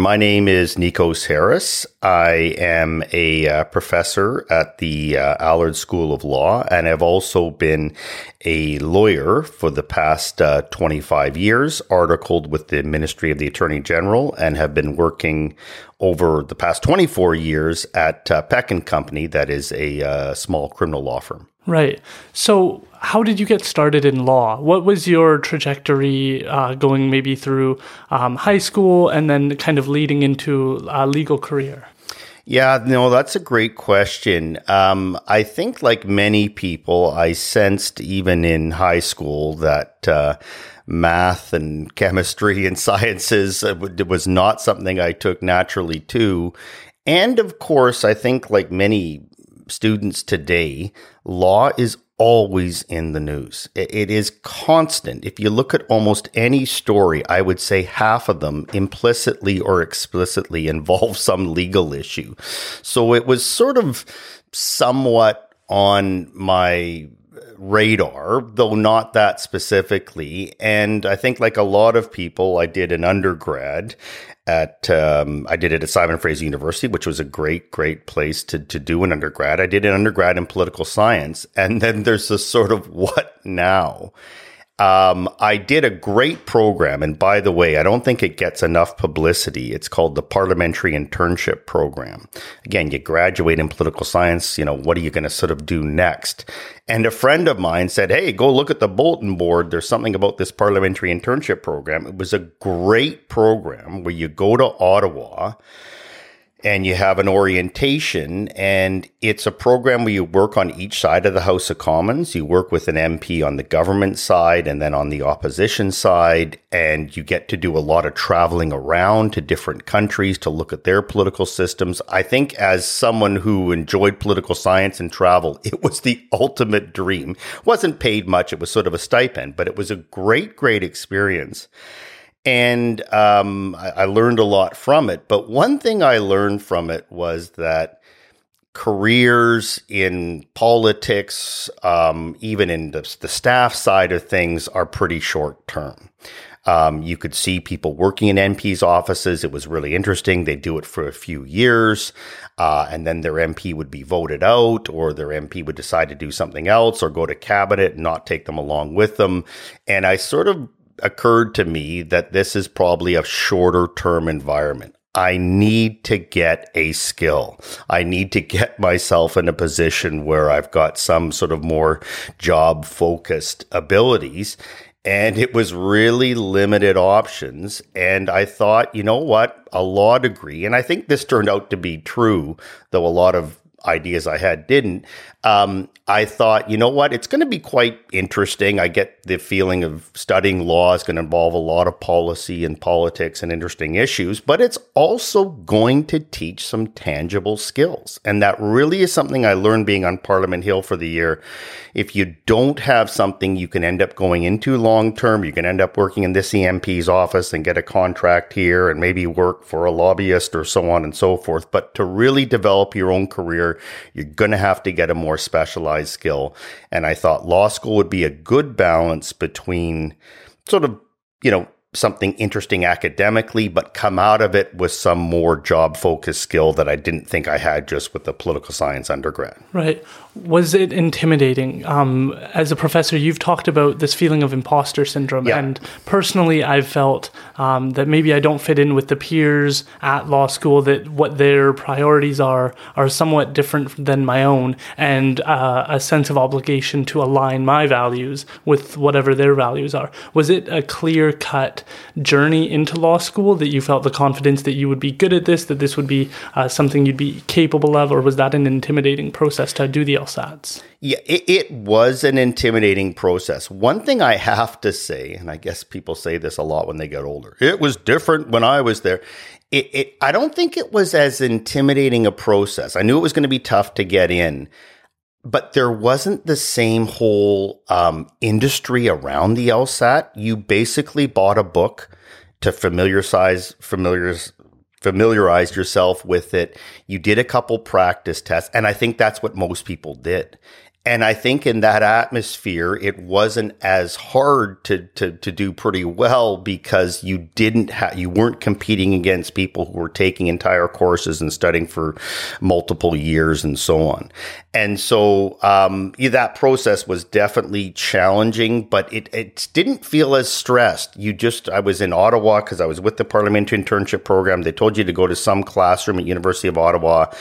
My name is Nikos Harris. I am a uh, professor at the uh, Allard School of Law, and I've also been a lawyer for the past uh, 25 years, articled with the Ministry of the Attorney General, and have been working over the past 24 years at uh, Peck and Company, that is a uh, small criminal law firm. Right. So, how did you get started in law? What was your trajectory uh, going maybe through um, high school and then kind of leading into a legal career? Yeah, no, that's a great question. Um, I think, like many people, I sensed even in high school that uh, math and chemistry and sciences uh, was not something I took naturally to. And of course, I think, like many students today, law is always in the news. It is constant. If you look at almost any story, I would say half of them implicitly or explicitly involve some legal issue. So it was sort of somewhat on my radar, though not that specifically. And I think, like a lot of people, I did an undergrad at um, I did it at Simon Fraser University, which was a great, great place to to do an undergrad. I did an undergrad in political science, and then there's this sort of what now. Um, I did a great program, and by the way, I don't think it gets enough publicity. It's called the Parliamentary Internship Program. Again, you graduate in political science. You know, what are you going to sort of do next? And a friend of mine said, "Hey, go look at the bulletin board. There's something about this Parliamentary Internship Program." It was a great program where you go to Ottawa and you have an orientation and it's a program where you work on each side of the House of Commons. You work with an MP on the government side and then on the opposition side. And you get to do a lot of traveling around to different countries to look at their political systems. I think as someone who enjoyed political science and travel, it was the ultimate dream. Wasn't paid much. It was sort of a stipend, but it was a great, great experience and um, I, I learned a lot from it. But one thing I learned from it was that careers in politics, um, even in the, the, staff side of things, are pretty short term. Um, you could see people working in MPs' offices. It was really interesting. They do it for a few years, uh, and then their MP would be voted out, or their MP would decide to do something else, or go to cabinet and not take them along with them. And I sort of occurred to me that this is probably a shorter term environment. I need to get a skill. I need to get myself in a position where I've got some sort of more job focused abilities. And it was really limited options. And I thought, you know what? A law degree. And I think this turned out to be true, though a lot of ideas I had didn't. Um, I thought, you know what, it's going to be quite interesting. I get the feeling of studying law is going to involve a lot of policy and politics and interesting issues, but it's also going to teach some tangible skills. And that really is something I learned being on Parliament Hill for the year. If you don't have something you can end up going into long term, you can end up working in this EMP's office and get a contract here and maybe work for a lobbyist or so on and so forth. But to really develop your own career, you're going to have to get a more specialized skill. And I thought law school would be a good balance between sort of, you know, something interesting academically, but come out of it with some more job focused skill that I didn't think I had just with the political science undergrad. Right. Was it intimidating? Um, as a professor, you've talked about this feeling of imposter syndrome. Yeah. And personally, I've felt um, that maybe I don't fit in with the peers at law school, that what their priorities are are somewhat different than my own, and uh, a sense of obligation to align my values with whatever their values are. Was it a clear cut journey into law school that you felt the confidence that you would be good at this, that this would be uh, something you'd be capable of, or was that an intimidating process to do the LSATs? Yeah, it, it, was an intimidating process. One thing I have to say, and I guess people say this a lot when they get older, it was different when I was there. It, it I don't think it was as intimidating a process. I knew it was going to be tough to get in, but there wasn't the same whole um, industry around the LSAT. You basically bought a book to familiarize familiarize yourself with it. You did a couple practice tests, and I think that's what most people did. And I think in that atmosphere, it wasn't as hard to, to, to do pretty well because you didn't you weren't competing against people who were taking entire courses and studying for multiple years and so on. And so, um, yeah, that process was definitely challenging, but it, it didn't feel as stressed. You just, I was in Ottawa because I was with the parliamentary internship program. They told you to go to some classroom at University of Ottawa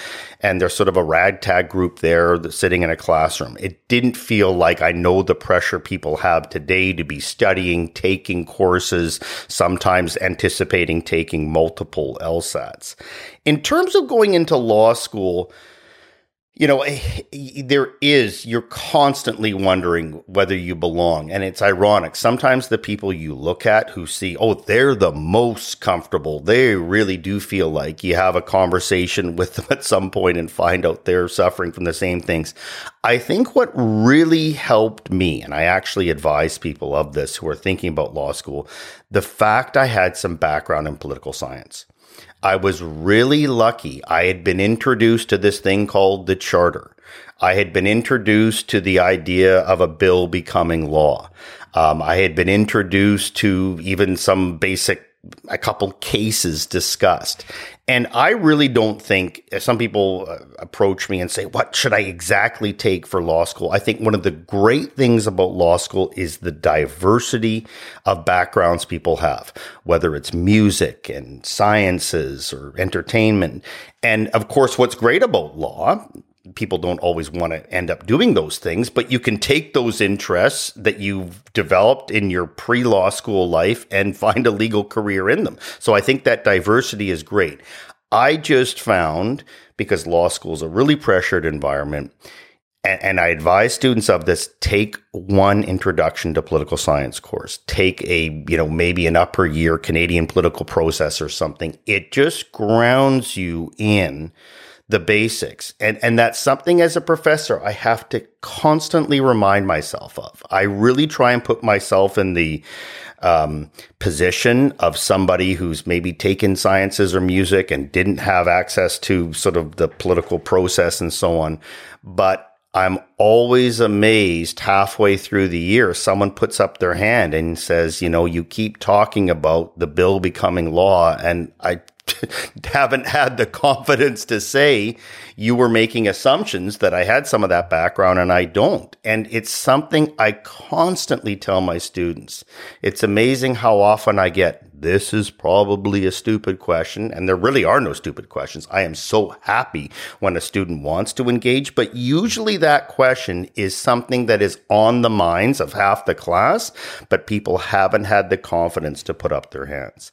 and there's sort of a ragtag group there sitting in a classroom. It didn't feel like I know the pressure people have today to be studying, taking courses, sometimes anticipating taking multiple LSATs. In terms of going into law school, you know, eh, there is, you're constantly wondering whether you belong. And it's ironic. Sometimes the people you look at who see, oh, they're the most comfortable, they really do feel like you have a conversation with them at some point and find out they're suffering from the same things. I think what really helped me, and I actually advise people of this who are thinking about law school, the fact I had some background in political science. I was really lucky. I had been introduced to this thing called the Charter. I had been introduced to the idea of a bill becoming law. Um, I had been introduced to even some basic a couple cases discussed. And I really don't think some people uh, approach me and say, What should I exactly take for law school? I think one of the great things about law school is the diversity of backgrounds people have, whether it's music and sciences or entertainment. And of course, what's great about law people don't always want to end up doing those things, but you can take those interests that you've developed in your pre law school life and find a legal career in them. So I think that diversity is great. I just found because law school is a really pressured environment. And, and I advise students of this, take one introduction to political science course. Take a, you know, maybe an upper year Canadian political process or something. It just grounds you in the basics. And, and that's something as a professor I have to constantly remind myself of. I really try and put myself in the um, position of somebody who's maybe taken sciences or music and didn't have access to sort of the political process and so on. But I'm always amazed halfway through the year, someone puts up their hand and says, you know, you keep talking about the bill becoming law. And I haven't had the confidence to say you were making assumptions that I had some of that background and I don't. And it's something I constantly tell my students. It's amazing how often I get this is probably a stupid question. And there really are no stupid questions. I am so happy when a student wants to engage, but usually that question is something that is on the minds of half the class, but people haven't had the confidence to put up their hands.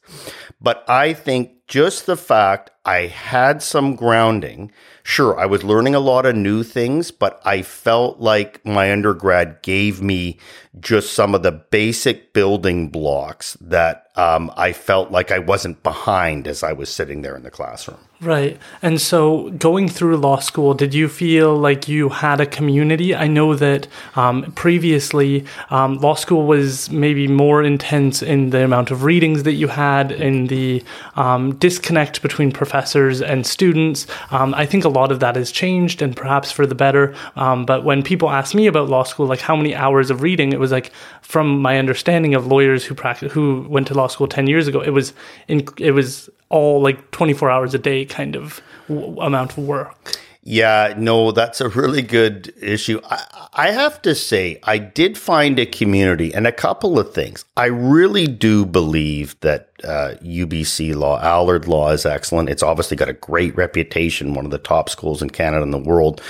But I think just the fact I had some grounding. Sure, I was learning a lot of new things, but I felt like my undergrad gave me just some of the basic building blocks that um, I felt like I wasn't behind as I was sitting there in the classroom. Right. And so going through law school, did you feel like you had a community? I know that um, previously um, law school was maybe more intense in the amount of readings that you had, in the um, disconnect between professors and students. Um, I think a lot of that has changed and perhaps for the better. Um, but when people ask me about law school, like how many hours of reading, it was like, from my understanding of lawyers who practice, who went to law school 10 years ago, it was, in, it was all like 24 hours a day kind of w- amount of work. Yeah, no, that's a really good issue. I, I, have to say, I did find a community and a couple of things. I really do believe that uh, UBC law, Allard law is excellent. It's obviously got a great reputation, one of the top schools in Canada and the world.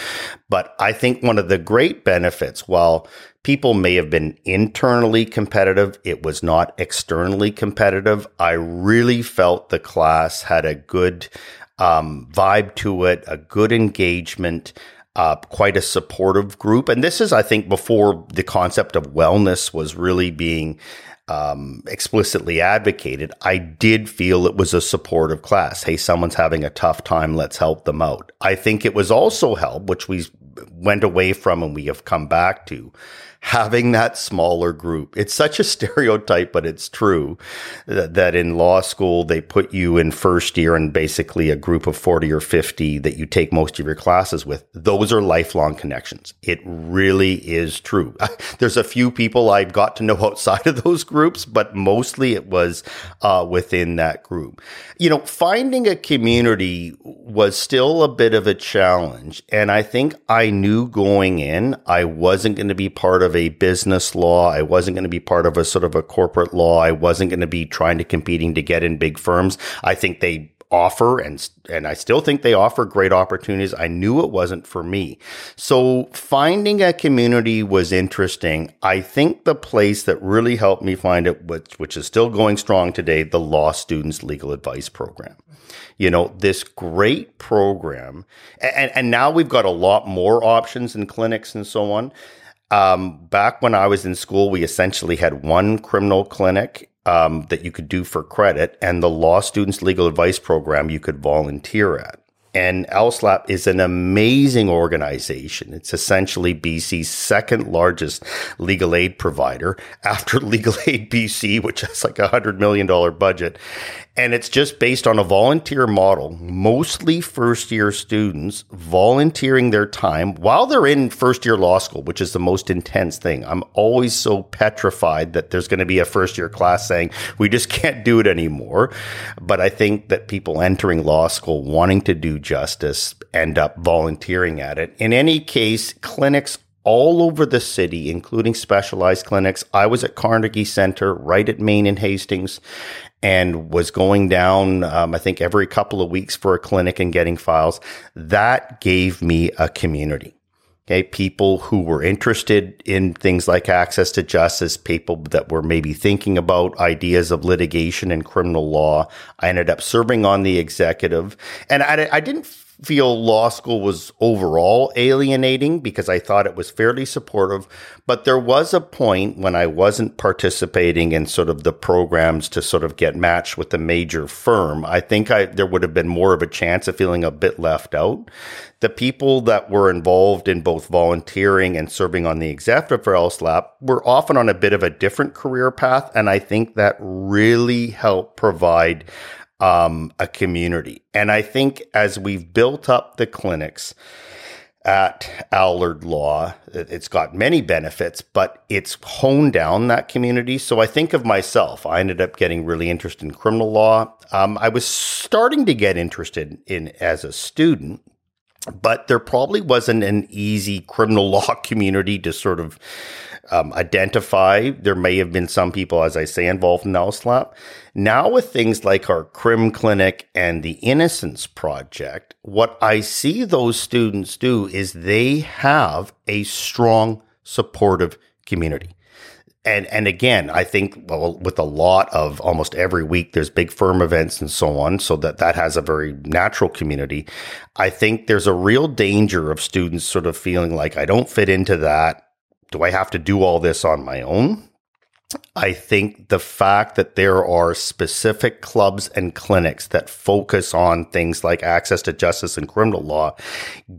But I think one of the great benefits, while people may have been internally competitive, it was not externally competitive. I really felt the class had a good um, vibe to it, a good engagement, uh, quite a supportive group. And this is, I think, before the concept of wellness was really being um, explicitly advocated. I did feel it was a supportive class. Hey, someone's having a tough time. Let's help them out. I think it was also help, which we went away from and we have come back to having that smaller group. It's such a stereotype, but it's true that, in law school, they put you in first year and basically a group of 40 or 50 that you take most of your classes with. Those are lifelong connections. It really is true. There's a few people I've got to know outside of those groups, but mostly it was uh, within that group. You know, finding a community was still a bit of a challenge. And I think I knew going in, I wasn't going to be part of a business law. I wasn't going to be part of a sort of a corporate law. I wasn't going to be trying to competing to get in big firms. I think they offer and and I still think they offer great opportunities. I knew it wasn't for me. So finding a community was interesting. I think the place that really helped me find it which which is still going strong today, the law students legal advice program. You know, this great program and and now we've got a lot more options in clinics and so on. Um, back when I was in school, we essentially had one criminal clinic um, that you could do for credit, and the law students legal advice program you could volunteer at. And LSLAP is an amazing organization. It's essentially BC's second largest legal aid provider after Legal Aid BC, which has like a $100 million budget. And it's just based on a volunteer model, mostly first year students volunteering their time while they're in first year law school, which is the most intense thing. I'm always so petrified that there's going to be a first year class saying, we just can't do it anymore. But I think that people entering law school wanting to do justice end up volunteering at it. In any case, clinics all over the city, including specialized clinics. I was at Carnegie Center, right at Main and Hastings, and was going down, um, I think, every couple of weeks for a clinic and getting files. That gave me a community. Okay. People who were interested in things like access to justice, people that were maybe thinking about ideas of litigation and criminal law. I ended up serving on the executive and I, I didn't feel law school was overall alienating because I thought it was fairly supportive. But there was a point when I wasn't participating in sort of the programs to sort of get matched with a major firm. I think I, there would have been more of a chance of feeling a bit left out. The people that were involved in both volunteering and serving on the executive for LSLAP were often on a bit of a different career path. And I think that really helped provide um, a community. And I think as we've built up the clinics at Allard Law, it's got many benefits, but it's honed down that community. So I think of myself. I ended up getting really interested in criminal law. Um, I was starting to get interested in as a student but there probably wasn't an easy criminal law community to sort of um, identify. There may have been some people, as I say, involved in LSLAP. Now, with things like our Crim Clinic and the Innocence Project, what I see those students do is they have a strong, supportive community and and again, I think well, with a lot of almost every week, there's big firm events and so on, so that that has a very natural community. I think there's a real danger of students sort of feeling like I don't fit into that. Do I have to do all this on my own? I think the fact that there are specific clubs and clinics that focus on things like access to justice and criminal law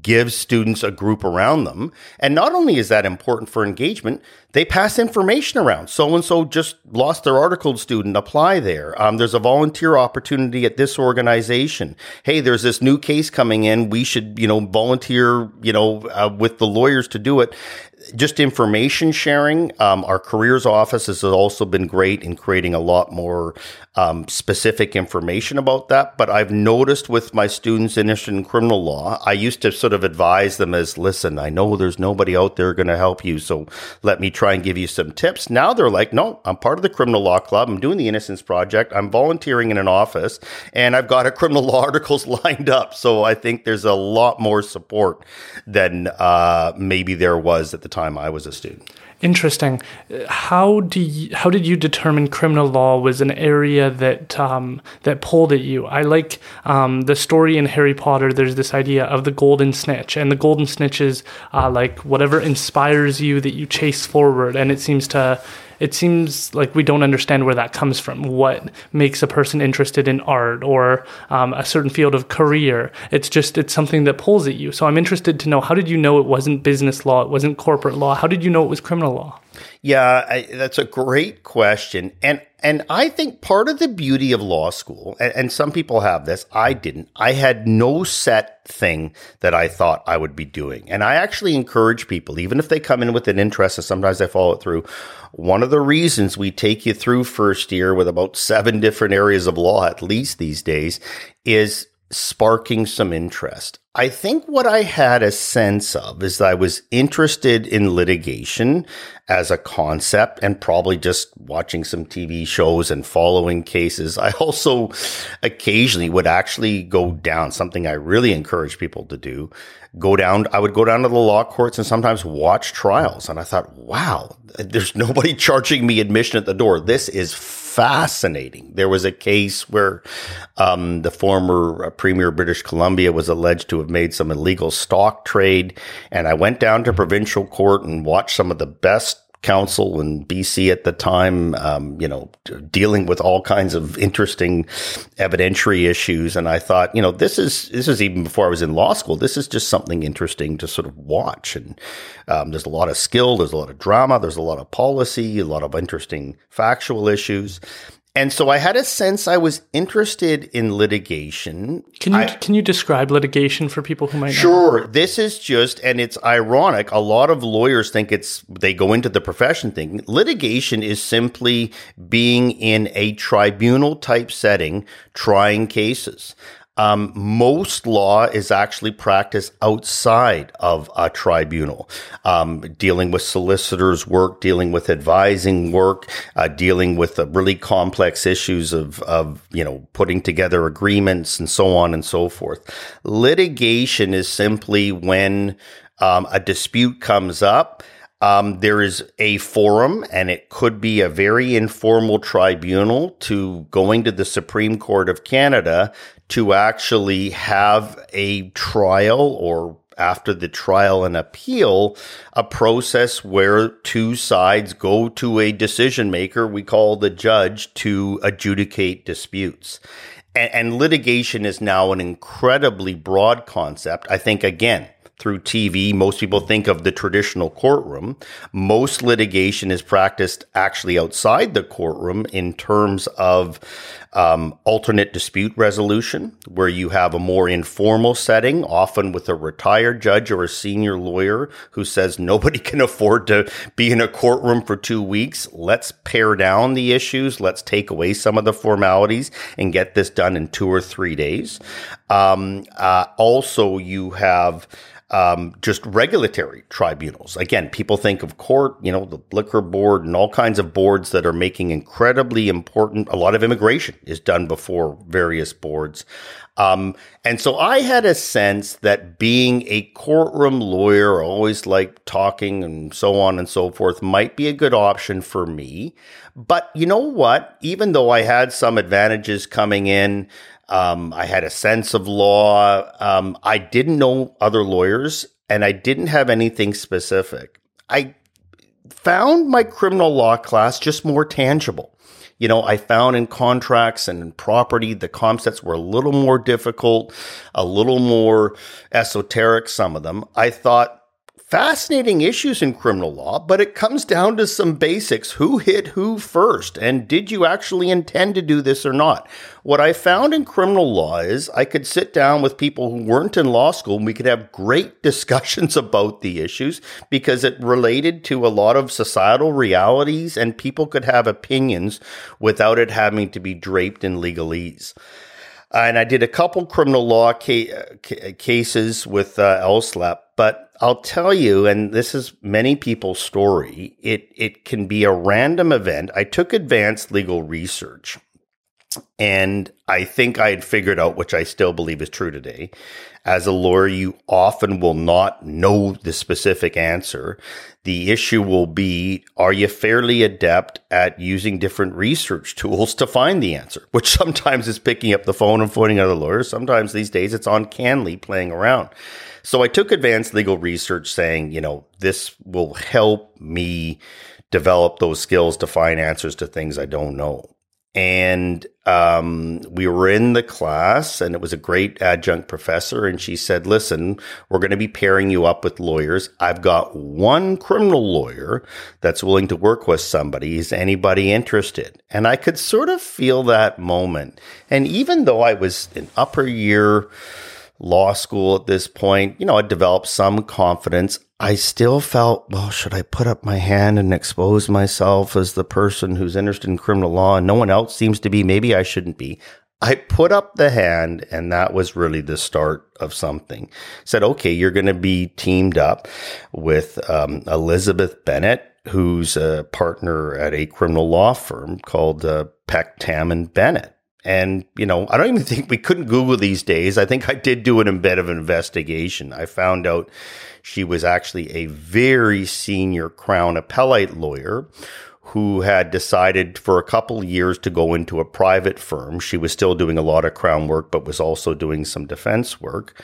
gives students a group around them. And not only is that important for engagement, they pass information around. So and so just lost their article student, apply there. Um, there's a volunteer opportunity at this organization. Hey, there's this new case coming in. We should, you know, volunteer, you know, uh, with the lawyers to do it just information sharing. Um, our careers office has also been great in creating a lot more um, specific information about that. But I've noticed with my students interested in criminal law, I used to sort of advise them as, listen, I know there's nobody out there going to help you. So let me try and give you some tips. Now they're like, no, I'm part of the criminal law club. I'm doing the innocence project. I'm volunteering in an office and I've got a criminal law articles lined up. So I think there's a lot more support than uh, maybe there was at the time I was a student. Interesting. How do you, how did you determine criminal law was an area that um, that pulled at you? I like um, the story in Harry Potter. There's this idea of the golden snitch, and the golden snitch is uh, like whatever inspires you that you chase forward, and it seems to it seems like we don't understand where that comes from. What makes a person interested in art or um, a certain field of career? It's just it's something that pulls at you. So I'm interested to know how did you know it wasn't business law, it wasn't corporate law? How did you know it was criminal law? Yeah, I, that's a great question, and and I think part of the beauty of law school, and, and, some people have this, I didn't. I had no set thing that I thought I would be doing, and I actually encourage people, even if they come in with an interest, and sometimes I follow it through. One of the reasons we take you through first year with about seven different areas of law, at least these days, is sparking some interest. I think what I had a sense of is I was interested in litigation as a concept and probably just watching some TV shows and following cases. I also occasionally would actually go down, something I really encourage people to do. Go down, I would go down to the law courts and sometimes watch trials. And I thought, wow, there's nobody charging me admission at the door. This is fascinating. There was a case where um, the former uh, premier of British Columbia was alleged to have made some illegal stock trade, and I went down to provincial court and watched some of the best counsel in BC at the time, um, you know, dealing with all kinds of interesting evidentiary issues. And I thought, you know, this is this is even before I was in law school. This is just something interesting to sort of watch. And um, there's a lot of skill, there's a lot of drama, there's a lot of policy, a lot of interesting factual issues. And so I had a sense I was interested in litigation. Can you I, can you describe litigation for people who might Sure. Know? This is just and it's ironic. A lot of lawyers think it's they go into the profession thinking litigation is simply being in a tribunal type setting trying cases. Um, most law is actually practiced outside of a tribunal, um, dealing with solicitors' work, dealing with advising work, uh, dealing with really complex issues of, of, you know, putting together agreements and so on and so forth. Litigation is simply when um, a dispute comes up. Um, there is a forum, and it could be a very informal tribunal to going to the Supreme Court of Canada to actually have a trial or after the trial and appeal, a process where two sides go to a decision maker, we call the judge, to adjudicate disputes. And, and litigation is now an incredibly broad concept. I think, again, through TV. Most people think of the traditional courtroom. Most litigation is practiced actually outside the courtroom in terms of um, alternate dispute resolution, where you have a more informal setting, often with a retired judge or a senior lawyer who says nobody can afford to be in a courtroom for two weeks. Let's pare down the issues. Let's take away some of the formalities and get this done in two or three days. Um, uh, also, you have um, just regulatory tribunals. Again, people think of court, you know, the liquor board and all kinds of boards that are making incredibly important. A lot of immigration is done before various boards. Um, and so I had a sense that being a courtroom lawyer, always like talking and so on and so forth, might be a good option for me. But you know what? Even though I had some advantages coming in, um, I had a sense of law. Um, I didn't know other lawyers and I didn't have anything specific. I found my criminal law class just more tangible. You know, I found in contracts and in property, the concepts were a little more difficult, a little more esoteric, some of them. I thought fascinating issues in criminal law, but it comes down to some basics. Who hit who first? And did you actually intend to do this or not? What I found in criminal law is I could sit down with people who weren't in law school and we could have great discussions about the issues because it related to a lot of societal realities and people could have opinions without it having to be draped in legalese. And I did a couple criminal law ca- ca- cases with uh, LSLAP, but I'll tell you, and this is many people's story, it, it can be a random event. I took advanced legal research and I think I had figured out, which I still believe is true today. As a lawyer, you often will not know the specific answer. The issue will be, are you fairly adept at using different research tools to find the answer? Which sometimes is picking up the phone and phoning other lawyers. Sometimes these days it's on CanLII playing around. So I took advanced legal research saying, you know, this will help me develop those skills to find answers to things I don't know. And um, we were in the class, and it was a great adjunct professor. And she said, Listen, we're going to be pairing you up with lawyers. I've got one criminal lawyer that's willing to work with somebody. Is anybody interested? And I could sort of feel that moment. And even though I was in upper year, law school at this point, you know, I developed some confidence. I still felt, well, should I put up my hand and expose myself as the person who's interested in criminal law and no one else seems to be? Maybe I shouldn't be. I put up the hand and that was really the start of something. Said, okay, you're going to be teamed up with um, Elizabeth Bennett, who's a partner at a criminal law firm called uh, Peck Tammen Bennett. And, you know, I don't even think we couldn't Google these days. I think I did do an, bit of investigation. I found out she was actually a very senior Crown appellate lawyer who had decided for a couple years to go into a private firm. She was still doing a lot of Crown work, but was also doing some defense work.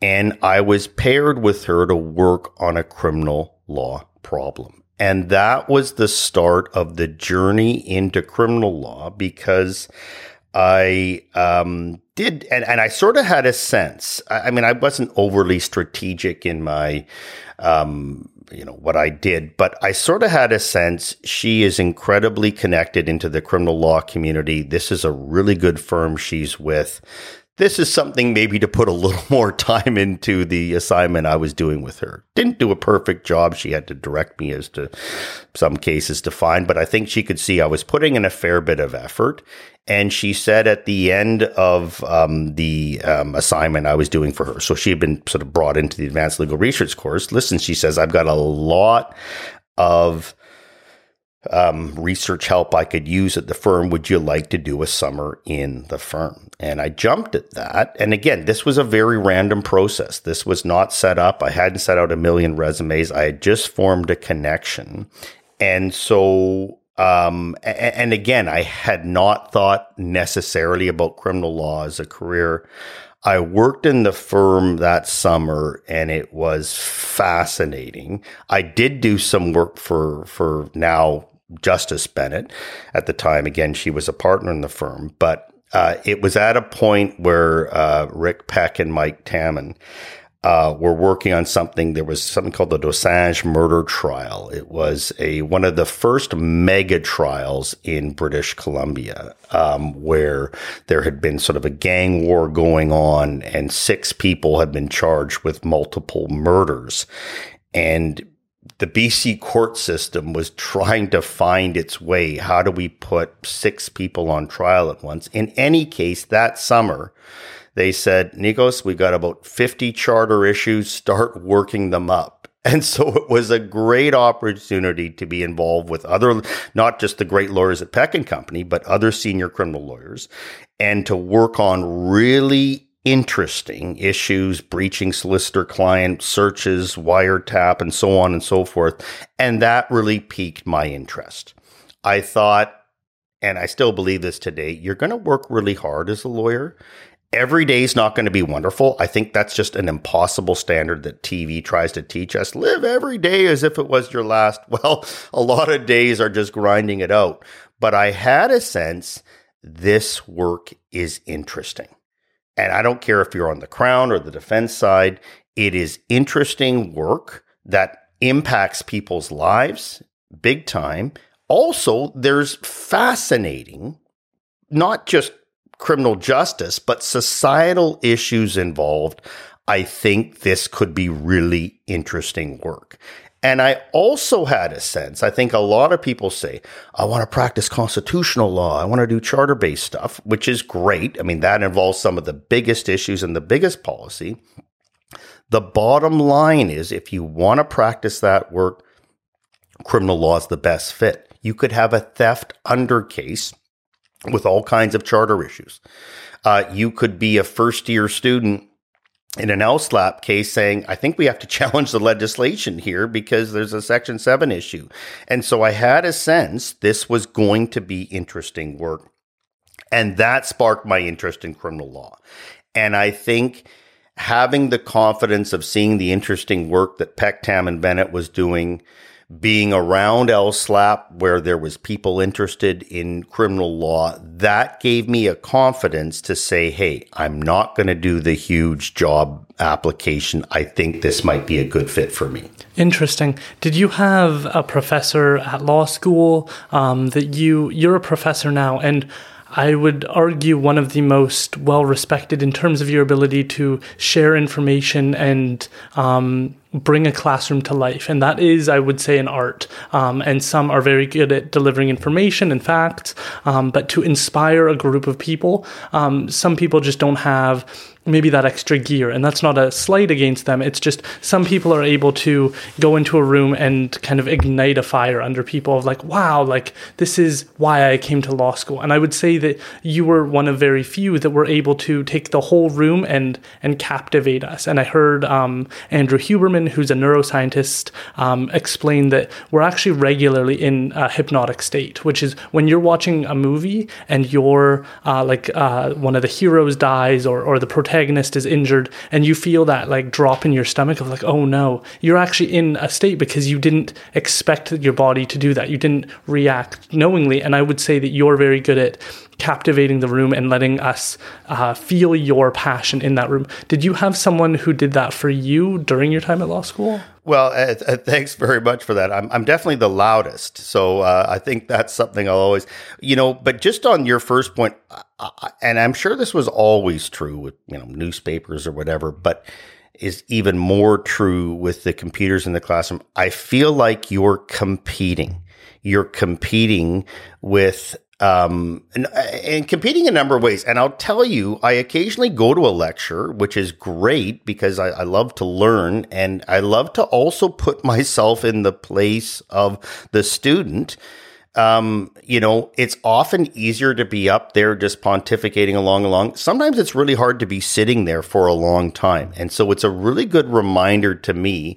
And I was paired with her to work on a criminal law problem. And that was the start of the journey into criminal law because I um, did, and, and I sort of had a sense. I, I, mean, I wasn't overly strategic in my, um, you know, what I did, but I sort of had a sense she is incredibly connected into the criminal law community. This is a really good firm she's with this is something maybe to put a little more time into the assignment I was doing with her. Didn't do a perfect job. She had to direct me as to some cases to find, but I think she could see I was putting in a fair bit of effort. And she said at the end of um, the um, assignment I was doing for her, so she had been sort of brought into the advanced legal research course. Listen, she says, I've got a lot of um, research help I could use at the firm. Would you like to do a summer in the firm? And I jumped at that. And again, this was a very random process. This was not set up. I hadn't set out a million resumes. I had just formed a connection. And so, um, and, again, I had not thought necessarily about criminal law as a career. I worked in the firm that summer and it was fascinating. I did do some work for, for now Justice Bennett. At the time, again, she was a partner in the firm, but uh, it was at a point where uh, Rick Peck and Mike Tammen uh, were working on something. There was something called the Dosanjh murder trial. It was a one of the first mega trials in British Columbia, um, where there had been sort of a gang war going on, and six people had been charged with multiple murders. And the BC court system was trying to find its way. How do we put six people on trial at once? In any case, that summer, they said, Nikos, we've got about 50 charter issues, start working them up. And so it was a great opportunity to be involved with other, not just the great lawyers at Peck and Company, but other senior criminal lawyers and to work on really interesting issues, breaching solicitor client searches, wiretap, and so on and so forth. And that really piqued my interest. I thought, and I still believe this today, you're going to work really hard as a lawyer. Every day is not going to be wonderful. I think that's just an impossible standard that TV tries to teach us. Live every day as if it was your last. Well, a lot of days are just grinding it out. But I had a sense this work is interesting. And I don't care if you're on the crown or the defense side, it is interesting work that impacts people's lives big time. Also, there's fascinating, not just criminal justice, but societal issues involved. I think this could be really interesting work. And I also had a sense, I think a lot of people say, I want to practice constitutional law. I want to do charter based stuff, which is great. I mean, that involves some of the biggest issues and the biggest policy. The bottom line is if you want to practice that work, criminal law is the best fit. You could have a theft under case with all kinds of charter issues. Uh, you could be a first year student in an LSLAP case saying, I think we have to challenge the legislation here because there's a Section 7 issue. And so I had a sense this was going to be interesting work. And that sparked my interest in criminal law. And I think having the confidence of seeing the interesting work that Peck, Tam, and Bennett was doing being around LSLAP where there was people interested in criminal law, that gave me a confidence to say, Hey, I'm not going to do the huge job application. I think this might be a good fit for me. Interesting. Did you have a professor at law school um, that you, you're a professor now and I would argue one of the most well respected in terms of your ability to share information and um, bring a classroom to life. And that is, I would say, an art. Um, and some are very good at delivering information and facts, um, but to inspire a group of people, um, some people just don't have maybe that extra gear. And that's not a slight against them. It's just some people are able to go into a room and kind of ignite a fire under people of like, wow, like this is why I came to law school. And I would say that you were one of very few that were able to take the whole room and and captivate us. And I heard um, Andrew Huberman, who's a neuroscientist, um, explain that we're actually regularly in a hypnotic state, which is when you're watching a movie and you're uh, like uh, one of the heroes dies or, or the protagonist protagonist is injured and you feel that like drop in your stomach of like, oh no, you're actually in a state because you didn't expect your body to do that. You didn't react knowingly. And I would say that you're very good at captivating the room and letting us uh, feel your passion in that room. Did you have someone who did that for you during your time at law school? Well, uh, uh, thanks very much for that. I'm, I'm definitely the loudest. So uh, I think that's something I'll always, you know, but just on your first point, and I'm sure this was always true with, you know, newspapers or whatever, but is even more true with the computers in the classroom. I feel like you're competing. You're competing with um, and, and competing a number of ways. And I'll tell you, I occasionally go to a lecture, which is great because I, I love to learn and I love to also put myself in the place of the student um, you know, it's often easier to be up there just pontificating along along. Sometimes it's really hard to be sitting there for a long time. And so it's a really good reminder to me.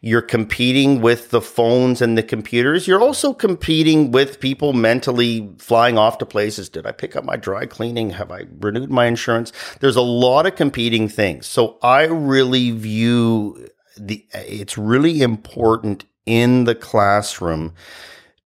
You're competing with the phones and the computers. You're also competing with people mentally flying off to places. Did I pick up my dry cleaning? Have I renewed my insurance? There's a lot of competing things. So I really view the, it's really important in the classroom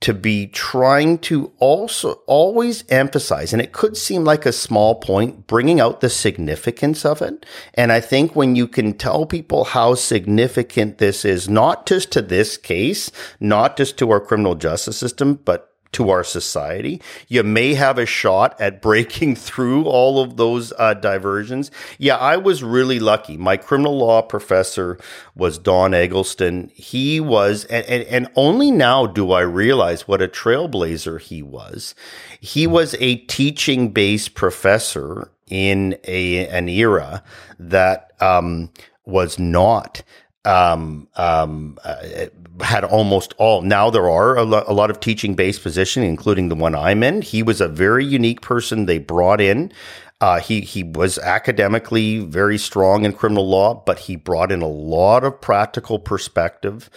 to be trying to also always emphasize, and it could seem like a small point, bringing out the significance of it. And I think when you can tell people how significant this is, not just to this case, not just to our criminal justice system, but to our society. You may have a shot at breaking through all of those uh, diversions. Yeah, I was really lucky. My criminal law professor was Don Eggleston. He was, and, and, and only now do I realize what a trailblazer he was. He was a teaching based professor in a, an era that, um, was not um, um, uh, had almost all. Now there are a, lo- a lot of teaching based positions, including the one I'm in. He was a very unique person they brought in. Uh, he he was academically very strong in criminal law, but he brought in a lot of practical perspective,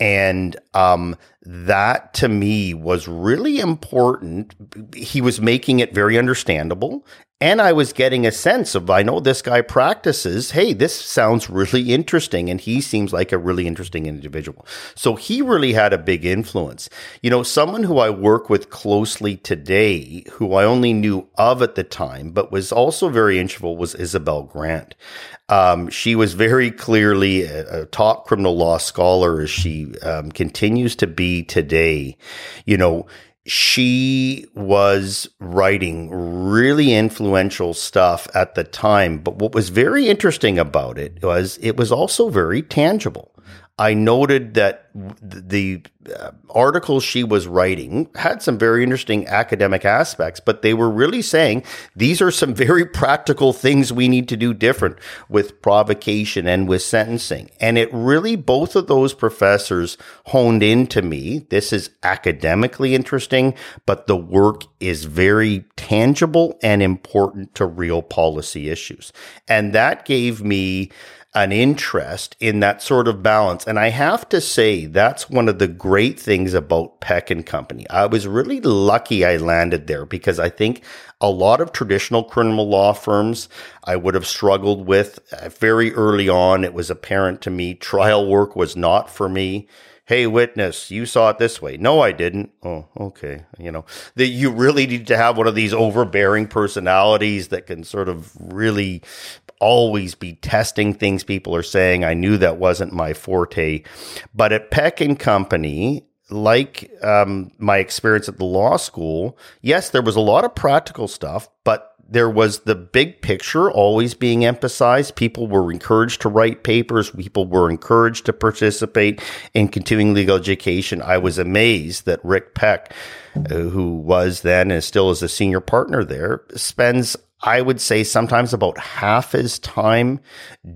and um, that to me was really important. He was making it very understandable, and I was getting a sense of, I know this guy practices. Hey, this sounds really interesting. And he seems like a really interesting individual. So he really had a big influence. You know, someone who I work with closely today, who I only knew of at the time, but was also very integral was Isabel Grant. Um, she was very clearly a, a, top criminal law scholar as she um, continues to be today. You know, she was writing really influential stuff at the time. But what was very interesting about it was it was also very tangible. I noted that the uh, articles she was writing had some very interesting academic aspects, but they were really saying these are some very practical things we need to do different with provocation and with sentencing. And it really, both of those professors honed in to me. This is academically interesting, but the work is very tangible and important to real policy issues. And that gave me an interest in that sort of balance. And I have to say, that's one of the great things about Peck and Company. I was really lucky I landed there because I think a lot of traditional criminal law firms I would have struggled with uh, very early on. It was apparent to me trial work was not for me. Hey, witness, you saw it this way. No, I didn't. Oh, okay. You know, that you really need to have one of these overbearing personalities that can sort of really always be testing things people are saying. I knew that wasn't my forte. But at Peck and Company, like um, my experience at the law school, yes, there was a lot of practical stuff, but there was the big picture always being emphasized. People were encouraged to write papers. People were encouraged to participate in continuing legal education. I was amazed that Rick Peck, uh, who was then and still is a senior partner there, spends I would say sometimes about half his time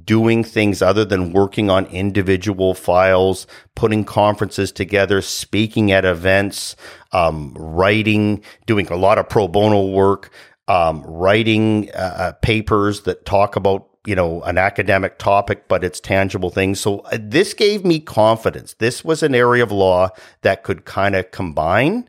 doing things other than working on individual files, putting conferences together, speaking at events, um, writing, doing a lot of pro bono work, um, writing uh, uh, papers that talk about you know an academic topic, but it's tangible things. So uh, this gave me confidence. This was an area of law that could kind of combine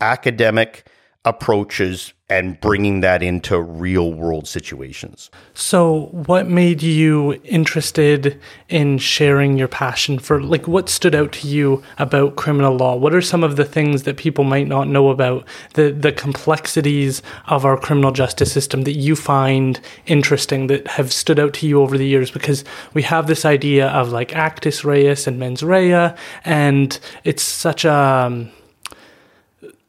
academic approaches and bringing that into real world situations. So, what made you interested in sharing your passion for like what stood out to you about criminal law? What are some of the things that people might not know about the the complexities of our criminal justice system that you find interesting that have stood out to you over the years because we have this idea of like actus reus and mens rea and it's such a um,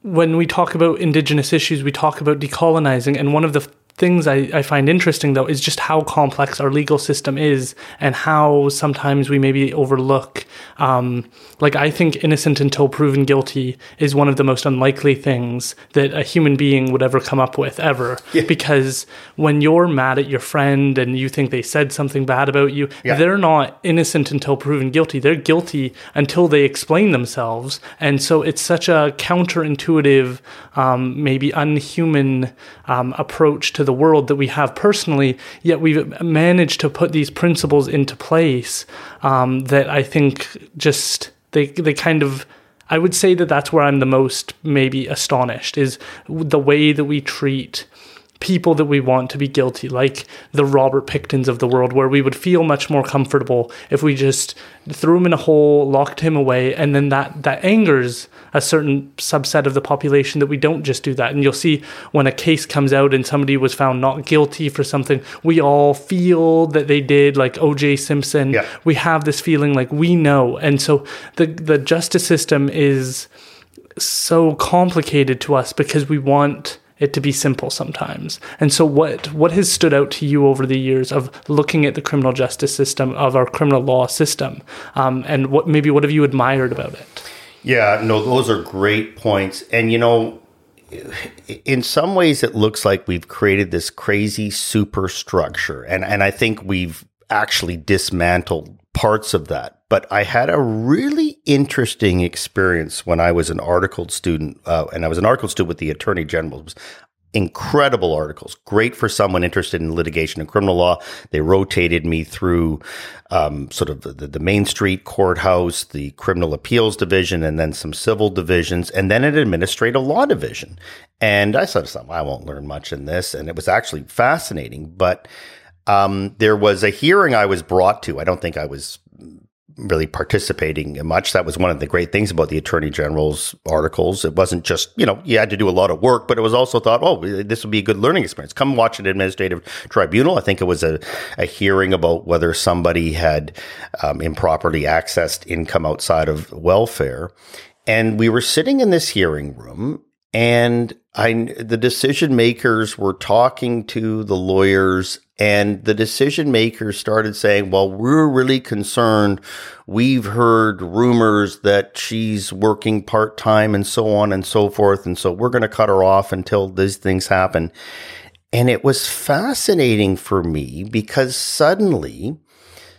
when we talk about indigenous issues, we talk about decolonizing, and one of the things I, I find interesting though is just how complex our legal system is and how sometimes we maybe overlook um, like i think innocent until proven guilty is one of the most unlikely things that a human being would ever come up with ever yeah. because when you're mad at your friend and you think they said something bad about you yeah. they're not innocent until proven guilty they're guilty until they explain themselves and so it's such a counterintuitive um, maybe unhuman um, approach to the world that we have personally, yet we've managed to put these principles into place um, that I think just they they kind of I would say that that's where I'm the most maybe astonished is the way that we treat people that we want to be guilty, like the Robert Picktons of the world, where we would feel much more comfortable if we just threw him in a hole, locked him away, and then that that angers a certain subset of the population that we don't just do that. And you'll see when a case comes out and somebody was found not guilty for something, we all feel that they did, like O.J. Simpson. Yeah. We have this feeling like we know, and so the the justice system is so complicated to us because we want it to be simple sometimes. And so what what has stood out to you over the years of looking at the criminal justice system of our criminal law system, um, and what maybe what have you admired about it? Yeah, no, those are great points, and you know. In some ways, it looks like we've created this crazy superstructure, and and I think we've actually dismantled parts of that. But I had a really interesting experience when I was an articled student, uh, and I was an articled student with the Attorney General. Incredible articles, great for someone interested in litigation and criminal law. They rotated me through um, sort of the, the, Main Street courthouse, the criminal appeals division, and then some civil divisions, and then an administrative law division. And I said to some, I won't learn much in this, and it was actually fascinating, but um, there was a hearing I was brought to. I don't think I was really participating much. That was one of the great things about the Attorney General's articles. It wasn't just, you know, you had to do a lot of work, but it was also thought, oh, this would be a good learning experience. Come watch an administrative tribunal. I think it was a, a hearing about whether somebody had um, improperly accessed income outside of welfare. And we were sitting in this hearing room and I, the decision makers were talking to the lawyers and the decision makers started saying, well, we're really concerned. We've heard rumors that she's working part time and so on and so forth. And so we're going to cut her off until these things happen. And it was fascinating for me because suddenly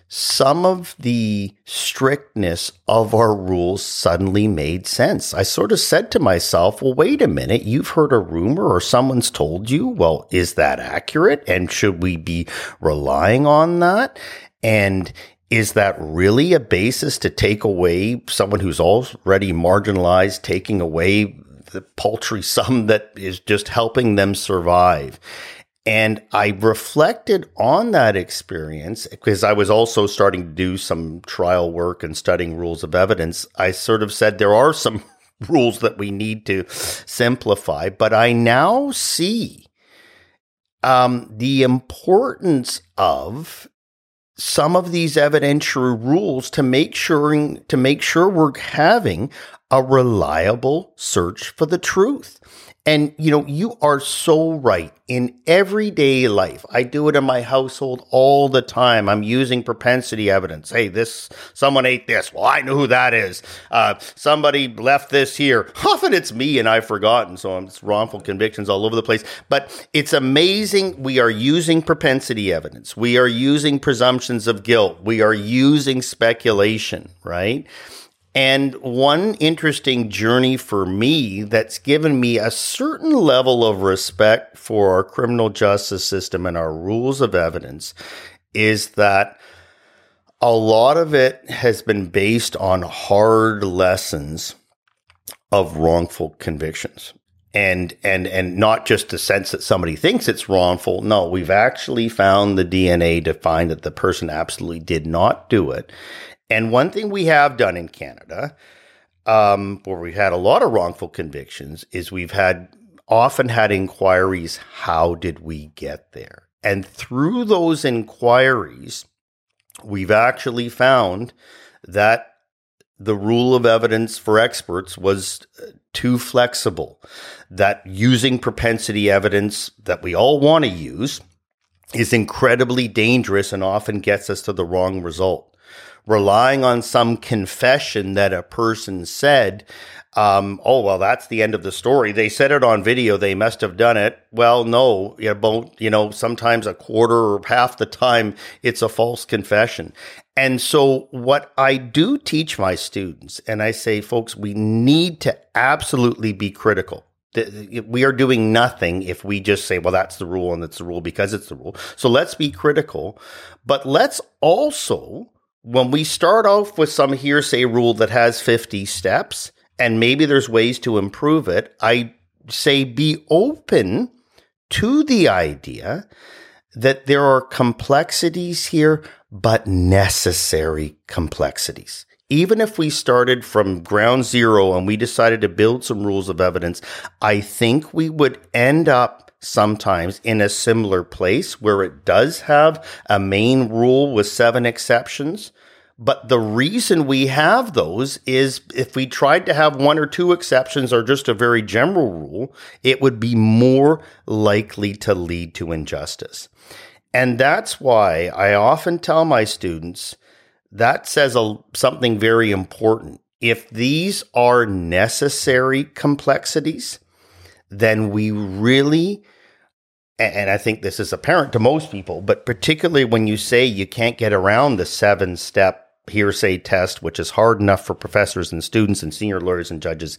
some of the strictness of our rules suddenly made sense. I sort of said to myself, well, wait a minute. You've heard a rumor or someone's told you. Well, is that accurate? And should we be relying on that? And is that really a basis to take away someone who's already marginalized, taking away the paltry sum that is just helping them survive? And I reflected on that experience because I was also starting to do some trial work and studying rules of evidence. I sort of said there are some rules that we need to simplify, but I now see um, the importance of some of these evidentiary rules to make sure to make sure we're having a reliable search for the truth. And, you know, you are so right. In everyday life, I do it in my household all the time. I'm using propensity evidence. Hey, this, someone ate this. Well, I know who that is. Uh, somebody left this here. Often it's me and I've forgotten. So it's wrongful convictions all over the place. But it's amazing. We are using propensity evidence. We are using presumptions of guilt. We are using speculation, right? And one interesting journey for me that's given me a certain level of respect for our criminal justice system and our rules of evidence is that a lot of it has been based on hard lessons of wrongful convictions. And and and not just the sense that somebody thinks it's wrongful. No we've actually found the dna to find that the person absolutely did not do it and one thing we have done in Canada, um, where we've had a lot of wrongful convictions, is we've had often had inquiries how did we get there? And through those inquiries, we've actually found that the rule of evidence for experts was uh, too flexible, that using propensity evidence that we all want to use is incredibly dangerous and often gets us to the wrong result relying on some confession that a person said, um, oh, well, that's the end of the story. They said it on video. They must have done it. Well, no, you know, you know, sometimes a quarter or half the time it's a false confession. And so what I do teach my students, and I say, folks, we need to absolutely be critical. We are doing nothing if we just say, well, that's the rule and it's the rule because it's the rule. So let's be critical, but let's also when we start off with some hearsay rule that has 50 steps, and maybe there's ways to improve it, I say be open to the idea that there are complexities here, but necessary complexities. Even if we started from ground zero and we decided to build some rules of evidence, I think we would end up sometimes in a similar place where it does have a main rule with seven exceptions. But the reason we have those is if we tried to have one or two exceptions or just a very general rule, it would be more likely to lead to injustice. And that's why I often tell my students that says a, something very important. If these are necessary complexities, then we really and I think this is apparent to most people, but particularly when you say you can't get around the seven step hearsay test, which is hard enough for professors and students and senior lawyers and judges,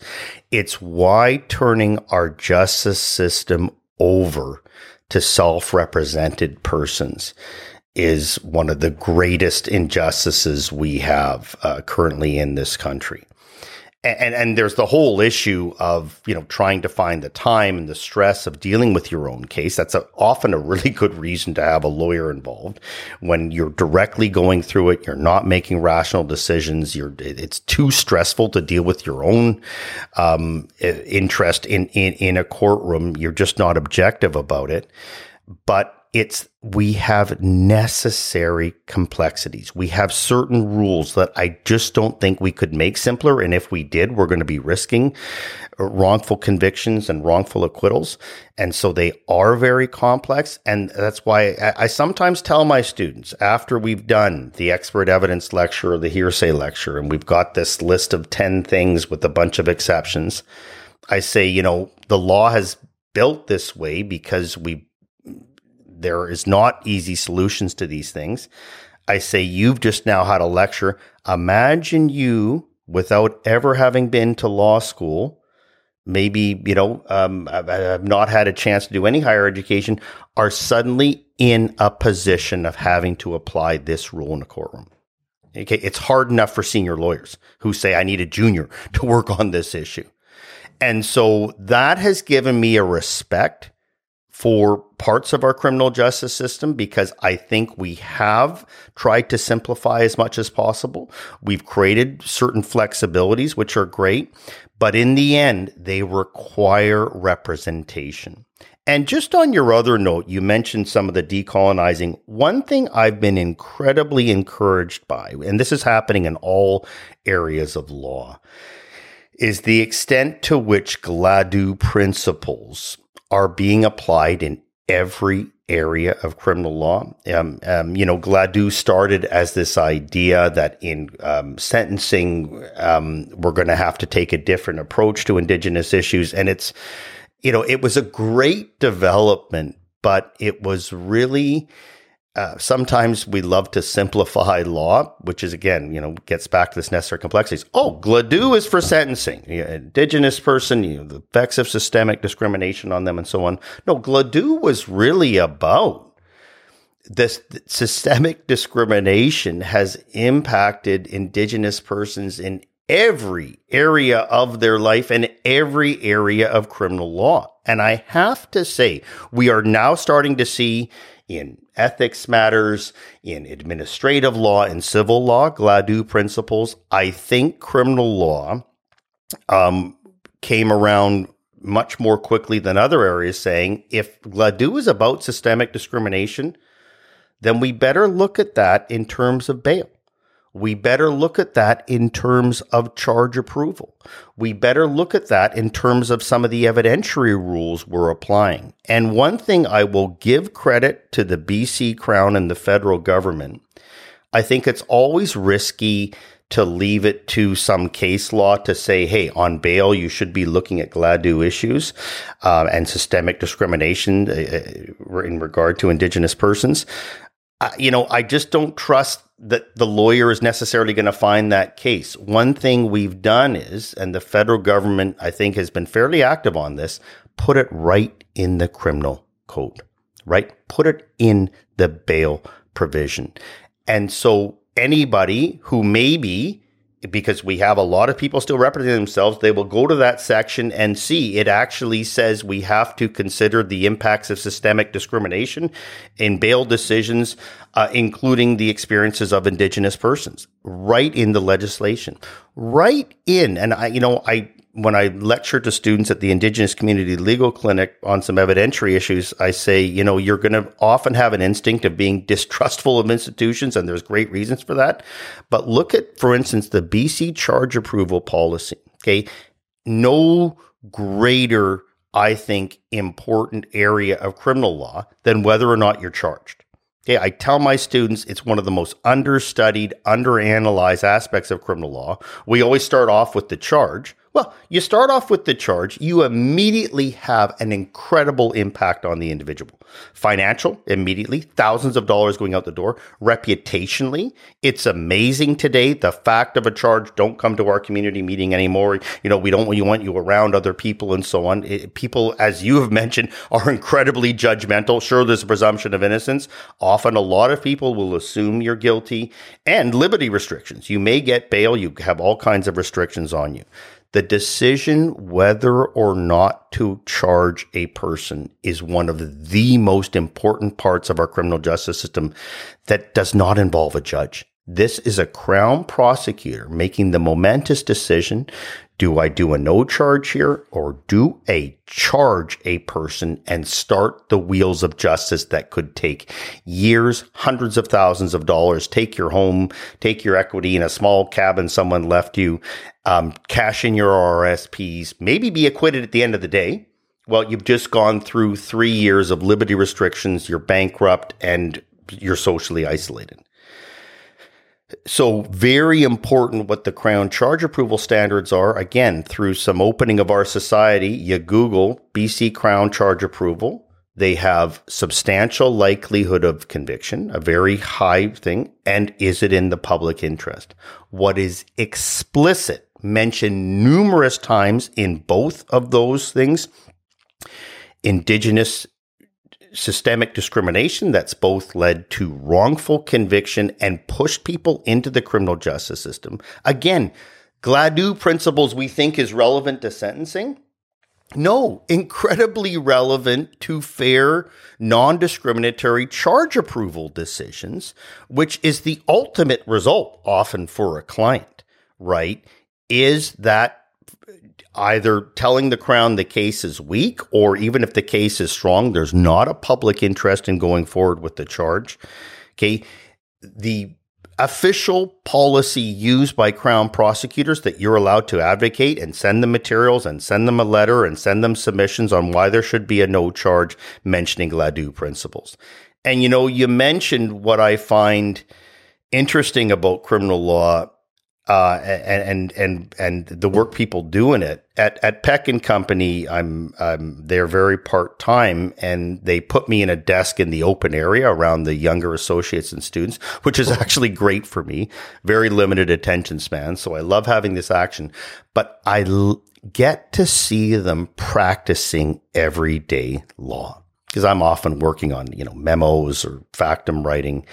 it's why turning our justice system over to self represented persons is one of the greatest injustices we have uh, currently in this country and and there's the whole issue of you know trying to find the time and the stress of dealing with your own case. That's a, often a really good reason to have a lawyer involved. When you're directly going through it you're not making rational decisions you're it's too stressful to deal with your own um, interest in, in in a courtroom. You're just not objective about it. But it's we have necessary complexities. We have certain rules that I just don't think we could make simpler. And if we did, we're going to be risking uh, wrongful convictions and wrongful acquittals. And so they are very complex. And that's why I, I sometimes tell my students after we've done the expert evidence lecture or the hearsay lecture, and we've got this list of 10 things with a bunch of exceptions, I say, you know, the law has built this way because we there is not easy solutions to these things. I say, you've just now had a lecture. Imagine you, without ever having been to law school, maybe, you know, um, I've not had a chance to do any higher education, are suddenly in a position of having to apply this rule in a courtroom. Okay. It's hard enough for senior lawyers who say, I need a junior to work on this issue. And so that has given me a respect for parts of our criminal justice system because I think we have tried to simplify as much as possible. We've created certain flexibilities, which are great, but in the end, they require representation. And just on your other note, you mentioned some of the decolonizing. One thing I've been incredibly encouraged by, and this is happening in all areas of law, is the extent to which Gladue principles are being applied in every area of criminal law. Um, um, you know, Gladue started as this idea that in um, sentencing, um, we're going to have to take a different approach to Indigenous issues. And it's, you know, it was a great development, but it was really uh, sometimes we love to simplify law, which is again, you know, gets back to this necessary complexities. Oh, Gladue is for sentencing, indigenous person, you know, the effects of systemic discrimination on them, and so on. No, Gladue was really about this systemic discrimination has impacted indigenous persons in every area of their life and every area of criminal law. And I have to say, we are now starting to see in ethics matters, in administrative law and civil law, Gladue principles. I think criminal law um, came around much more quickly than other areas, saying if Gladue is about systemic discrimination, then we better look at that in terms of bail. We better look at that in terms of charge approval. We better look at that in terms of some of the evidentiary rules we're applying. And one thing I will give credit to the BC Crown and the federal government, I think it's always risky to leave it to some case law to say, hey, on bail, you should be looking at Gladue issues uh, and systemic discrimination uh, uh in regard to Indigenous persons. Uh, you know, I just don't trust that the lawyer is necessarily going to find that case. One thing we've done is, and the federal government, I think, has been fairly active on this, put it right in the criminal code, right? Put it in the bail provision. And so anybody who maybe because we have a lot of people still representing themselves, they will go to that section and see it actually says we have to consider the impacts of systemic discrimination in bail decisions, uh, including the experiences of Indigenous persons, right in the legislation, right in. And I, you know, I when I lecture to students at the Indigenous Community Legal Clinic on some evidentiary issues, I say, you know, you're going to often have an instinct of being distrustful of institutions, and there's great reasons for that. But look at, for instance, the BC charge approval policy. Okay. No greater, I think, important area of criminal law than whether or not you're charged. Okay, I tell my students it's one of the most understudied, underanalyzed aspects of criminal law. We always start off with the charge, well, you start off with the charge, you immediately have an incredible impact on the individual. Financial, immediately, thousands of dollars going out the door. Reputationally, it's amazing today. The fact of a charge, don't come to our community meeting anymore. You know, we don't we want you around other people and so on. It, people, as you have mentioned, are incredibly judgmental. Sure, there's a presumption of innocence. Often a lot of people will assume you're guilty and liberty restrictions. You may get bail. You have all kinds of restrictions on you. The decision whether or not to charge a person is one of the most important parts of our criminal justice system that does not involve a judge. This is a crown prosecutor making the momentous decision do I do a no charge here or do a charge a person and start the wheels of justice that could take years, hundreds of thousands of dollars, take your home, take your equity in a small cabin someone left you, um, cash in your RSPs, maybe be acquitted at the end of the day. Well, you've just gone through three years of liberty restrictions, you're bankrupt, and you're socially isolated. So, very important what the Crown charge approval standards are. Again, through some opening of our society, you Google BC Crown charge approval. They have substantial likelihood of conviction, a very high thing. And is it in the public interest? What is explicit, mentioned numerous times in both of those things, Indigenous systemic discrimination that's both led to wrongful conviction and pushed people into the criminal justice system. Again, Gladue principles we think is relevant to sentencing. No, incredibly relevant to fair, non discriminatory charge approval decisions, which is the ultimate result often for a client, right? Is that either telling the Crown the case is weak, or even if the case is strong, there's not a public interest in going forward with the charge. Okay. The official policy used by Crown prosecutors that you're allowed to advocate and send them materials and send them a letter and send them submissions on why there should be a no charge mentioning Gladue principles. And you know, you mentioned what I find interesting about criminal law uh, and and and and the work people doing it at at Peck and Company. I'm I'm they're very part time, and they put me in a desk in the open area around the younger associates and students, which is actually great for me. Very limited attention span, so I love having this action. But I l- get to see them practicing everyday law because I'm often working on you know memos or factum writing,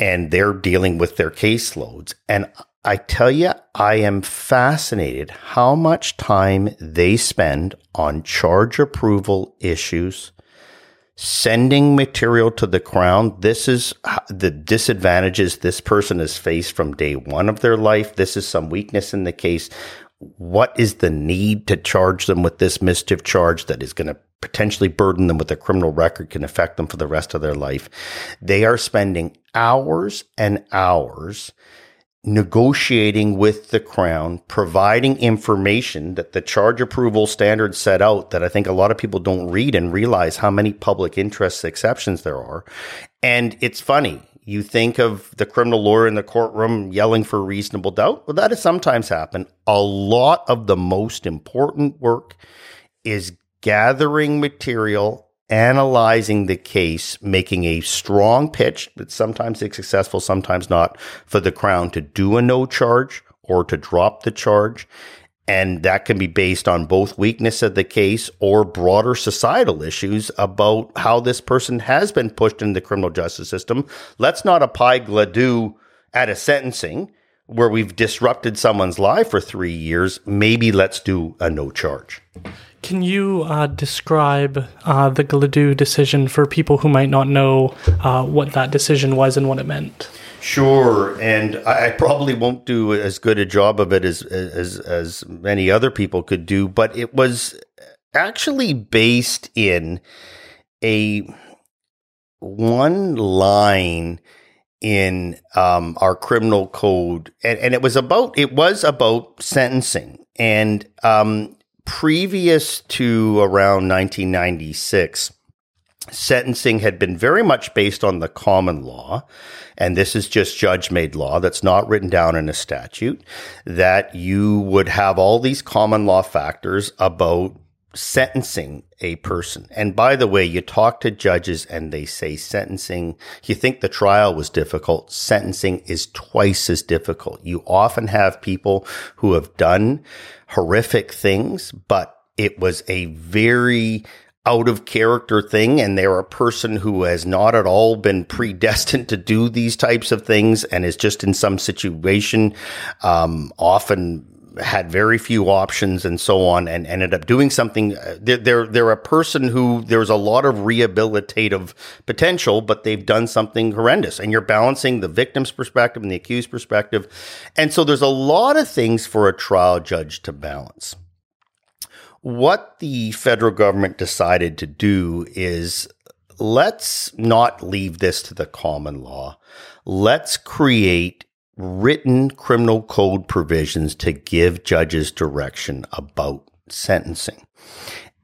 and they're dealing with their caseloads and I tell you, I am fascinated how much time they spend on charge approval issues, sending material to the Crown. This is the disadvantages this person has faced from day one of their life. This is some weakness in the case. What is the need to charge them with this mischief charge that is going to potentially burden them with a criminal record, can affect them for the rest of their life? They are spending hours and hours negotiating with the Crown, providing information that the charge approval standards set out that I think a lot of people don't read and realize how many public interest exceptions there are. And it's funny. You think of the criminal lawyer in the courtroom yelling for reasonable doubt. Well, that has sometimes happened. A lot of the most important work is gathering material analyzing the case, making a strong pitch that sometimes it's successful, sometimes not, for the Crown to do a no charge or to drop the charge. And that can be based on both weakness of the case or broader societal issues about how this person has been pushed into the criminal justice system. Let's not apply Gladue at a sentencing where we've disrupted someone's life for three years. Maybe let's do a no charge. Can you uh, describe uh, the Gladue decision for people who might not know uh, what that decision was and what it meant? Sure, and I probably won't do as good a job of it as as as many other people could do, but it was actually based in a one line in um, our criminal code, and, and, it was about it was about sentencing, and um, previous to around 1996, sentencing had been very much based on the common law. And this is just judge made law that's not written down in a statute that you would have all these common law factors about sentencing a person. And by the way, you talk to judges and they say sentencing, you think the trial was difficult. Sentencing is twice as difficult. You often have people who have done horrific things, but it was a very out of character thing. And they're a person who has not at all been predestined to do these types of things and is just in some situation um, often had very few options and so on and ended up doing something uh, they're, they're, they're a person who there's a lot of rehabilitative potential but they've done something horrendous. And you're balancing the victim's perspective and the accused perspective. And so there's a lot of things for a trial judge to balance. What the federal government decided to do is let's not leave this to the common law. Let's create written criminal code provisions to give judges direction about sentencing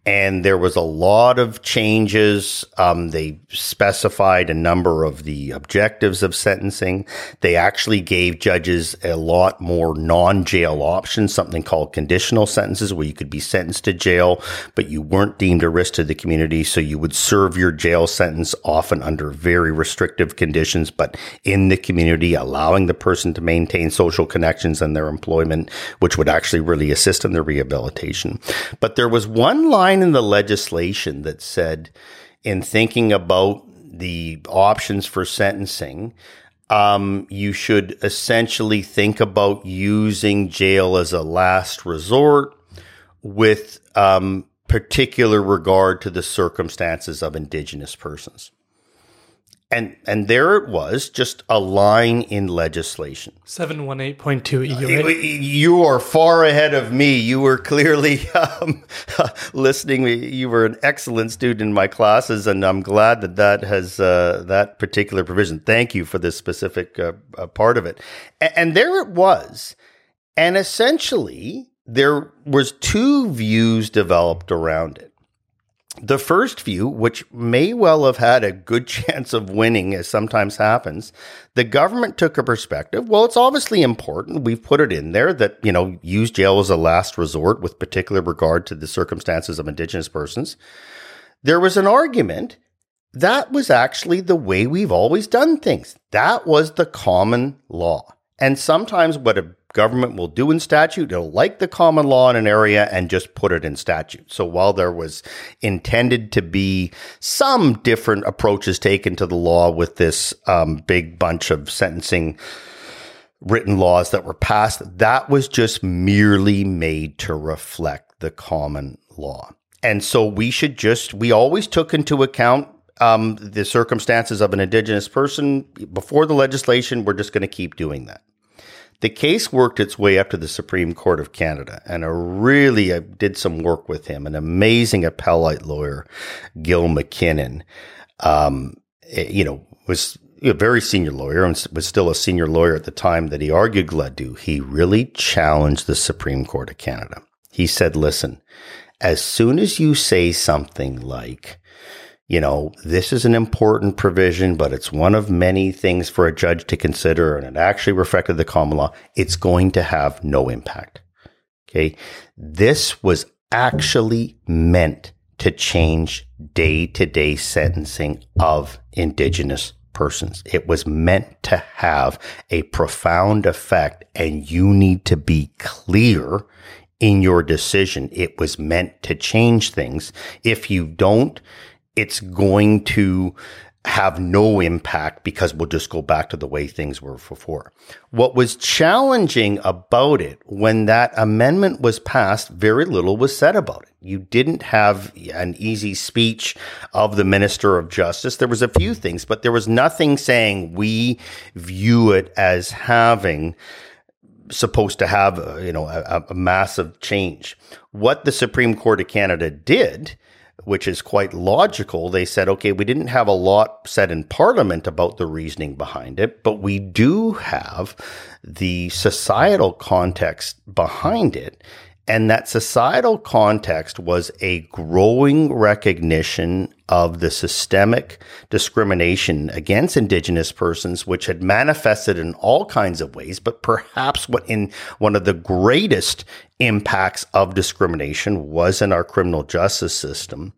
and there was a lot of changes. Um, they specified a number of the objectives of sentencing. They actually gave judges a lot more non-jail options, something called conditional sentences, where you could be sentenced to jail, but you weren't deemed a risk to the community, so you would serve your jail sentence often under very restrictive conditions, but in the community, allowing the person to maintain social connections and their employment, which would actually really assist in their rehabilitation. But there was one line line in the legislation that said, in thinking about the options for sentencing, um, you should essentially think about using jail as a last resort with um, particular regard to the circumstances of Indigenous persons. And and there it was, just a line in legislation. Seven one eight point two EUA. You are far ahead of me. You were clearly um, listening. You were an excellent student in my classes, and I'm glad that that has uh, that particular provision. Thank you for this specific uh, uh, part of it. And, and there it was, and essentially there was two views developed around it the first view, which may well have had a good chance of winning, as sometimes happens, the government took a perspective. Well, it's obviously important. We've put it in there that, you know, use jail as a last resort with particular regard to the circumstances of Indigenous persons. There was an argument that was actually the way we've always done things. That was the common law. And sometimes what a government will do in statute. It'll like the common law in an area and just put it in statute. So while there was intended to be some different approaches taken to the law with this um, big bunch of sentencing written laws that were passed, that was just merely made to reflect the common law. And so we should just, we always took into account um, the circumstances of an Indigenous person before the legislation. We're just going to keep doing that. The case worked its way up to the Supreme Court of Canada, and I really I did some work with him, an amazing appellate lawyer, Gil McKinnon. Um, eh, you know, was a very senior lawyer and was still a senior lawyer at the time that he argued Gladue. He really challenged the Supreme Court of Canada. He said, listen, as soon as you say something like, you know, this is an important provision, but it's one of many things for a judge to consider, and it actually reflected the common law. It's going to have no impact. Okay. This was actually meant to change day to day sentencing of Indigenous persons. It was meant to have a profound effect, and you need to be clear in your decision. It was meant to change things. If you don't, it's going to have no impact because we'll just go back to the way things were before. What was challenging about it when that amendment was passed, very little was said about it. You didn't have an easy speech of the Minister of Justice. There was a few things, but there was nothing saying we view it as having supposed to have, uh, you know, a, a massive change. What the Supreme Court of Canada did which is quite logical. They said, okay, we didn't have a lot said in Parliament about the reasoning behind it, but we do have the societal context behind it. And that societal context was a growing recognition of the systemic discrimination against Indigenous persons, which had manifested in all kinds of ways, but perhaps what in one of the greatest impacts of discrimination was in our criminal justice system,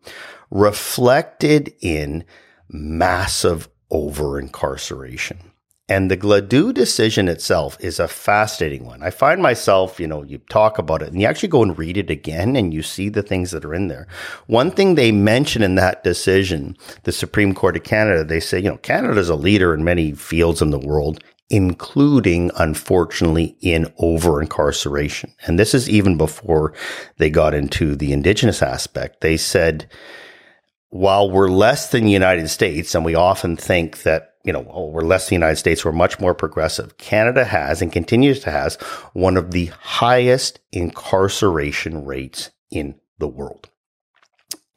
reflected in massive over incarceration. And the Gladue decision itself is a fascinating one. I find myself, you know, you talk about it and you actually go and read it again and you see the things that are in there. One thing they mention in that decision, the Supreme Court of Canada, they say, you know, Canada is a leader in many fields in the world, including, unfortunately, in over incarceration. And this is even before they got into the Indigenous aspect. They said, while we're less than the United States, and we often think that you know, oh, we're less the United States, we're much more progressive. Canada has and continues to has one of the highest incarceration rates in the world.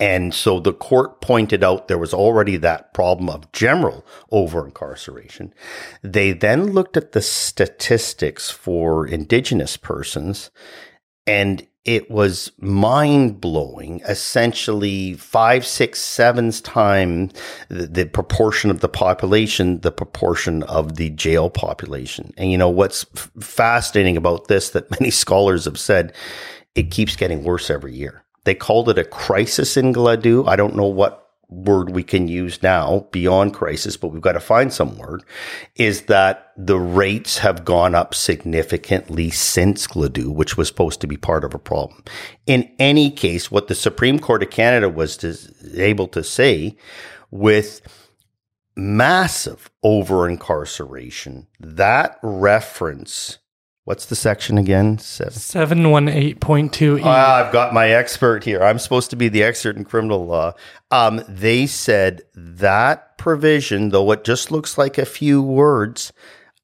And so the court pointed out there was already that problem of general over incarceration. They then looked at the statistics for indigenous persons and it was mind blowing. Essentially, five, six, seven times the, the, proportion of the population, the proportion of the jail population. And you know what's f- fascinating about this that many scholars have said, it keeps getting worse every year. They called it a crisis in Gladue. I don't know what word we can use now beyond crisis, but we've got to find some word, is that the rates have gone up significantly since Gladue, which was supposed to be part of a problem. In any case, what the Supreme Court of Canada was to, able to say with massive over incarceration, that reference What's the section again? Seven. 718.2E. Ah, I've got my expert here. I'm supposed to be the expert in criminal law. Um, they said that provision, though it just looks like a few words,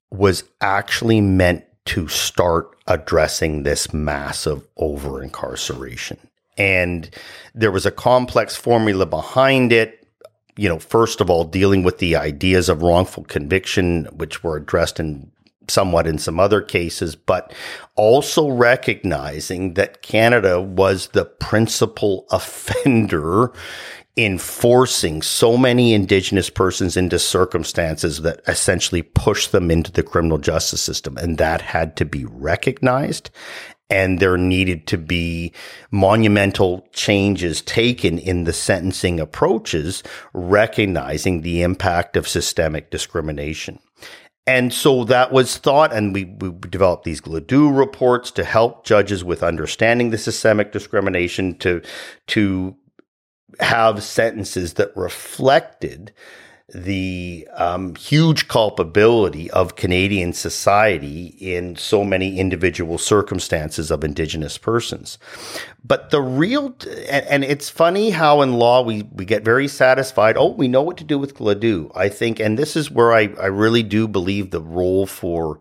was actually meant to start addressing this massive over incarceration. And there was a complex formula behind it. You know, first of all, dealing with the ideas of wrongful conviction, which were addressed in somewhat in some other cases, but also recognizing that Canada was the principal offender in forcing so many Indigenous persons into circumstances that essentially pushed them into the criminal justice system. And that had to be recognized. And there needed to be monumental changes taken in the sentencing approaches, recognizing the impact of systemic discrimination. And so that was thought, and we, we developed these Gladue reports to help judges with understanding the systemic discrimination, to to have sentences that reflected the um, huge culpability of Canadian society in so many individual circumstances of Indigenous persons. But the real, and, and, it's funny how in law we, we get very satisfied. Oh, we know what to do with Gladue. I think, and this is where I, I really do believe the role for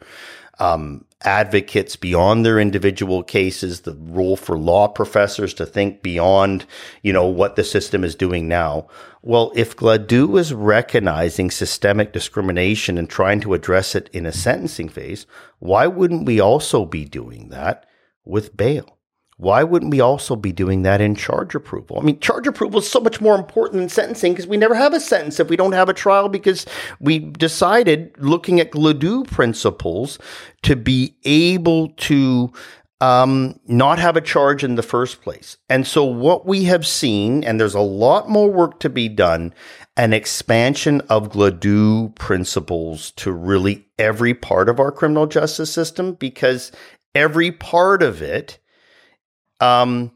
um, advocates beyond their individual cases, the role for law professors to think beyond, you know, what the system is doing now. Well, if Gladue is recognizing systemic discrimination and trying to address it in a sentencing phase, why wouldn't we also be doing that with bail? Why wouldn't we also be doing that in charge approval? I mean, charge approval is so much more important than sentencing because we never have a sentence if we don't have a trial because we decided, looking at Gladue principles, to be able to um, not have a charge in the first place. And so, what we have seen, and there's a lot more work to be done, an expansion of Gladue principles to really every part of our criminal justice system because every part of it um,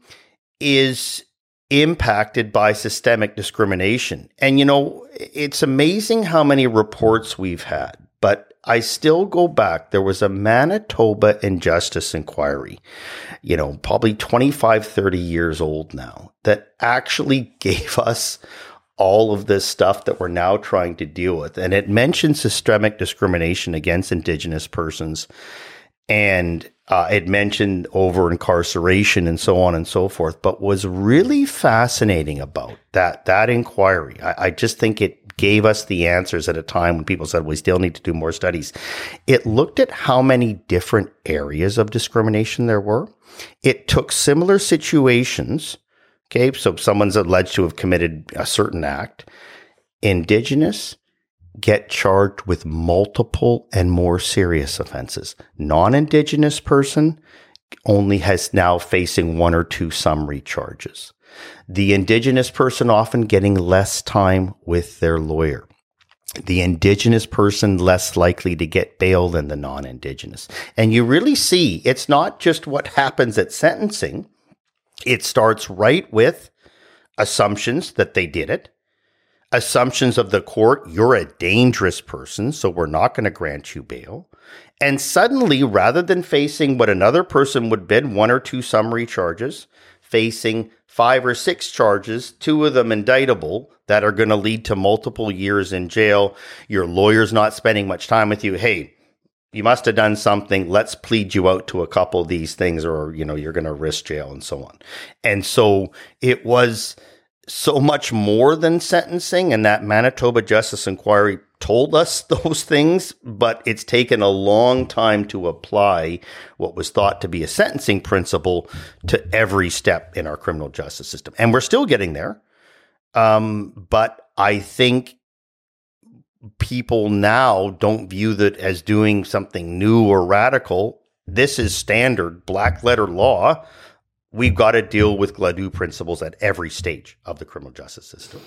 is impacted by systemic discrimination. And, you know, it's amazing how many reports we've had, but I still go back. There was a Manitoba Injustice Inquiry, you know, probably 25, 30 years old now, that actually gave us all of this stuff that we're now trying to deal with. And it mentioned systemic discrimination against Indigenous persons. And uh, it mentioned over incarceration and so on and so forth, but was really fascinating about that that inquiry. I, I just think it gave us the answers at a time when people said we still need to do more studies. It looked at how many different areas of discrimination there were. It took similar situations. Okay, so someone's alleged to have committed a certain act. Indigenous, get charged with multiple and more serious offenses. Non-indigenous person only has now facing one or two summary charges. The indigenous person often getting less time with their lawyer. The indigenous person less likely to get bail than the non-indigenous. And you really see it's not just what happens at sentencing. It starts right with assumptions that they did it assumptions of the court, you're a dangerous person, so we're not going to grant you bail. And suddenly, rather than facing what another person would bid, one or two summary charges, facing five or six charges, two of them indictable that are going to lead to multiple years in jail, your lawyer's not spending much time with you. Hey, you must have done something. Let's plead you out to a couple of these things, or, you know, you're going to risk jail and so on. And so it was so much more than sentencing, and that Manitoba Justice Inquiry told us those things, but it's taken a long time to apply what was thought to be a sentencing principle to every step in our criminal justice system. And we're still getting there. Um, but I think people now don't view that as doing something new or radical. This is standard black letter law we've got to deal with Gladue principles at every stage of the criminal justice system.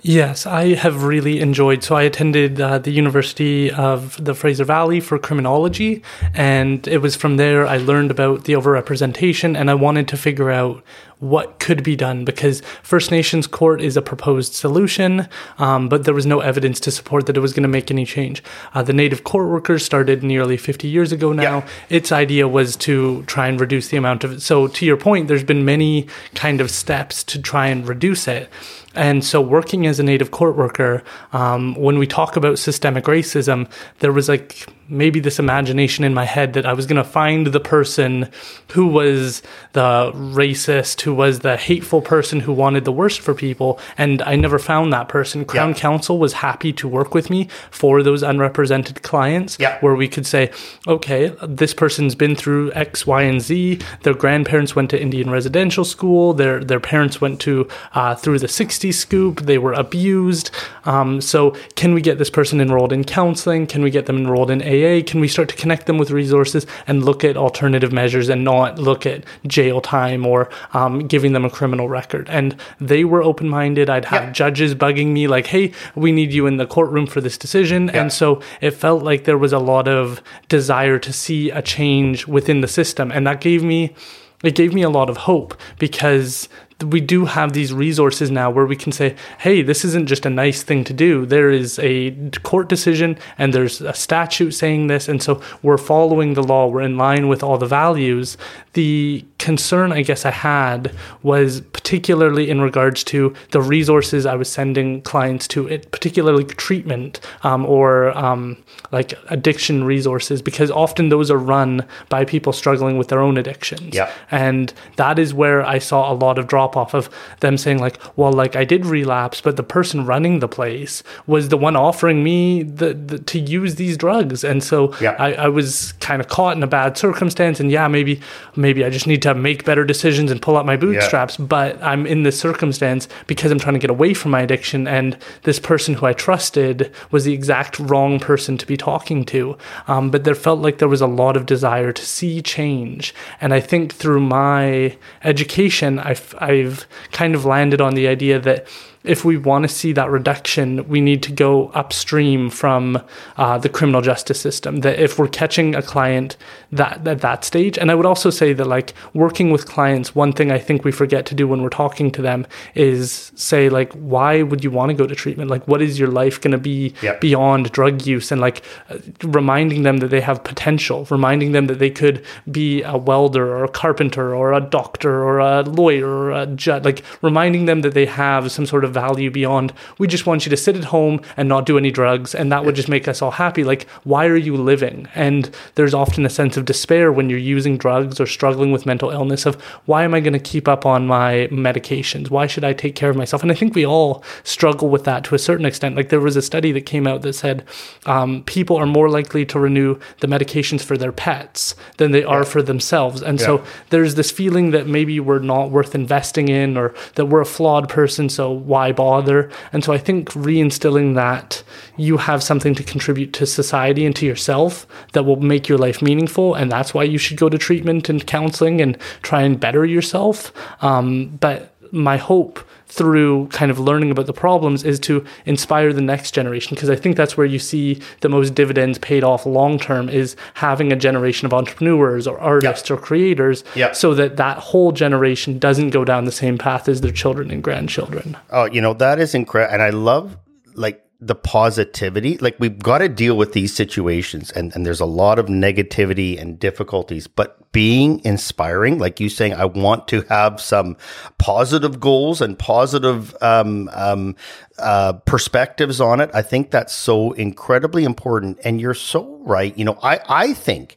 Yes, I have really enjoyed. So I attended uh, the University of the Fraser Valley for criminology, and it was from there I learned about the overrepresentation, and I wanted to figure out what could be done because First Nations court is a proposed solution, um, but there was no evidence to support that it was going to make any change. Uh, the Native court workers started nearly 50 years ago now. Yeah. Its idea was to try and reduce the amount of it. So, to your point, there's been many kind of steps to try and reduce it. And so, working as a Native court worker, um, when we talk about systemic racism, there was like maybe this imagination in my head that I was going to find the person who was the racist, who was the hateful person who wanted the worst for people. And I never found that person. Crown yeah. Counsel was happy to work with me for those unrepresented clients yeah. where we could say, okay, this person's been through X, Y, and Z. Their grandparents went to Indian residential school. Their, their parents went to uh, through the 60s scoop. They were abused. Um, so can we get this person enrolled in counseling? Can we get them enrolled in AA? can we start to connect them with resources and look at alternative measures and not look at jail time or um, giving them a criminal record? And they were open minded. I'd have yeah. judges bugging me like, hey, we need you in the courtroom for this decision. Yeah. And so it felt like there was a lot of desire to see a change within the system. And that gave me it gave me a lot of hope because we do have these resources now where we can say, hey, this isn't just a nice thing to do. There is a court decision and there's a statute saying this. And so we're following the law, we're in line with all the values. The concern I guess I had was particularly in regards to the resources I was sending clients to, it, particularly treatment um, or um, like addiction resources, because often those are run by people struggling with their own addictions. Yeah. And that is where I saw a lot of drop off of them saying like, well, like I did relapse, but the person running the place was the one offering me the, the to use these drugs, and so yeah. I, I was kind of caught in a bad circumstance. And yeah, maybe maybe I just need to make better decisions and pull out my bootstraps. Yeah. But I'm in this circumstance because I'm trying to get away from my addiction, and this person who I trusted was the exact wrong person to be talking to. Um, but there felt like there was a lot of desire to see change, and I think through my education, I, I I've kind of landed on the idea that if we want to see that reduction, we need to go upstream from uh, the criminal justice system. That if we're catching a client that at that stage, and I would also say that like working with clients, one thing I think we forget to do when we're talking to them is say like, why would you want to go to treatment? Like, what is your life going to be yep. beyond drug use? And like uh, reminding them that they have potential, reminding them that they could be a welder or a carpenter or a doctor or a lawyer or a judge, like reminding them that they have some sort of value beyond we just want you to sit at home and not do any drugs and that would just make us all happy. Like why are you living? And there's often a sense of despair when you're using drugs or struggling with mental illness of why am i going to keep up on my medications? Why should i take care of myself? And i think we all struggle with that to a certain extent. Like there was a study that came out that said um, people are more likely to renew the medications for their pets than they are for themselves. And yeah. so there's this feeling that maybe we're not worth investing in or that we're a flawed person so why why bother? And so I think reinstilling that you have something to contribute to society and to yourself that will make your life meaningful. And that's why you should go to treatment and counseling and try and better yourself. Um, but my hope through kind of learning about the problems is to inspire the next generation because I think that's where you see the most dividends paid off long term is having a generation of entrepreneurs or artists yep. or creators yep. so that that whole generation doesn't go down the same path as their children and grandchildren. Oh, you know, that is incredible and I love like the positivity. Like we've got to deal with these situations and, and there's a lot of negativity and difficulties, but being inspiring, like you saying, I want to have some positive goals and positive um, um, uh, perspectives on it. I think that's so incredibly important. And you're so right. You know, I, I think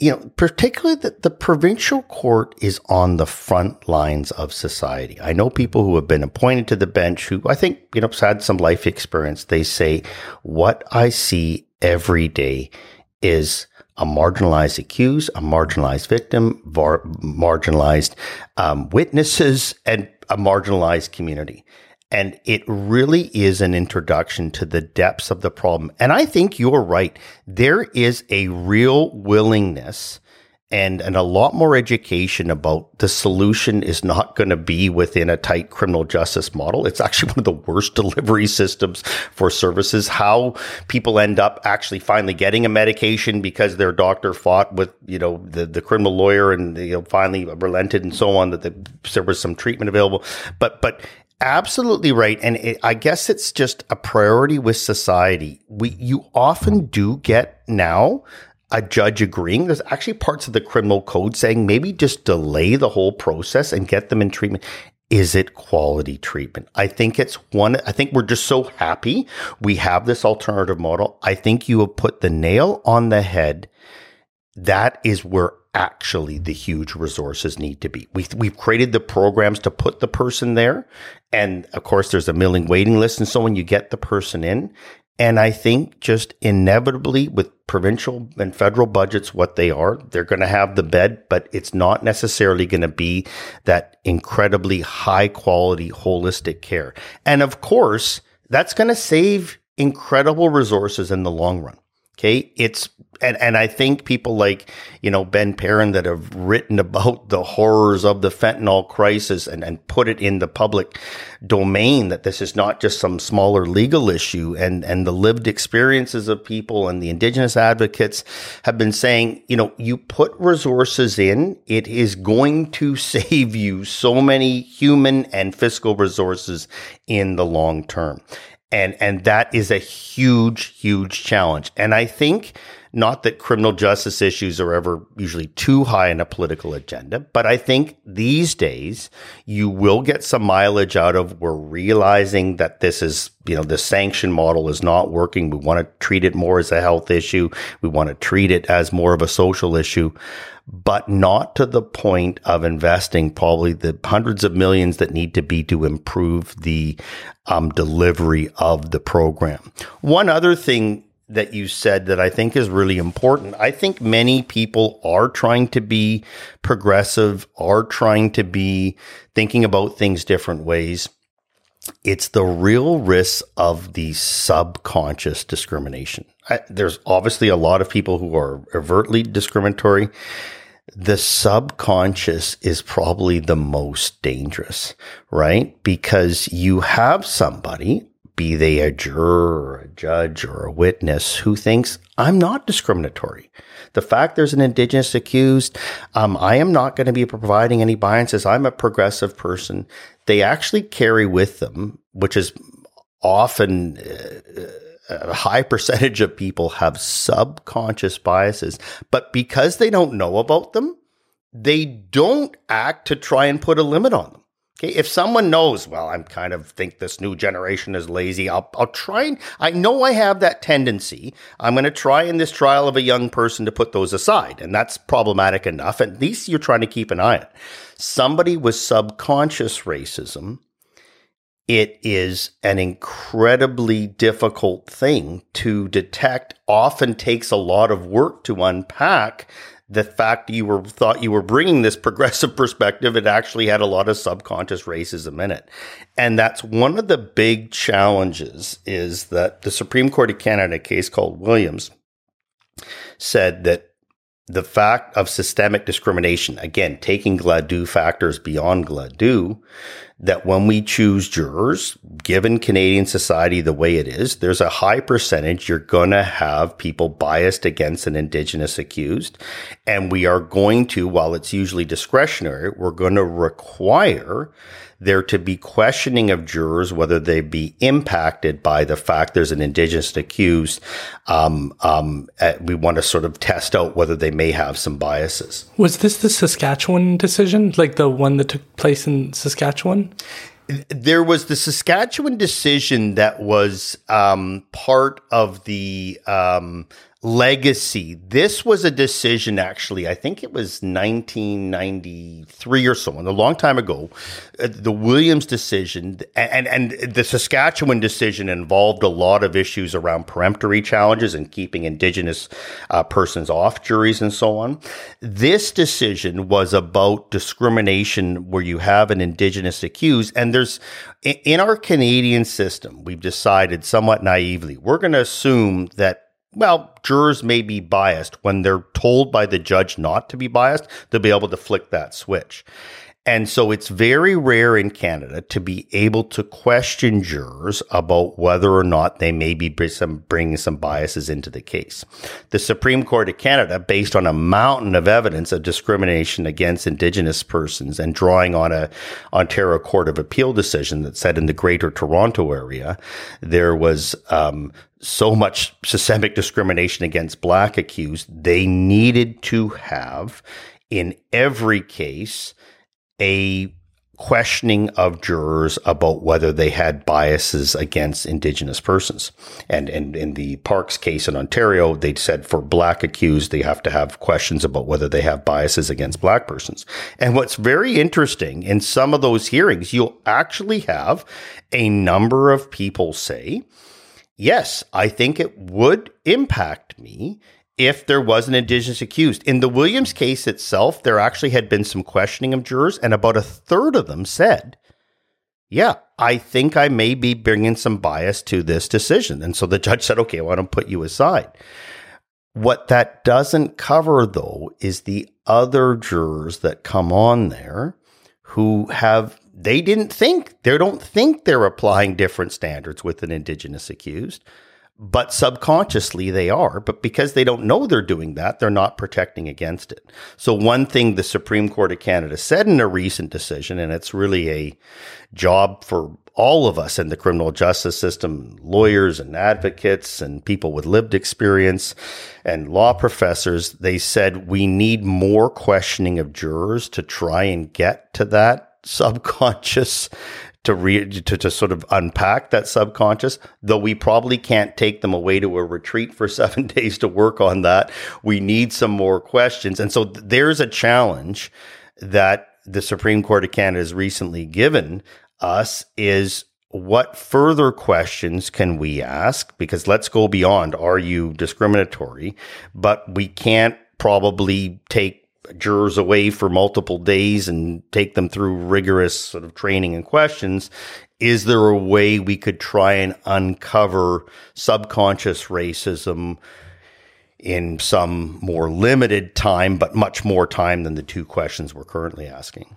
you know, particularly that the provincial court is on the front lines of society. I know people who have been appointed to the bench who I think, you know, had some life experience. They say, what I see every day is a marginalized accused, a marginalized victim, var- marginalized um, witnesses, and a marginalized community. And it really is an introduction to the depths of the problem. And I think you're right. There is a real willingness and and a lot more education about the solution is not going to be within a tight criminal justice model. It's actually one of the worst delivery systems for services. How people end up actually finally getting a medication because their doctor fought with you know the the criminal lawyer and you know finally relented and so on that the, there was some treatment available. But but Absolutely right, and it, I guess it's just a priority with society. We you often do get now a judge agreeing. There's actually parts of the criminal code saying maybe just delay the whole process and get them in treatment. Is it quality treatment? I think it's one. I think we're just so happy we have this alternative model. I think you have put the nail on the head. That is where actually the huge resources need to be. We, we've created the programs to put the person there. And of course, there's a milling waiting list and so on. You get the person in. And I think just inevitably with provincial and federal budgets, what they are, they're going to have the bed, but it's not necessarily going to be that incredibly high quality holistic care. And of course, that's going to save incredible resources in the long run. Okay. It's and, and I think people like, you know, Ben Perrin that have written about the horrors of the fentanyl crisis and, and put it in the public domain that this is not just some smaller legal issue and, and the lived experiences of people and the indigenous advocates have been saying, you know, you put resources in, it is going to save you so many human and fiscal resources in the long term. And, and that is a huge, huge challenge. And I think not that criminal justice issues are ever usually too high on a political agenda, but I think these days you will get some mileage out of. We're realizing that this is, you know, the sanction model is not working. We want to treat it more as a health issue. We want to treat it as more of a social issue, but not to the point of investing probably the hundreds of millions that need to be to improve the um, delivery of the program. One other thing that you said that I think is really important. I think many people are trying to be progressive, are trying to be thinking about things different ways. It's the real risk of the subconscious discrimination. I, there's obviously a lot of people who are overtly discriminatory. The subconscious is probably the most dangerous, right? Because you have somebody, be they a juror or a judge or a witness who thinks I'm not discriminatory. The fact there's an indigenous accused, um, I am not going to be providing any biases. I'm a progressive person. They actually carry with them, which is often uh, a high percentage of people have subconscious biases, but because they don't know about them, they don't act to try and put a limit on them. Okay, if someone knows, well, I'm kind of think this new generation is lazy. I'll I'll try and I know I have that tendency. I'm going to try in this trial of a young person to put those aside, and that's problematic enough. At least you're trying to keep an eye on it. Somebody with subconscious racism, it is an incredibly difficult thing to detect. Often takes a lot of work to unpack the fact you were thought you were bringing this progressive perspective, it actually had a lot of subconscious racism in it. And that's one of the big challenges is that the Supreme Court of Canada, case called Williams, said that the fact of systemic discrimination, again, taking Gladue factors beyond Gladue, that when we choose jurors, given Canadian society the way it is, there's a high percentage you're going to have people biased against an Indigenous accused. And we are going to, while it's usually discretionary, we're going to require there to be questioning of jurors whether they be impacted by the fact there's an indigenous accused. Um, um, uh, we want to sort of test out whether they may have some biases. Was this the Saskatchewan decision, like the one that took place in Saskatchewan? There was the Saskatchewan decision that was um, part of the um, legacy. This was a decision, actually, I think it was 1993 or so, a long time ago. Uh, the Williams decision and, and the Saskatchewan decision involved a lot of issues around peremptory challenges and keeping Indigenous uh, persons off juries and so on. This decision was about discrimination where you have an Indigenous accused. And there's, in our Canadian system, we've decided somewhat naively, we're going to assume that well, jurors may be biased. When they're told by the judge not to be biased, they'll be able to flick that switch. And so it's very rare in Canada to be able to question jurors about whether or not they may be bringing some biases into the case. The Supreme Court of Canada, based on a mountain of evidence of discrimination against Indigenous persons and drawing on a Ontario Court of Appeal decision that said in the Greater Toronto area there was um, so much systemic discrimination against black accused, they needed to have in every case a questioning of jurors about whether they had biases against indigenous persons. And, and in the Parks case in Ontario, they said for black accused, they have to have questions about whether they have biases against black persons. And what's very interesting in some of those hearings, you'll actually have a number of people say, yes, I think it would impact me if there was an Indigenous accused. In the Williams case itself, there actually had been some questioning of jurors, and about a third of them said, Yeah, I think I may be bringing some bias to this decision. And so the judge said, Okay, well, I don't put you aside. What that doesn't cover, though, is the other jurors that come on there who have they didn't think they don't think they're applying different standards with an indigenous accused but subconsciously they are. But because they don't know they're doing that, they're not protecting against it. So one thing the Supreme Court of Canada said in a recent decision, and it's really a job for all of us in the criminal justice system, lawyers and advocates and people with lived experience and law professors, they said we need more questioning of jurors to try and get to that subconscious to re to, to sort of unpack that subconscious though we probably can't take them away to a retreat for seven days to work on that. We need some more questions. And so th- there's a challenge that the supreme court of canada has recently given us is what further questions can we ask? Because let's go beyond are you discriminatory? But we can't probably take jurors away for multiple days and take them through rigorous sort of training and questions. Is there a way we could try and uncover subconscious racism in some more limited time, but much more time than the two questions we're currently asking?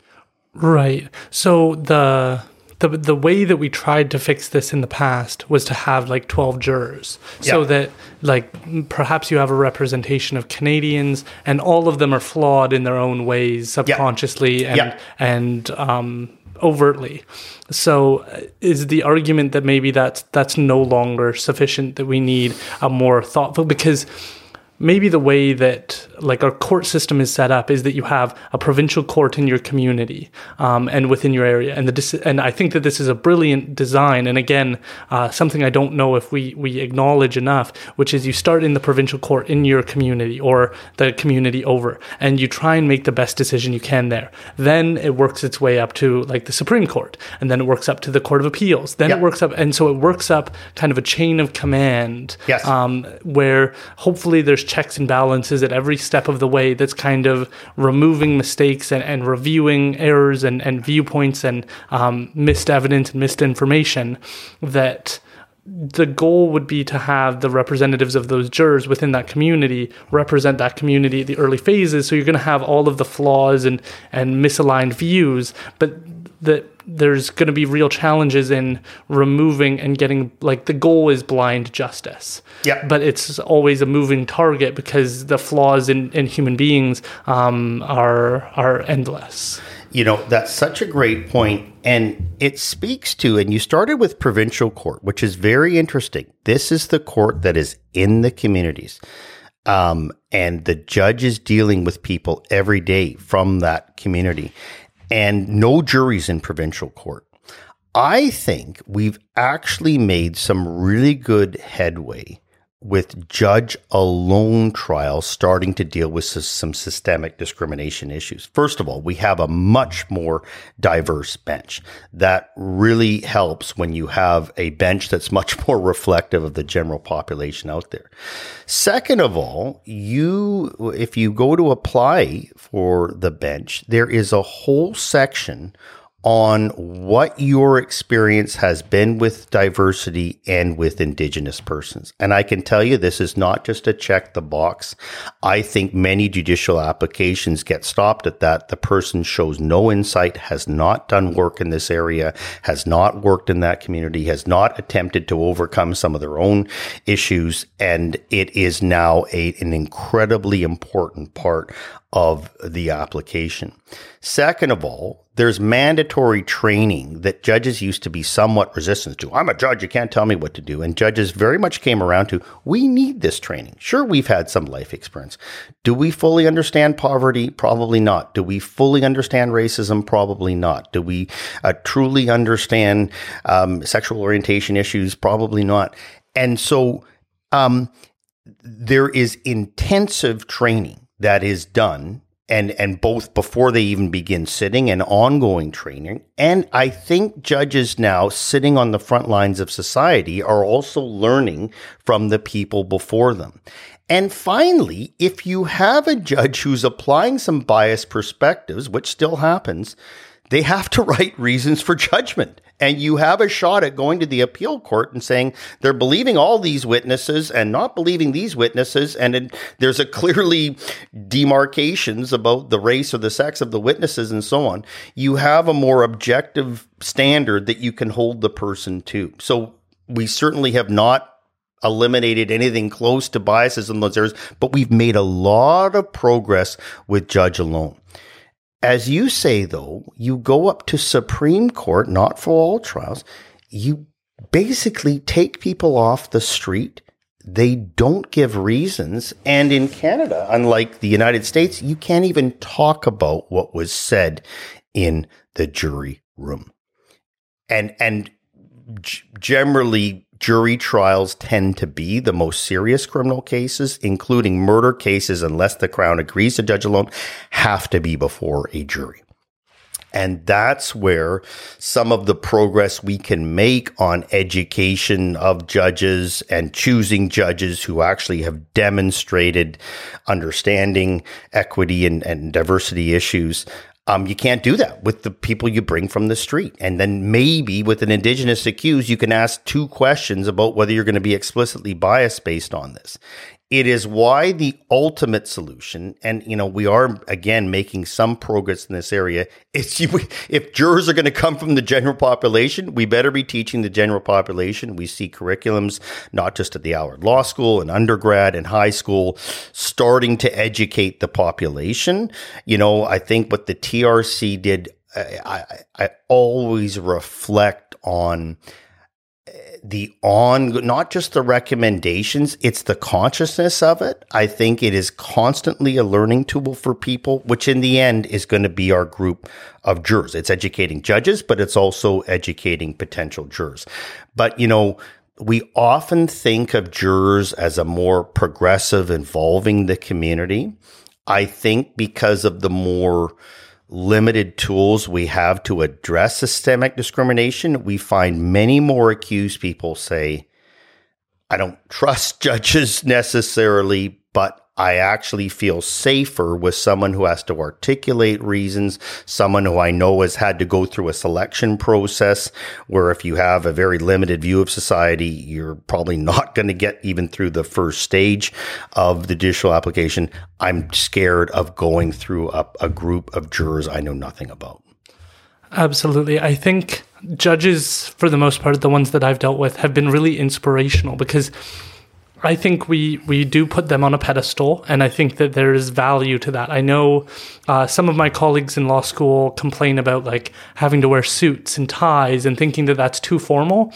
Right. So the the the way that we tried to fix this in the past was to have like 12 jurors so yeah. that like perhaps you have a representation of Canadians and all of them are flawed in their own ways subconsciously yeah. and yeah. and um, overtly. So uh, is the argument that maybe that's that's no longer sufficient that we need a more thoughtful because maybe the way that like our court system is set up is that you have a provincial court in your community um, and within your area. And the and I think that this is a brilliant design. And again uh, something I don't know if we we acknowledge enough which is you start in the provincial court in your community or the community over and you try and make the best decision you can there. Then it works its way up to like the Supreme Court and then it works up to the Court of Appeals. Then it works up and so it works up kind of a chain of command yes. um, where hopefully there's there's checks and balances at every step of the way that's kind of removing mistakes and, and reviewing errors and, and viewpoints and um, missed evidence and missed information that the goal would be to have the representatives of those jurors within that community represent that community at the early phases. So you're going to have all of the flaws and, and misaligned views, but that there's going to be real challenges in removing and getting like the goal is blind justice. Yeah. But it's always a moving target because the flaws in, in human beings um, are are endless. You know, that's such a great. And it speaks to, and you started with provincial court, which is very interesting. This is the court that is in the communities. Um, and the judge is dealing with people every day from that community and no juries in provincial court. I think we've actually made some really good headway with judge alone trials starting to deal with some systemic discrimination issues. First of all, we have a much more diverse bench. That really helps when you have a bench that's much more reflective of the general population out there. Second of all, you, if you go to apply for the bench, there is a whole section on what your experience has been with diversity and with Indigenous persons. And I can tell you this is not just a check the box. I think many judicial applications get stopped at that. The person shows no insight, has not done work in this area, has not worked in that community, has not attempted to overcome some of their own issues. And it is now a, an incredibly important part of the application. Second of all, there's mandatory training that judges used to be somewhat resistant to. I'm a judge, you can't tell me what to do. And judges very much came around to, we need this training. Sure, we've had some life experience. Do we fully understand poverty? Probably not. Do we fully understand racism? Probably not. Do we uh, truly understand um, sexual orientation issues? Probably not. And so um, there is intensive training that is done and and both before they even begin sitting and ongoing training. And i think judges now sitting on the front lines of society are also learning from the people before them. And finally if you have a judge who's applying some biased perspectives which still happens they have to write reasons for judgment and you have a shot at going to the appeal court and saying they're believing all these witnesses and not believing these witnesses. And it, there's a clearly demarcations about the race or the sex of the witnesses and so on. You have a more objective standard that you can hold the person to. So we certainly have not eliminated anything close to biases in those areas but we've made a lot of progress with judge alone as you say, though, you go up to Supreme Court, not for all trials. You basically take people off the street. They don't give reasons. And in Canada, unlike the United States, you can't even talk about what was said in the jury room. And, and generally, jury trials tend to be the most serious criminal cases, including murder cases, unless the Crown agrees to judge alone, have to be before a jury. And that's where some of the progress we can make on education of judges and choosing judges who actually have demonstrated understanding equity and, and diversity issues um, you can't do that with the people you bring from the street. And then maybe with an indigenous accused, you can ask two questions about whether you're going to be explicitly biased based on this. It is why the ultimate solution, and you know, we are again making some progress in this area. It's if jurors are going to come from the general population, we better be teaching the general population. We see curriculums not just at the Allard Law School and undergrad and high school, starting to educate the population. You know, I think what the TRC did, I, I, I always reflect on the on not just the recommendations it's the consciousness of it. I think it is constantly a learning tool for people which in the end is going to be our group of jurors. It's educating judges but it's also educating potential jurors. But you know we often think of jurors as a more progressive involving the community. I think because of the more limited tools we have to address systemic discrimination, we find many more accused people say, I don't trust judges necessarily, but I actually feel safer with someone who has to articulate reasons, someone who I know has had to go through a selection process where if you have a very limited view of society, you're probably not going to get even through the first stage of the judicial application. I'm scared of going through a, a group of jurors I know nothing about. Absolutely. I think judges, for the most part, the ones that I've dealt with, have been really inspirational because I think we we do put them on a pedestal, and I think that there is value to that. I know uh, some of my colleagues in law school complain about like having to wear suits and ties and thinking that that's too formal.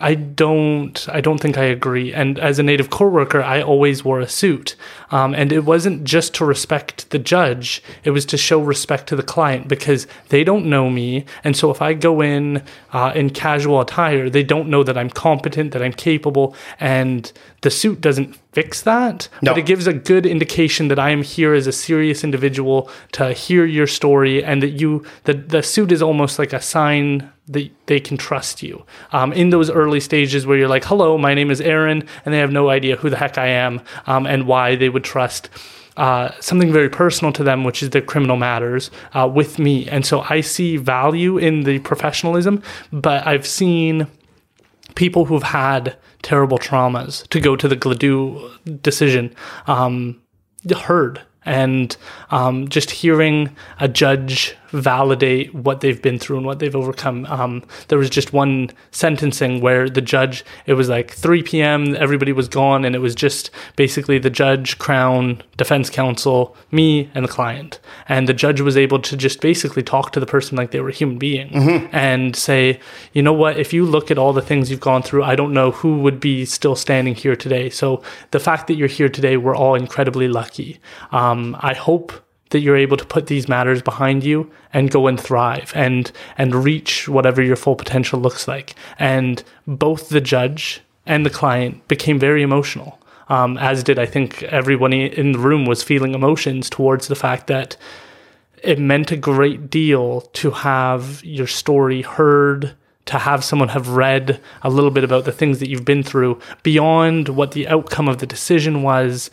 I don't I don't think I agree. And as a native court worker, I always wore a suit. Um, and it wasn't just to respect the judge, it was to show respect to the client because they don't know me. And so if I go in uh, in casual attire, they don't know that I'm competent, that I'm capable, and the suit doesn't fix that. No. But it gives a good indication that I am here as a serious individual to hear your story and that you that the suit is almost like a sign that they can trust you. Um, in those early stages where you're like, hello, my name is Aaron, and they have no idea who the heck I am um, and why they would trust uh, something very personal to them, which is their criminal matters, uh, with me. And so I see value in the professionalism, but I've seen people who've had terrible traumas to go to the Gladue decision um, heard. And um, just hearing a judge validate what they've been through and what they've overcome. Um, there was just one sentencing where the judge, it was like 3 p.m., everybody was gone, and it was just basically the judge, Crown, defense counsel, me, and the client. And the judge was able to just basically talk to the person like they were a human being mm-hmm. and say, you know what, if you look at all the things you've gone through, I don't know who would be still standing here today. So the fact that you're here today, we're all incredibly lucky. Um, I hope that you're able to put these matters behind you and go and thrive and and reach whatever your full potential looks like. And both the judge and the client became very emotional. Um, as did I think everyone in the room was feeling emotions towards the fact that it meant a great deal to have your story heard, to have someone have read a little bit about the things that you've been through beyond what the outcome of the decision was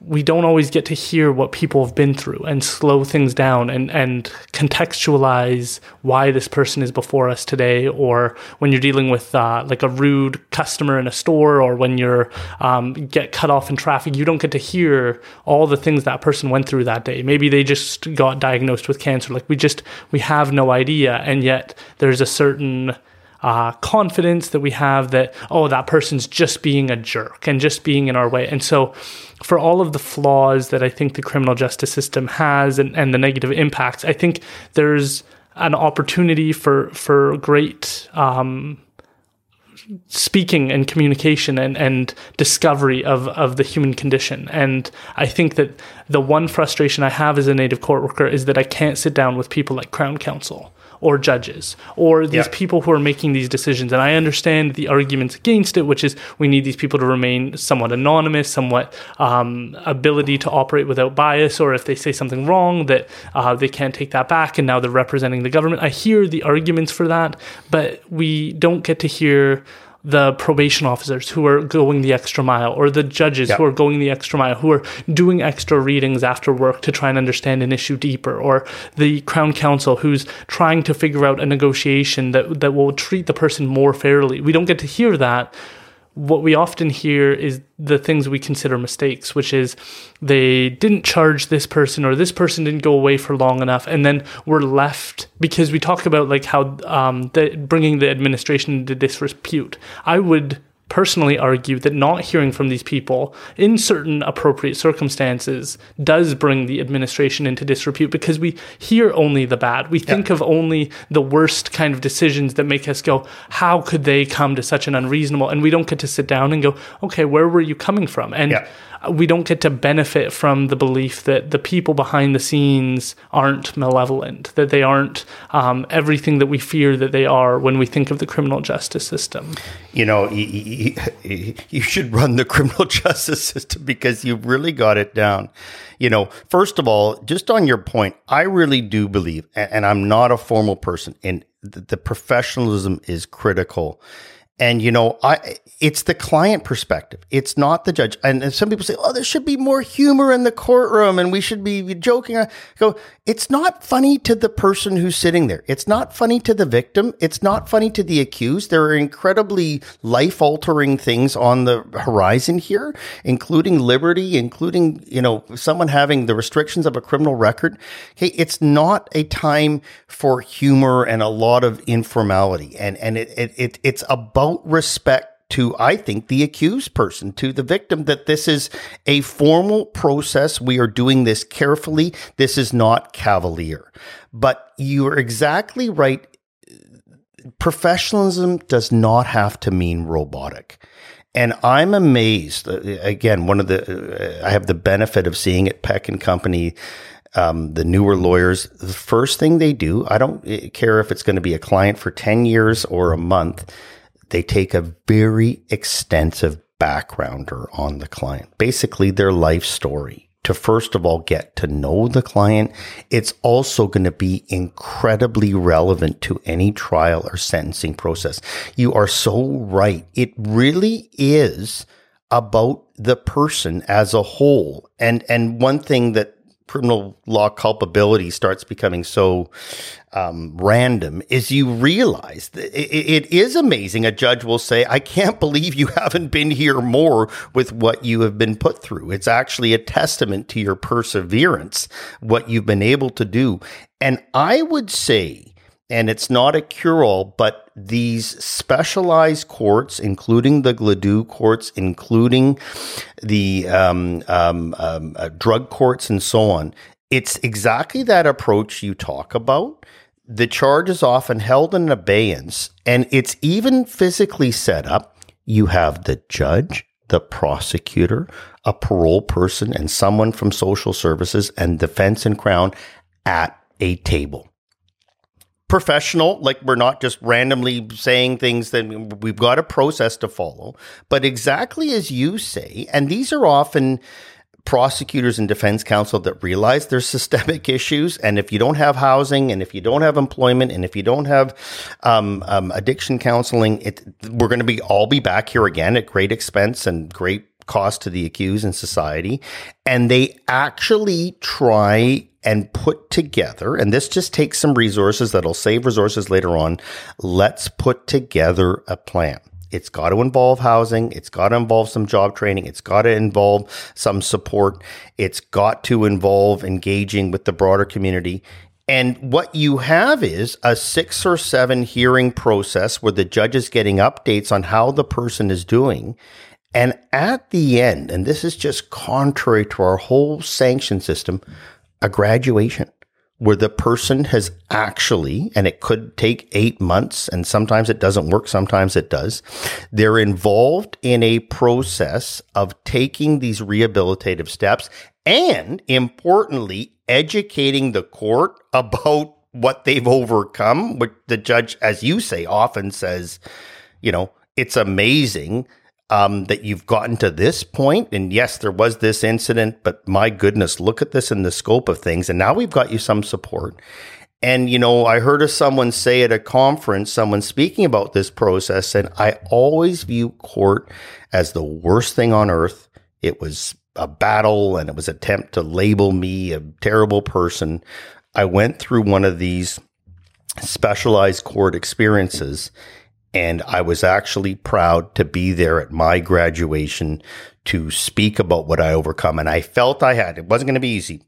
we don't always get to hear what people have been through and slow things down and, and contextualize why this person is before us today or when you're dealing with uh, like a rude customer in a store or when you're um, get cut off in traffic you don't get to hear all the things that person went through that day. Maybe they just got diagnosed with cancer. Like we just we have no idea. And yet there's a certain uh, confidence that we have that, oh, that person's just being a jerk and just being in our way. And so, for all of the flaws that I think the criminal justice system has and, and the negative impacts, I think there's an opportunity for, for great. Um, speaking and communication and, and discovery of, of the human condition. And I think that the one frustration I have as a native court worker is that I can't sit down with people like Crown Counsel or judges or these yeah. people who are making these decisions. And I understand the arguments against it, which is we need these people to remain somewhat anonymous, somewhat um, ability to operate without bias, or if they say something wrong, that uh, they can't take that back and now they're representing the government. I hear the arguments for that, but we don't get to hear the probation officers who are going the extra mile or the judges yep. who are going the extra mile who are doing extra readings after work to try and understand an issue deeper or the crown counsel who's trying to figure out a negotiation that that will treat the person more fairly we don't get to hear that what we often hear is the things we consider mistakes, which is they didn't charge this person or this person didn't go away for long enough, and then we're left because we talk about like how um, the, bringing the administration into disrepute. I would personally argue that not hearing from these people in certain appropriate circumstances does bring the administration into disrepute because we hear only the bad. We think yeah. of only the worst kind of decisions that make us go, how could they come to such an unreasonable? And we don't get to sit down and go, okay, where were you coming from? And yeah we don't get to benefit from the belief that the people behind the scenes aren't malevolent, that they aren't um, everything that we fear that they are when we think of the criminal justice system. You know, you, should run the criminal justice system because you've really got it down. You know, first of all, just on your point, I really do believe, and I'm not a formal person, and the professionalism is critical and you know, I it's the client perspective. It's not the judge. And, some people say, "Oh, there should be more humor in the courtroom, and we should be joking." I go, it's not funny to the person who's sitting there. It's not funny to the victim. It's not funny to the accused. There are incredibly life altering things on the horizon here, including liberty, including you know someone having the restrictions of a criminal record. Okay, it's not a time for humor and a lot of informality, and and it, it, it it's about respect to, I think, the accused person, to the victim, that this is a formal process. We are doing this carefully. This is not cavalier. But you are exactly right. Professionalism does not have to mean robotic. And I'm amazed. Uh, again, one of the, uh, I have the benefit of seeing at Peck and Company um, the newer lawyers, the first thing they do, I don't uh, care if it's going to be a client for 10 years or a month, they take a very extensive backgrounder on the client, basically their life story to first of all get to know the client. It's also going to be incredibly relevant to any trial or sentencing process. You are so right. It really is about the person as a whole. And and one thing that criminal law culpability starts becoming so um, random is you realize that it, it is amazing. A judge will say, I can't believe you haven't been here more with what you have been put through. It's actually a testament to your perseverance, what you've been able to do. And I would say, and it's not a cure all, but these specialized courts, including the Gladue courts, including the um, um, um, uh, drug courts, and so on, it's exactly that approach you talk about. The charge is often held in abeyance, and it's even physically set up. You have the judge, the prosecutor, a parole person, and someone from social services and defense and crown at a table professional. Like we're not just randomly saying things that we've got a process to follow. But exactly as you say, and these are often prosecutors and defense counsel that realize there's systemic issues. And if you don't have housing, and if you don't have employment, and if you don't have um, um, addiction counseling, it, we're going to be all be back here again at great expense and great cost to the accused and society. And they actually try and put together, and this just takes some resources that'll save resources later on. Let's put together a plan. It's got to involve housing. It's got to involve some job training. It's got to involve some support. It's got to involve engaging with the broader community. And what you have is a six or seven hearing process where the judge is getting updates on how the person is doing. And at the end, and this is just contrary to our whole sanction system, a graduation where the person has actually, and it could take eight months, and sometimes it doesn't work, sometimes it does. They're involved in a process of taking these rehabilitative steps and importantly, educating the court about what they've overcome, which the judge, as you say, often says, you know, it's amazing um, that you've gotten to this point. And yes, there was this incident, but my goodness, look at this in the scope of things. And now we've got you some support. And, you know, I heard of someone say at a conference, someone speaking about this process, and I always view court as the worst thing on earth. It was a battle and it was an attempt to label me a terrible person. I went through one of these specialized court experiences and I was actually proud to be there at my graduation to speak about what I overcome. And I felt I had, it wasn't going to be easy,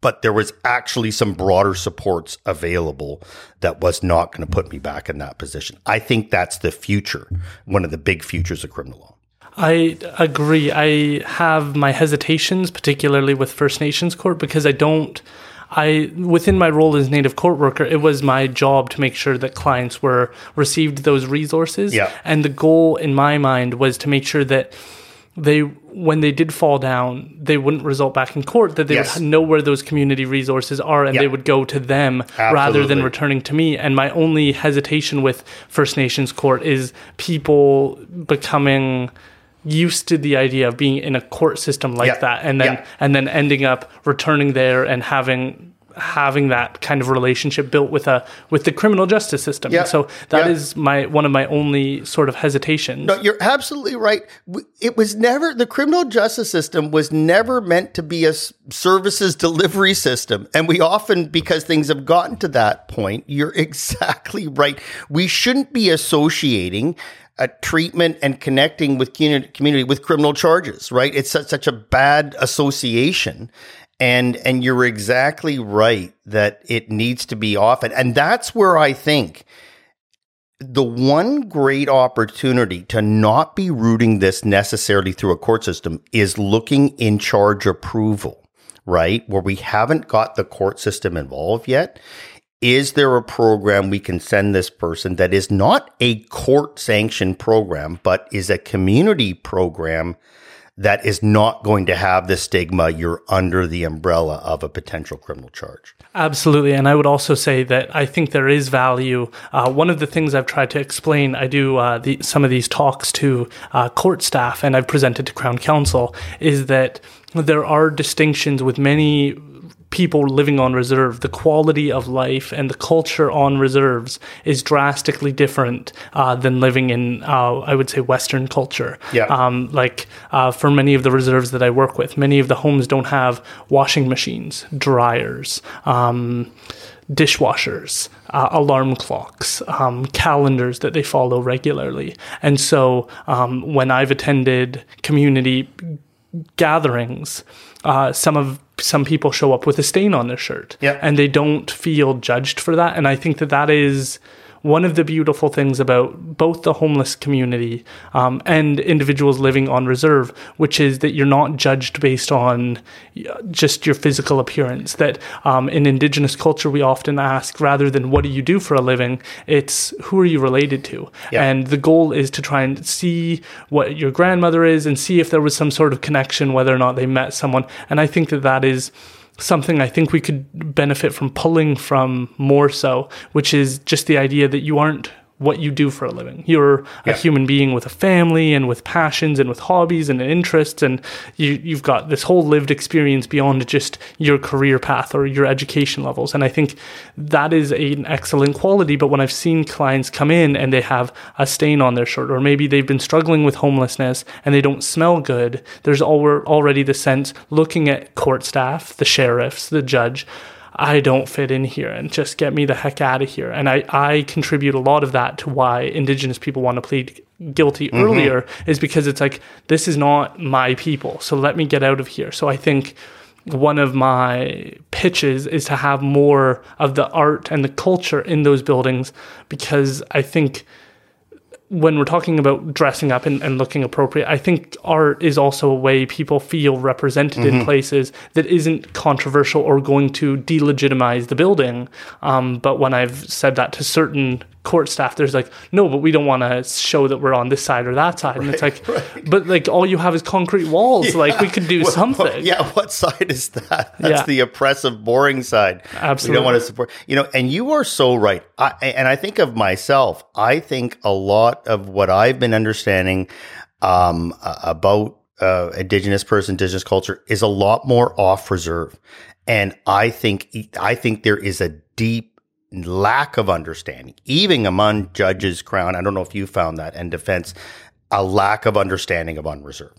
but there was actually some broader supports available that was not going to put me back in that position. I think that's the future, one of the big futures of criminal law. I agree. I have my hesitations, particularly with First Nations Court, because I don't I within my role as native court worker, it was my job to make sure that clients were received those resources. Yeah. And the goal in my mind was to make sure that they when they did fall down, they wouldn't result back in court, that they yes. would know where those community resources are and they would go to them Absolutely. rather than returning to me. And my only hesitation with First Nations court is people becoming used to the idea of being in a court system like yeah. that and then yeah. and then ending up returning there and having having that kind of relationship built with a with the criminal justice system. Yeah. so that is my one of my only sort of hesitations. No, you're absolutely right. It was never the criminal justice system was never meant to be a services delivery system. And we often because things have gotten to that point, you're exactly right. We shouldn't be associating a treatment and connecting with community with criminal charges, right? It's such, such a bad association. And, and you're exactly right that it needs to be often. And that's where I think the one great opportunity to not be rooting this necessarily through a court system is looking in charge approval, right? Where we haven't got the court system involved yet is there a program we can send this person that is not a court sanctioned program, but is a community program that is not going to have the stigma you're under the umbrella of a potential criminal charge? Absolutely. And I would also say that I think there is value. Uh, one of the things I've tried to explain, I do uh, the, some of these talks to uh, court staff and I've presented to Crown Counsel, is that there are distinctions with many people living on reserve, the quality of life and the culture on reserves is drastically different uh, than living in, uh, I would say, Western culture. Yeah. Um, like uh, for many of the reserves that I work with, many of the homes don't have washing machines, dryers. Um, dishwashers, uh, alarm clocks, um, calendars that they follow regularly. And so um, when I've attended community gatherings, uh, some of some people show up with a stain on their shirt, Yeah. and they don't feel judged for that. And I think that that is one of the beautiful things about both the homeless community um, and individuals living on reserve, which is that you're not judged based on uh, just your physical appearance. That um, in Indigenous culture, we often ask rather than what do you do for a living, it's who are you related to? Yeah. And the goal is to try and see what your grandmother is and see if there was some sort of connection, whether or not they met someone. And I think that that is something I think we could benefit from pulling from more so, which is just the idea that you aren't what you do for a living. You're a human being with a family and with passions and with hobbies and interests, and you, you've got this whole lived experience beyond just your career path or your education levels. And I think that is an excellent quality. But when I've seen clients come in and they have a stain on their shirt, or maybe they've been struggling with homelessness and they don't smell good, there's al- already the sense looking at court staff, the sheriffs, the judge. I don't fit in here and just get me the heck out of here. And I, I contribute a lot of that to why Indigenous people want to plead guilty mm-hmm. earlier is because it's like, this is not my people. So let me get out of here. So I think one of my pitches is to have more of the art and the culture in those buildings because I think when we're talking about dressing up and, and looking appropriate, I think art is also a way people feel represented in places that isn't controversial or going to delegitimize the building. Um, but when I've said that to certain court staff, there's like, no, but we don't want to show that we're on this side or that side. and it's like, but like all you have is concrete walls. Like we could do something. yeah, what side is that? That's Yeah. the oppressive, boring side. Absolutely we don't want to support. You know, and you are so right. I, and I think of myself. I think a lot of what I've been understanding um, about uh, Indigenous person, Indigenous culture is a lot more off reserve, and I think I think there is a deep lack of understanding, even among judges, crown. I don't know if you found that and defense, a lack of understanding of unreserved.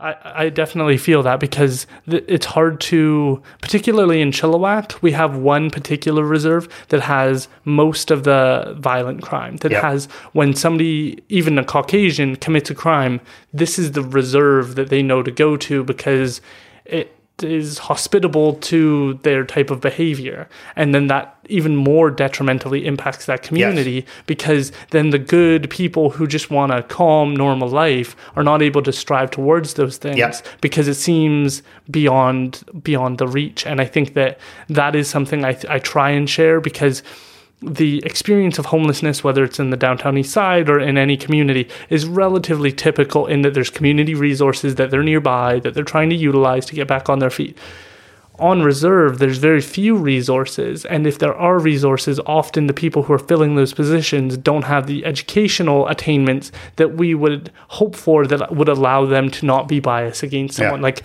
I, I definitely feel that because th- it's hard to, particularly in Chilliwack, we have one particular reserve that has most of the violent crime. That Yep. has, when somebody, even a Caucasian, commits a crime, this is the reserve that they know to go to because it is hospitable to their type of behavior. And then that even more detrimentally impacts that community because then the good people who just want a calm, normal life are not able to strive towards those things because it seems beyond beyond the reach. And I think that that is something I, I try and share because the experience of homelessness, whether it's in the downtown east side or in any community, is relatively typical in that there's community resources that they're nearby, that they're trying to utilize to get back on their feet. On reserve, there's very few resources, and if there are resources, often the people who are filling those positions don't have the educational attainments that we would hope for that would allow them to not be biased against someone. Yeah. Like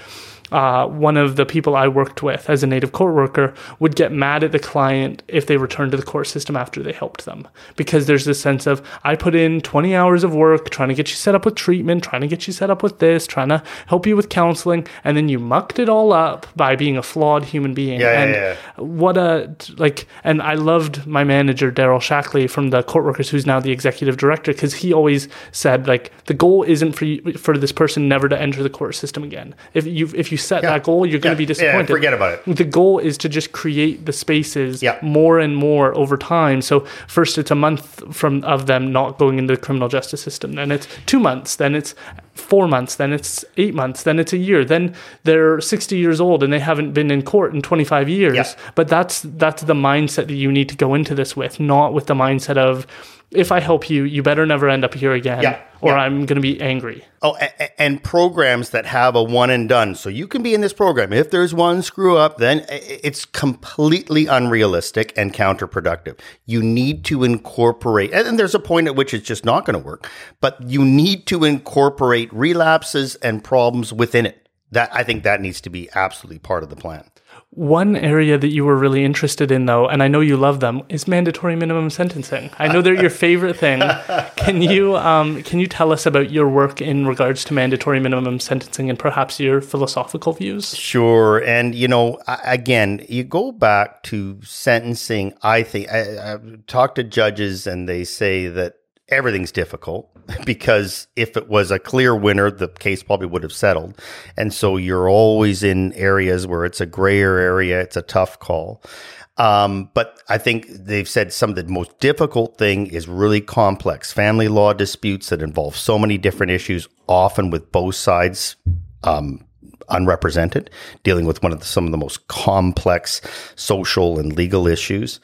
uh, one of the people I worked with as a native court worker would get mad at the client if they returned to the court system after they helped them. Because there's this sense of, I put in 20 hours of work trying to get you set up with treatment, trying to get you set up with this, trying to help you with counseling, and then you mucked it all up by being a flawed human being. Yeah, yeah, and yeah. what a, like, and I loved my manager, Daryl Shackley from the court workers, who's now the executive director, because he always said, like, the goal isn't for you, for this person never to enter the court system again. If you if you set that goal, you're going Yeah, to be yeah, disappointed. forget about it. The goal is to just create the spaces Yeah. more and more over time. So first it's a month from of them not going into the criminal justice system. Then it's two months. Then it's four months. Then it's eight months. Then it's a year. Then they're 60 years old and they haven't been in court in 25 years. Yeah. But that's that's the mindset that you need to go into this with, not with the mindset of if I help you, you better never end up here again, Yeah, or yeah. I'm going to be angry. Oh, a- a- and programs that have a one and done. So you can be in this program. If there's one screw up, then it's completely unrealistic and counterproductive. You need to incorporate, and and there's a point at which it's just not going to work, but you need to incorporate relapses and problems within it. That I think that needs to be absolutely part of the plan. One area that you were really interested in, though, and I know you love them, is mandatory minimum sentencing. I know they're your favorite thing. Can you um, can you tell us about your work in regards to mandatory minimum sentencing and perhaps your philosophical views? Sure. And you know, again, you go back to sentencing. I think I, I've talked to judges, and they say that everything's difficult because if it was a clear winner, the case probably would have settled. And so you're always in areas where it's a grayer area, it's a tough call. Um, but I think they've said some of the most difficult thing is really complex family law disputes that involve so many different issues, often with both sides um, unrepresented, dealing with one of the, some of the most complex social and legal issues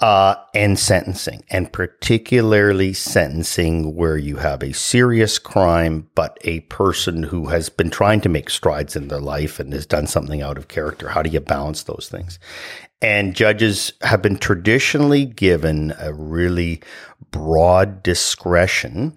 uh, and sentencing, and particularly sentencing where you have a serious crime, but a person who has been trying to make strides in their life and has done something out of character. How do you balance those things? And judges have been traditionally given a really broad discretion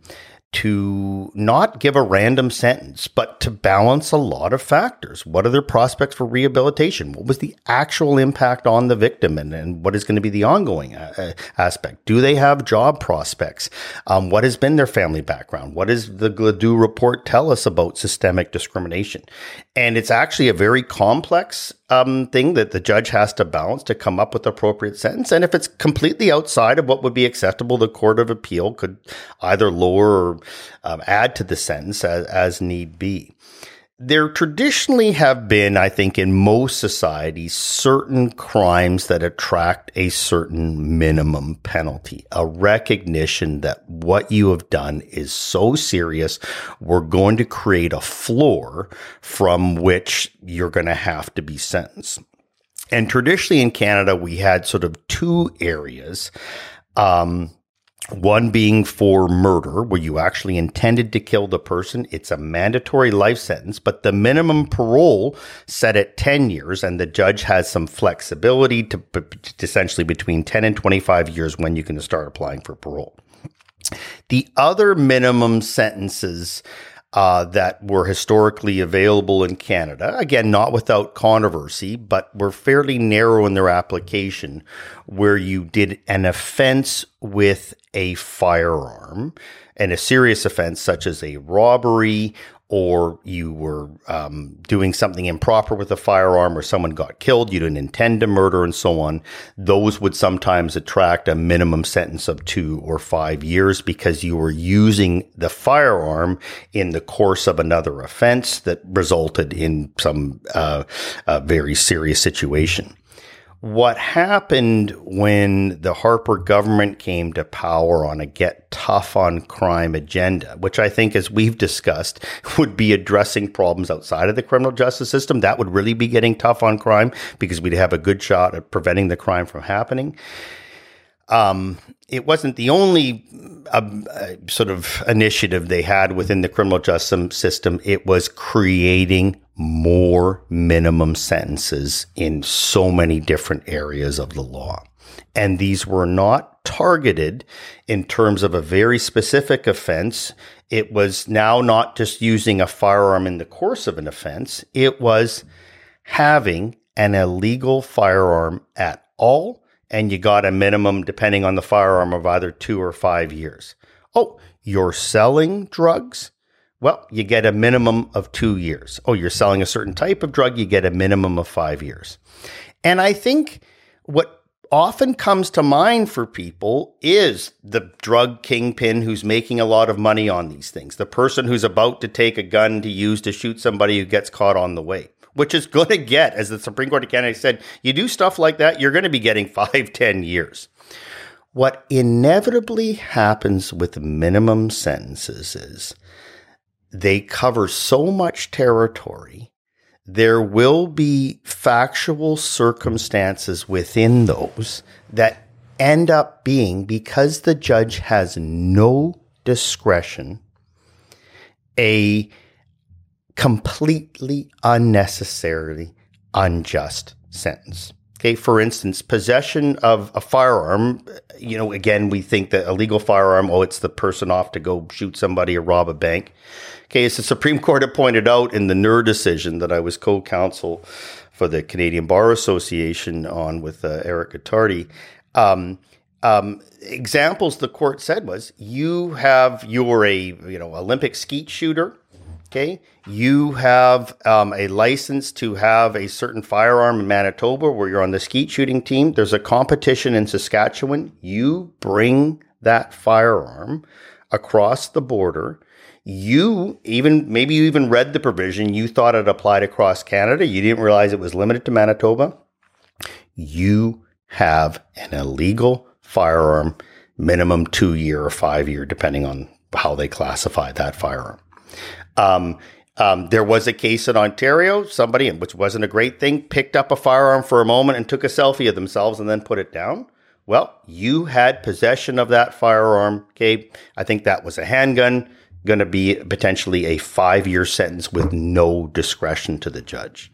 to not give a random sentence, but to balance a lot of factors. What are their prospects for rehabilitation? What was the actual impact on the victim? And, and what is going to be the ongoing uh, uh, aspect? Do they have job prospects? Um, what has been their family background? What does the Gladue report tell us about systemic discrimination? And it's actually a very complex um, thing that the judge has to balance to come up with appropriate sentence. And if it's completely outside of what would be acceptable, the Court of Appeal could either lower or um, add to the sentence as, as need be there traditionally have been, I think, in most societies, certain crimes that attract a certain minimum penalty, a recognition that what you have done is so serious, we're going to create a floor from which you're going to have to be sentenced. And traditionally in Canada, we had sort of two areas. Um, one being for murder, where you actually intended to kill the person. It's a mandatory life sentence, but the minimum parole set at 10 years, and the judge has some flexibility to, to essentially between 10 and 25 years when you can start applying for parole. The other minimum sentences uh, that were historically available in Canada. Again, not without controversy, but were fairly narrow in their application, where you did an offense with a firearm and a serious offense such as a robbery or you were um, doing something improper with a firearm or someone got killed, you didn't intend to murder and so on, those would sometimes attract a minimum sentence of two or five years because you were using the firearm in the course of another offense that resulted in some uh, very serious situation what happened when the Harper government came to power on a get tough on crime agenda, which I think, as we've discussed, would be addressing problems outside of the criminal justice system. That would really be getting tough on crime because we'd have a good shot at preventing the crime from happening. Um, it wasn't the only uh, uh, sort of initiative they had within the criminal justice system. It was creating more minimum sentences in so many different areas of the law. And these were not targeted in terms of a very specific offense. It was now not just using a firearm in the course of an offense. It was having an illegal firearm at all. And you got a minimum, depending on the firearm, of either two or five years. Oh, you're selling drugs? Well, you get a minimum of two years. Oh, you're selling a certain type of drug, you get a minimum of five years. And I think what often comes to mind for people is the drug kingpin who's making a lot of money on these things, the person who's about to take a gun to use to shoot somebody who gets caught on the way. Which is going to get, as the Supreme Court of Canada said, you do stuff like that, you're going to be getting five, ten years. What inevitably happens with minimum sentences is they cover so much territory. There will be factual circumstances within those that end up being, because the judge has no discretion, a completely unnecessarily unjust sentence. Okay, for instance, possession of a firearm, you know, again, we think that a legal firearm, oh, it's the person off to go shoot somebody or rob a bank. Okay, as the Supreme Court had pointed out in the Nur decision that I was co counsel for the Canadian Bar Association on with uh, Eric Gottardi, Um, um, examples the court said was you have you're a you know Olympic skeet shooter, okay? You have um, a license to have a certain firearm in Manitoba where you're on the skeet shooting team. There's a competition in Saskatchewan. You bring that firearm across the border. You even maybe you even read the provision. You thought it applied across Canada. You didn't realize it was limited to Manitoba. You have an illegal firearm, minimum two year or five year, depending on how they classify that firearm. Um, um, there was a case in Ontario, somebody, which wasn't a great thing, picked up a firearm for a moment and took a selfie of themselves and then put it down. Well, you had possession of that firearm. Okay. I think that was a handgun, going to be potentially a five year sentence with no discretion to the judge.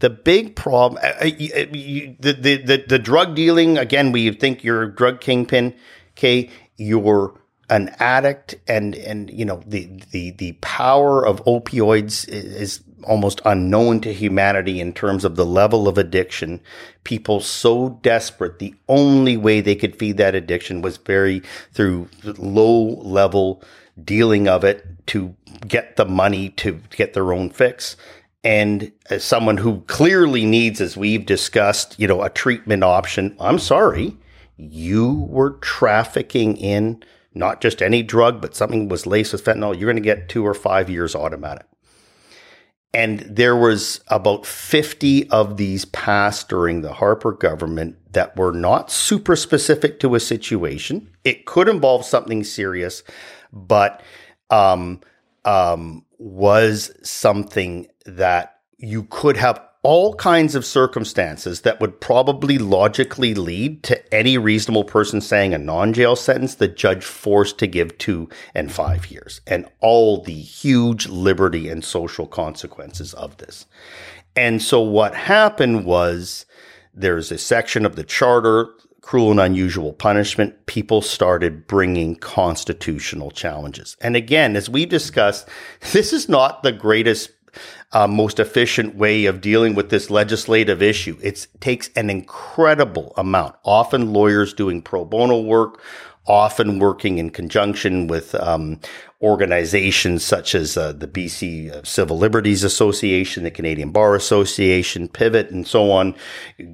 The big problem, uh, uh, uh, the, the, the, the drug dealing, again, we think you're a drug kingpin. Okay. You're an addict and, and, you know, the, the, the power of opioids is almost unknown to humanity in terms of the level of addiction. People so desperate, the only way they could feed that addiction was very through low level dealing of it to get the money to get their own fix and as someone who clearly needs, as we've discussed, you know, a treatment option, I'm sorry, you were trafficking in not just any drug, but something was laced with fentanyl. You're going to get two or five years automatic. And there was about 50 of these passed during the Harper government that were not super specific to a situation. It could involve something serious, but um, um, was something that you could have all kinds of circumstances that would probably logically lead to any reasonable person saying a non jail sentence, the judge forced to give two and five years, and all the huge liberty and social consequences of this. And so what happened was there's a section of the charter cruel and unusual punishment, people started bringing constitutional challenges. And again, as we discussed, this is not the greatest uh, most efficient way of dealing with this legislative issue. It takes an incredible amount. Often lawyers doing pro bono work, often working in conjunction with um, organizations such as uh, the BC uh, Civil Liberties Association, the Canadian Bar Association, Pivot, and so on,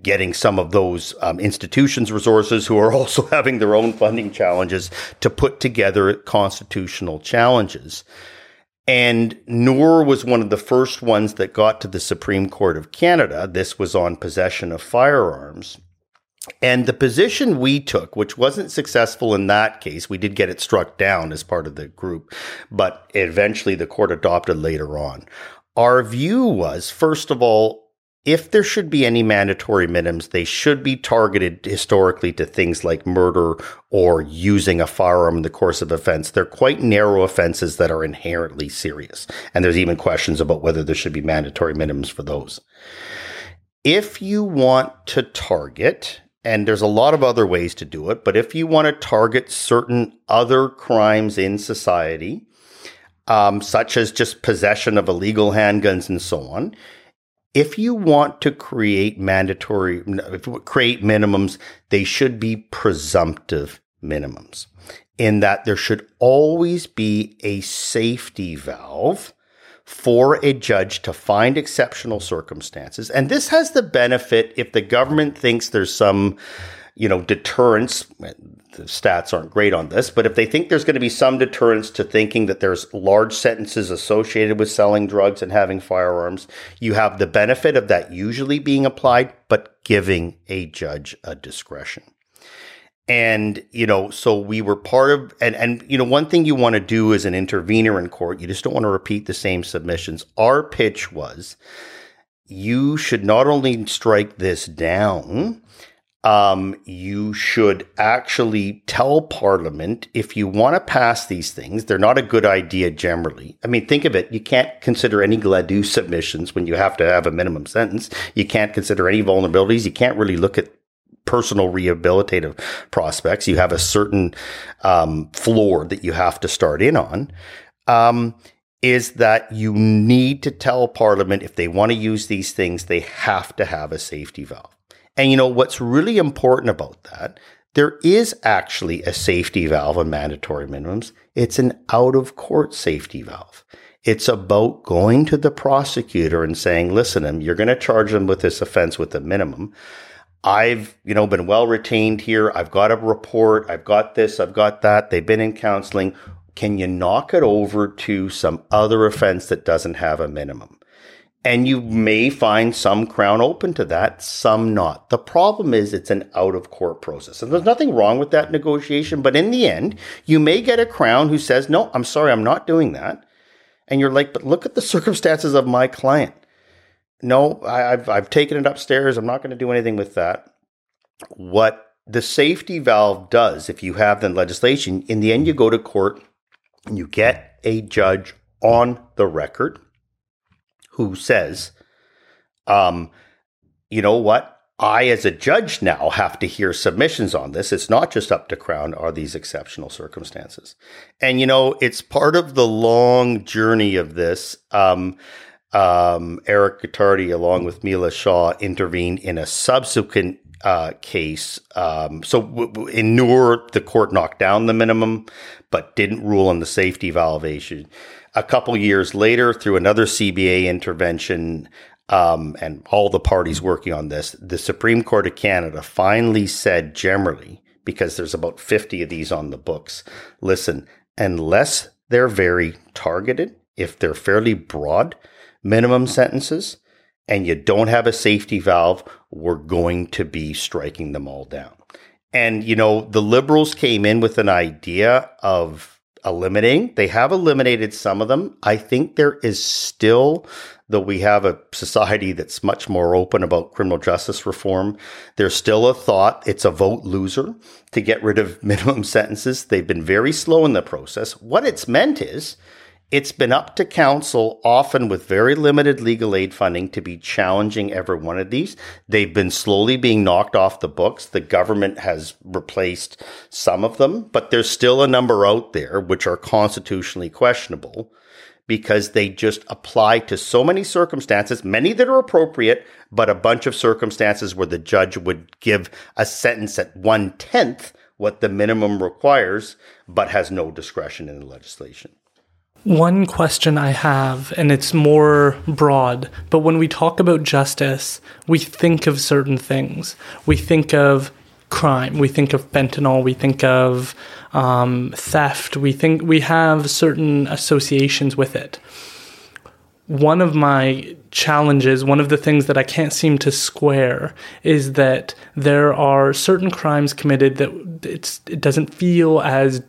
getting some of those um, institutions' resources who are also having their own funding challenges to put together constitutional challenges. And Nur was one of the first ones that got to the Supreme Court of Canada. This was on possession of firearms. And the position we took, which wasn't successful in that case, we did get it struck down as part of the group, but eventually the court adopted later on. Our view was, first of all, if there should be any mandatory minimums, they should be targeted historically to things like murder or using a firearm in the course of offense. They're quite narrow offenses that are inherently serious. And there's even questions about whether there should be mandatory minimums for those. If you want to target, and there's a lot of other ways to do it, but if you want to target certain other crimes in society, um, such as just possession of illegal handguns and so on, if you want to create mandatory, create minimums, they should be presumptive minimums in that there should always be a safety valve for a judge to find exceptional circumstances. And this has the benefit if the government thinks there's some, you know, deterrence the stats aren't great on this, but if they think there's going to be some deterrence to thinking that there's large sentences associated with selling drugs and having firearms, you have the benefit of that usually being applied, but giving a judge a discretion. And, you know, so we were part of, and, and, you know, one thing you want to do as an intervener in court, you just don't want to repeat the same submissions. Our pitch was you should not only strike this down, um, you should actually tell Parliament if you want to pass these things, they're not a good idea generally. I mean, think of it. You can't consider any Gladue submissions when you have to have a minimum sentence. You can't consider any vulnerabilities. You can't really look at personal rehabilitative prospects. You have a certain um, floor that you have to start in on. Um, is that you need to tell Parliament if they want to use these things, they have to have a safety valve. And you know what's really important about that? There is actually a safety valve on mandatory minimums. It's an out of court safety valve. It's about going to the prosecutor and saying, listen, um, you're going to charge them with this offense with a minimum. I've, you know, been well retained here. I've got a report. I've got this. I've got that. They've been in counseling. Can you knock it over to some other offense that doesn't have a minimum? And you may find some crown open to that, some not. The problem is it's an out of court process. And there's nothing wrong with that negotiation. But in the end, you may get a crown who says, no, I'm sorry, I'm not doing that. And you're like, but look at the circumstances of my client. No, I, I've, I've taken it upstairs. I'm not going to do anything with that. What the safety valve does, if you have the legislation, in the end, you go to court and you get a judge on the record who says, um, you know what? I, as a judge, now have to hear submissions on this. It's not just up to Crown, are these exceptional circumstances? And, you know, it's part of the long journey of this. Um, um, Eric Gottardi, along with Mila Shaw, intervened in a subsequent uh, case. Um, so w- w- in Nur, the court knocked down the minimum, but didn't rule on the safety valve issue a couple years later, through another CBA intervention, um, and all the parties working on this, the Supreme Court of Canada finally said generally, because there's about 50 of these on the books, listen, unless they're very targeted, if they're fairly broad minimum sentences, and you don't have a safety valve, we're going to be striking them all down. And, you know, the liberals came in with an idea of eliminating. They have eliminated some of them. I think there is still, though we have a society that's much more open about criminal justice reform, there's still a thought it's a vote loser to get rid of minimum sentences. They've been very slow in the process. What it's meant is it's been up to counsel, often with very limited legal aid funding, to be challenging every one of these. They've been slowly being knocked off the books. The government has replaced some of them, but there's still a number out there which are constitutionally questionable because they just apply to so many circumstances, many that are appropriate, but a bunch of circumstances where the judge would give a sentence at one tenth what the minimum requires, but has no discretion in the legislation. One question I have, and it's more broad, but when we talk about justice, we think of certain things. We think of crime, we think of fentanyl, we think of um, theft, we think we have certain associations with it. One of my challenges, one of the things that I can't seem to square is that there are certain crimes committed that it doesn't feel as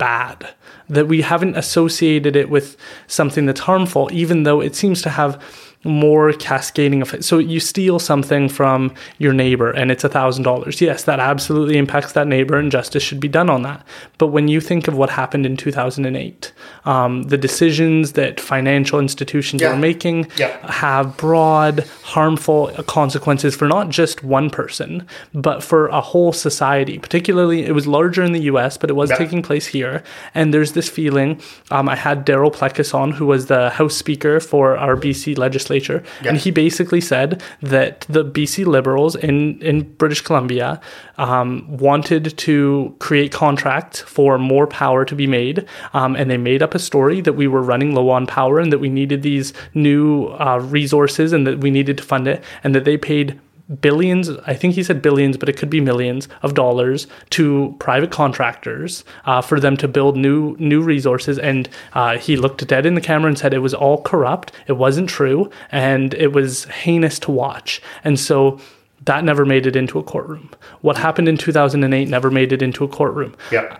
bad, that we haven't associated it with something that's harmful, even though it seems to have more cascading effect. So you steal something from your neighbor and it's a thousand dollars. Yes, that absolutely impacts that neighbor and justice should be done on that. But when you think of what happened in 2008, um, the decisions that financial institutions yeah. are making yeah. have broad, harmful consequences for not just one person, but for a whole society. Particularly, it was larger in the US, but it was yeah. taking place here. And there's this feeling. Um, I had Darryl Plecas on, who was the House Speaker for our BC legislature legislature, yeah. and he basically said that the BC Liberals in in British Columbia um, wanted to create contracts for more power to be made, um, and they made up a story that we were running low on power and that we needed these new uh, resources and that we needed to fund it, and that they paid billions, I think he said billions, but it could be millions of dollars to private contractors uh, for them to build new new resources. And uh, he looked dead in the camera and said it was all corrupt. It wasn't true, and it was heinous to watch. And so that never made it into a courtroom. What happened in 2008 never made it into a courtroom. Yeah.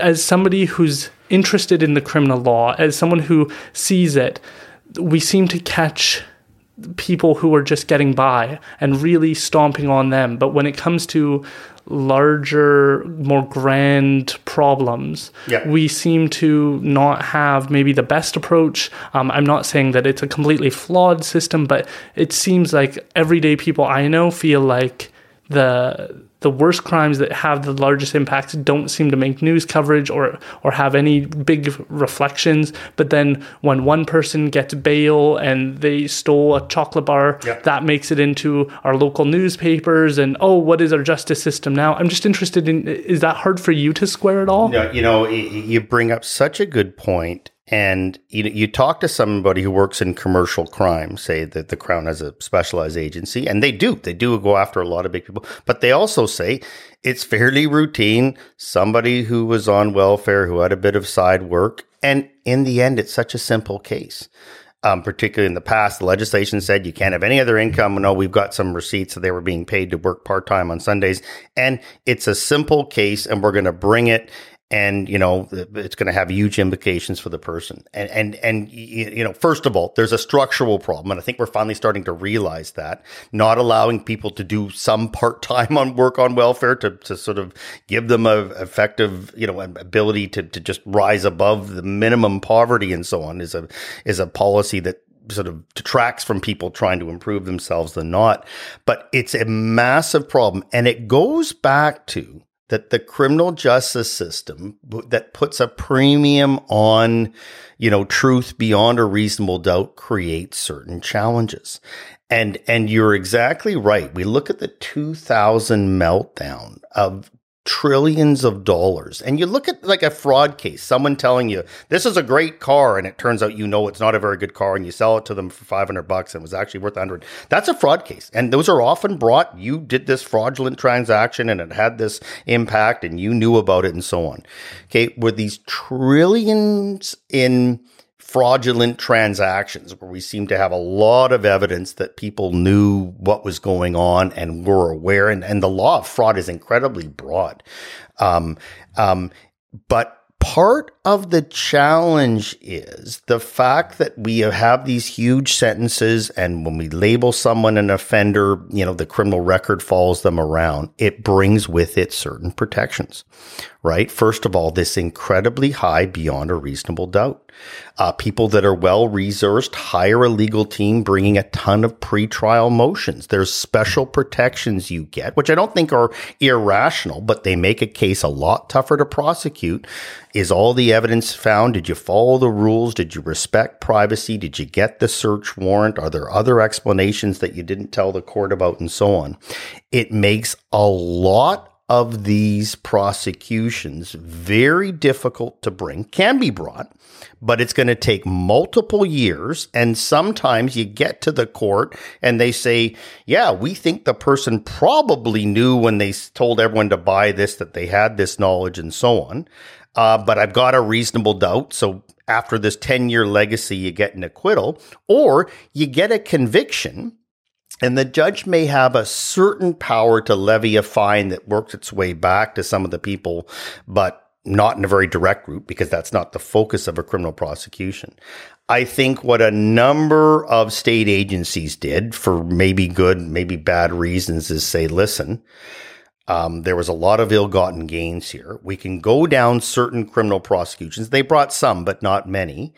As somebody who's interested in the criminal law, as someone who sees it, we seem to catch people who are just getting by and really stomping on them. But when it comes to larger, more grand problems, yeah. we seem to not have maybe the best approach. Um, I'm not saying that it's a completely flawed system, but it seems like everyday people I know feel like the the worst crimes that have the largest impacts don't seem to make news coverage or or have any big reflections. But then when one person gets bail and they stole a chocolate bar, yep. that makes it into our local newspapers. And oh, what is our justice system now? I'm just interested in is that hard for you to square it all? No, you know, you bring up such a good point and you you talk to somebody who works in commercial crime, say that the Crown has a specialized agency, and they do. They do go after a lot of big people, but they also say it's fairly routine. Somebody who was on welfare, who had a bit of side work, and in the end, it's such a simple case. Um, particularly in the past, the legislation said you can't have any other income. No, we've got some receipts that they were being paid to work part time on Sundays. And it's a simple case, and we're going to bring it and you know it's going to have huge implications for the person. And and and you know first of all there's a structural problem and i think we're finally starting to realize that. Not allowing people to do some part-time on work on welfare to, to sort of give them a effective you know ability to, to just rise above the minimum poverty and so on is a is a policy that sort of detracts from people trying to improve themselves than not. But it's a massive problem and it goes back to that the criminal justice system that puts a premium on, you know, truth beyond a reasonable doubt creates certain challenges. And, and you're exactly right. We look at the 2000 meltdown of trillions of dollars. And you look at like a fraud case, someone telling you this is a great car and it turns out you know it's not a very good car and you sell it to them for 500 bucks and it was actually worth 100. That's a fraud case. And those are often brought you did this fraudulent transaction and it had this impact and you knew about it and so on. Okay, were these trillions in fraudulent transactions where we seem to have a lot of evidence that people knew what was going on and were aware. And, and the law of fraud is incredibly broad. Um, um, but part of the challenge is the fact that we have these huge sentences and when we label someone an offender, you know, the criminal record follows them around. It brings with it certain protections, right? First of all, this incredibly high beyond a reasonable doubt. Uh, people that are well resourced hire a legal team bringing a ton of pretrial motions. There's special protections you get, which I don't think are irrational, but they make a case a lot tougher to prosecute. Is all the evidence found? Did you follow the rules? Did you respect privacy? Did you get the search warrant? Are there other explanations that you didn't tell the court about and so on? It makes a lot of these prosecutions very difficult to bring, can be brought, but it's going to take multiple years. And sometimes you get to the court and they say, yeah, we think the person probably knew when they told everyone to buy this that they had this knowledge and so on. Uh, but I've got a reasonable doubt. So after this 10 year legacy, you get an acquittal or you get a conviction and the judge may have a certain power to levy a fine that works its way back to some of the people, but not in a very direct route because that's not the focus of a criminal prosecution. I think what a number of state agencies did for maybe good, maybe bad reasons is say, listen, um, there was a lot of ill-gotten gains here. We can go down certain criminal prosecutions. They brought some, but not many.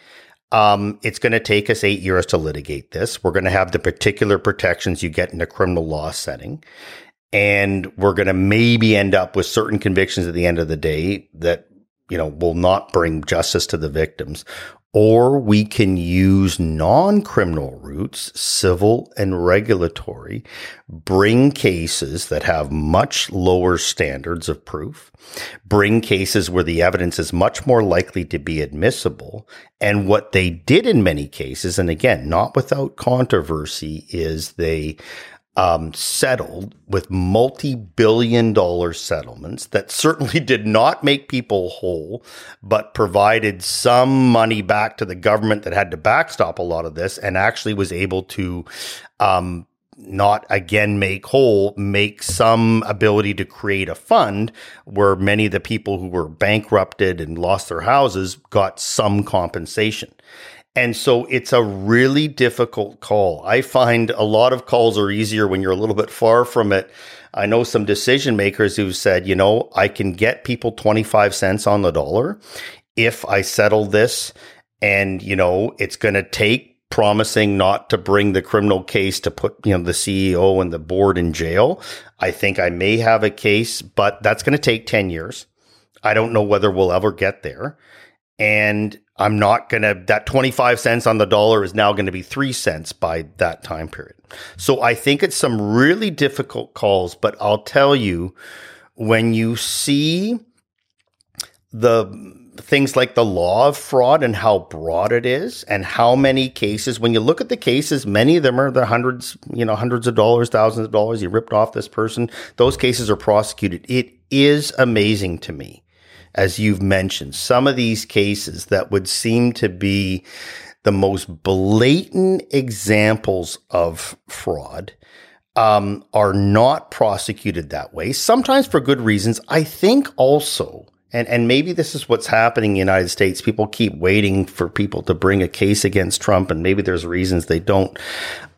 Um, it's going to take us eight years to litigate this. We're going to have the particular protections you get in a criminal law setting. And we're going to maybe end up with certain convictions at the end of the day that, you know, will not bring justice to the victims or we can use non-criminal routes, civil and regulatory, bring cases that have much lower standards of proof, bring cases where the evidence is much more likely to be admissible. And what they did in many cases, and again, not without controversy, is they um, settled with multi billion dollar settlements that certainly did not make people whole, but provided some money back to the government that had to backstop a lot of this and actually was able to um, not again make whole, make some ability to create a fund where many of the people who were bankrupted and lost their houses got some compensation. And so it's a really difficult call. I find a lot of calls are easier when you're a little bit far from it. I know some decision makers who've said, you know, I can get people 25 cents on the dollar if I settle this and, you know, it's going to take promising not to bring the criminal case to put, you know, the CEO and the board in jail. I think I may have a case, but that's going to take 10 years. I don't know whether we'll ever get there. And I'm not going to, that 25 cents on the dollar is now going to be three cents by that time period. So I think it's some really difficult calls, but I'll tell you, when you see the things like the law of fraud and how broad it is and how many cases when you look at the cases many of them are the hundreds you know hundreds of dollars thousands of dollars you ripped off this person those cases are prosecuted it is amazing to me as you've mentioned some of these cases that would seem to be the most blatant examples of fraud um, are not prosecuted that way sometimes for good reasons i think also and and maybe this is what's happening in the United States. People keep waiting for people to bring a case against Trump, and maybe there's reasons they don't.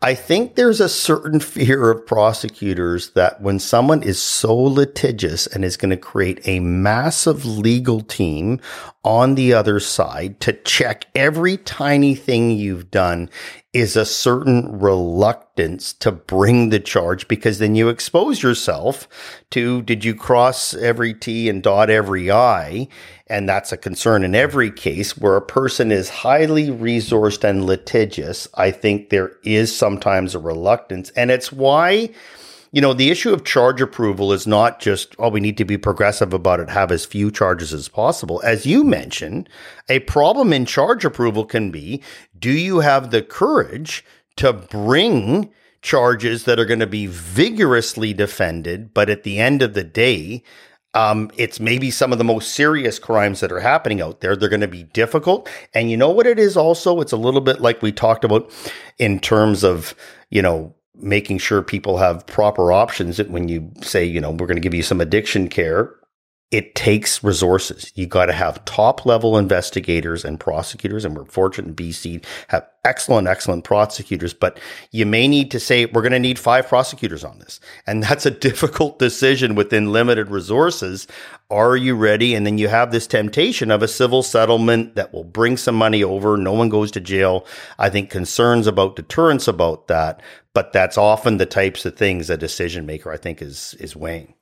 I think there's a certain fear of prosecutors that when someone is so litigious and is going to create a massive legal team on the other side to check every tiny thing you've done is a certain reluctance to bring the charge because then you expose yourself to did you cross every T and dot every I? And that's a concern in every case where a person is highly resourced and litigious. I think there is sometimes a reluctance. And it's why you know, the issue of charge approval is not just, oh, we need to be progressive about it, have as few charges as possible. As you mentioned, a problem in charge approval can be do you have the courage to bring charges that are going to be vigorously defended, but at the end of the day, um, it's maybe some of the most serious crimes that are happening out there. They're going to be difficult. And you know what it is also? It's a little bit like we talked about in terms of, you know, making sure people have proper options when you say, you know, we're going to give you some addiction care, it takes resources. You got to have top level investigators and prosecutors. And we're fortunate in BC have excellent, excellent prosecutors, but you may need to say, we're going to need five prosecutors on this. And that's a difficult decision within limited resources. Are you ready? And then you have this temptation of a civil settlement that will bring some money over. No one goes to jail. I think concerns about deterrence about that, but that's often the types of things a decision maker, I think, is, is weighing.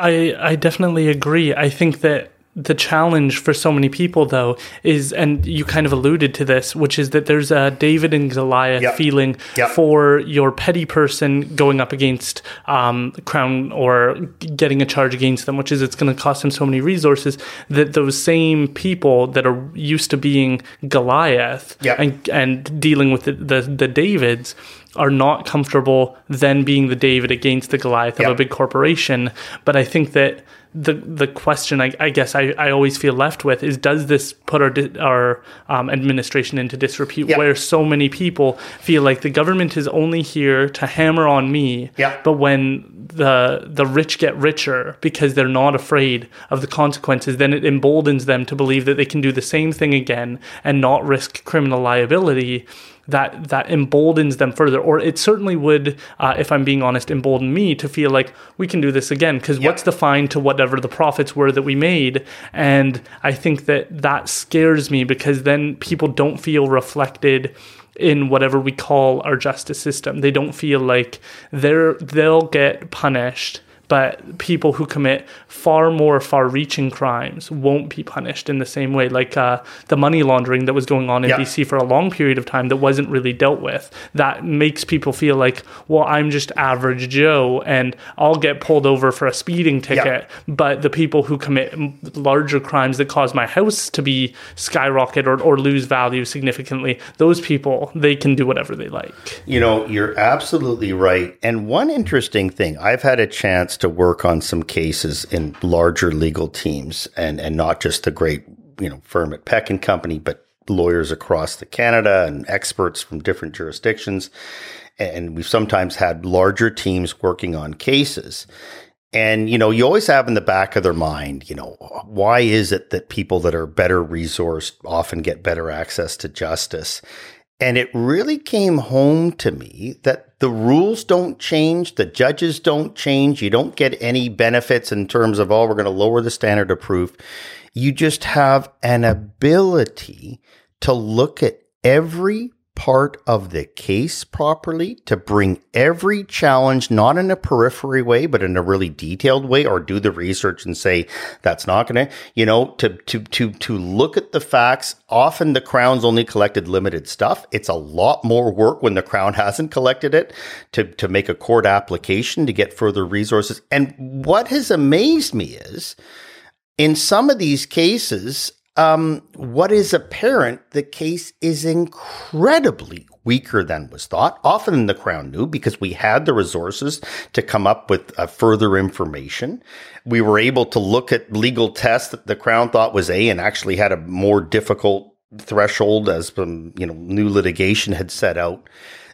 I I definitely agree. I think that the challenge for so many people though is and you kind of alluded to this which is that there's a david and goliath yep. feeling yep. for your petty person going up against um, crown or getting a charge against them which is it's going to cost them so many resources that those same people that are used to being goliath yep. and and dealing with the, the, the davids are not comfortable then being the David against the Goliath of a big corporation. But I think that the the question I, I guess I, I always feel left with is does this put our our um, administration into disrepute yep. where so many people feel like the government is only here to hammer on me yep. but when the the rich get richer because they're not afraid of the consequences then it emboldens them to believe that they can do the same thing again and not risk criminal liability that that emboldens them further. Or it certainly would uh, if i'm being honest embolden me to feel like we can do this again. Because yep. what's the fine to whatever the profits were that we made. And i think that that scares me because then people don't feel reflected in whatever we call our justice system. They don't feel like they're they'll get punished but people who commit far more far reaching crimes won't be punished in the same way. Like uh, the money laundering that was going on in yeah. BC for a long period of time that wasn't really dealt with. That makes people feel like, well, I'm just average Joe and I'll get pulled over for a speeding ticket. Yeah. But the people who commit larger crimes that cause my house to be skyrocket or, or lose value significantly, those people, they can do whatever they like. You know, you're absolutely right. And one interesting thing, I've had a chance to work on some cases in larger legal teams and, and not just the great, you know, firm at Peck and Company, but lawyers across the Canada and experts from different jurisdictions. And we've sometimes had larger teams working on cases. And, you know, you always have in the back of their mind, you know, why is it that people that are better resourced often get better access to justice? And it really came home to me that the rules don't change, the judges don't change, you don't get any benefits in terms of, oh, we're going to lower the standard of proof. You just have an ability to look at every part of the case properly, to bring every challenge, not in a periphery way, but in a really detailed way, or do the research and say, that's not going to, you know, to, to, to, to look at the facts. Often the Crown's only collected limited stuff. It's a lot more work when the Crown hasn't collected it to, to make a court application to get further resources. And what has amazed me is, in some of these cases, um, what is apparent, the case is incredibly weaker than was thought. Often the Crown knew because we had the resources to come up with uh, further information. We were able to look at legal tests that the Crown thought was A and actually had a more difficult threshold as um, you know new litigation had set out.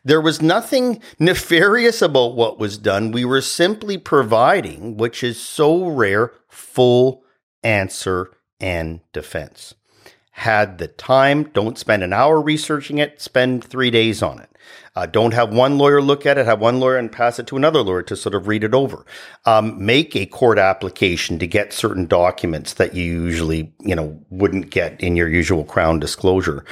There was nothing nefarious about what was done. We were simply providing, which is so rare, full answer and defense. Had the time, don't spend an hour researching it, spend three days on it. Uh, don't have one lawyer look at it, have one lawyer and pass it to another lawyer to sort of read it over. Um, make a court application to get certain documents that you usually, you know, wouldn't get in your usual crown disclosure.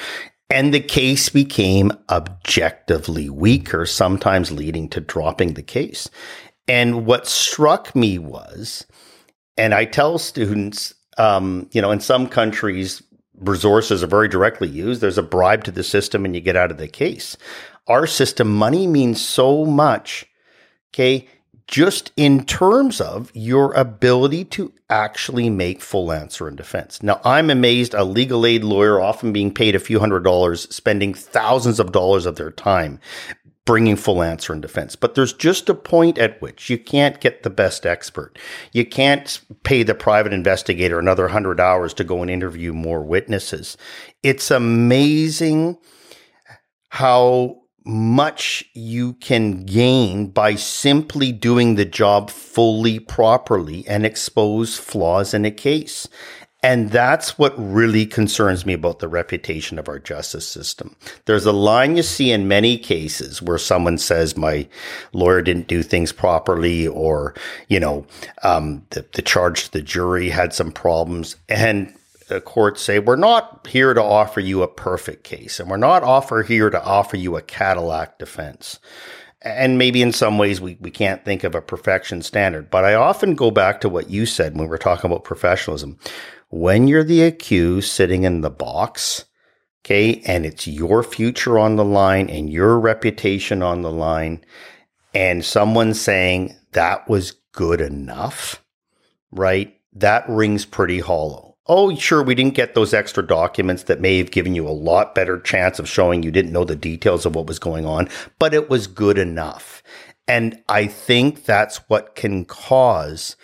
And the case became objectively weaker, sometimes leading to dropping the case. And what struck me was, and I tell students, um, you know, in some countries, resources are very directly used. There's a bribe to the system and you get out of the case. Our system, money means so much. Okay. Just in terms of your ability to actually make full answer in defense. Now, I'm amazed a legal aid lawyer, often being paid a few hundred dollars, spending thousands of dollars of their time bringing full answer and defense. But there's just a point at which you can't get the best expert. You can't pay the private investigator another 100 hours to go and interview more witnesses. It's amazing how much you can gain by simply doing the job fully properly and expose flaws in a case. And that's what really concerns me about the reputation of our justice system. There's a line you see in many cases where someone says, my lawyer didn't do things properly, or, you know, um, the, the charge to the jury had some problems. And the courts say, we're not here to offer you a perfect case, and we're not offer here to offer you a Cadillac defense and maybe in some ways we, we can't think of a perfection standard, but I often go back to what you said when we are talking about professionalism when you're the accused sitting in the box, okay, and it's your future on the line and your reputation on the line, and someone saying that was good enough, right? That rings pretty hollow. Oh, sure, we didn't get those extra documents that may have given you a lot better chance of showing you didn't know the details of what was going on, but it was good enough. And I think that's what can cause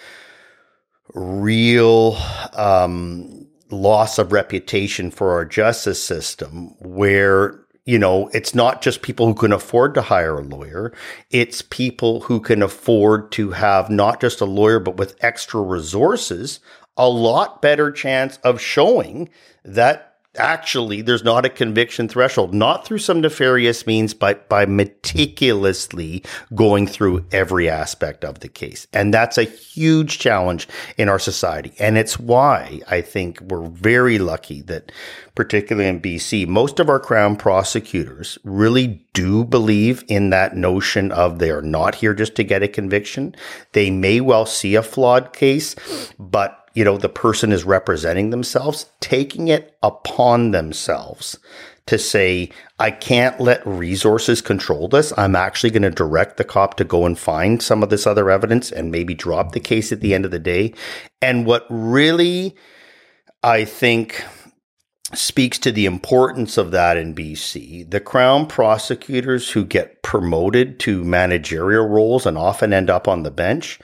real um, loss of reputation for our justice system where you know, it's not just people who can afford to hire a lawyer. It's people who can afford to have not just a lawyer, but with extra resources, a lot better chance of showing that actually there's not a conviction threshold, not through some nefarious means, but by meticulously going through every aspect of the case. And that's a huge challenge in our society. And it's why I think we're very lucky that, particularly in BC, most of our Crown prosecutors really do believe in that notion of they are not here just to get a conviction. They may well see a flawed case, but you know, the person is representing themselves, taking it upon themselves to say, I can't let resources control this. I'm actually going to direct the cop to go and find some of this other evidence and maybe drop the case at the end of the day. And what really, I think, speaks to the importance of that in BC. The Crown prosecutors who get promoted to managerial roles and often end up on the bench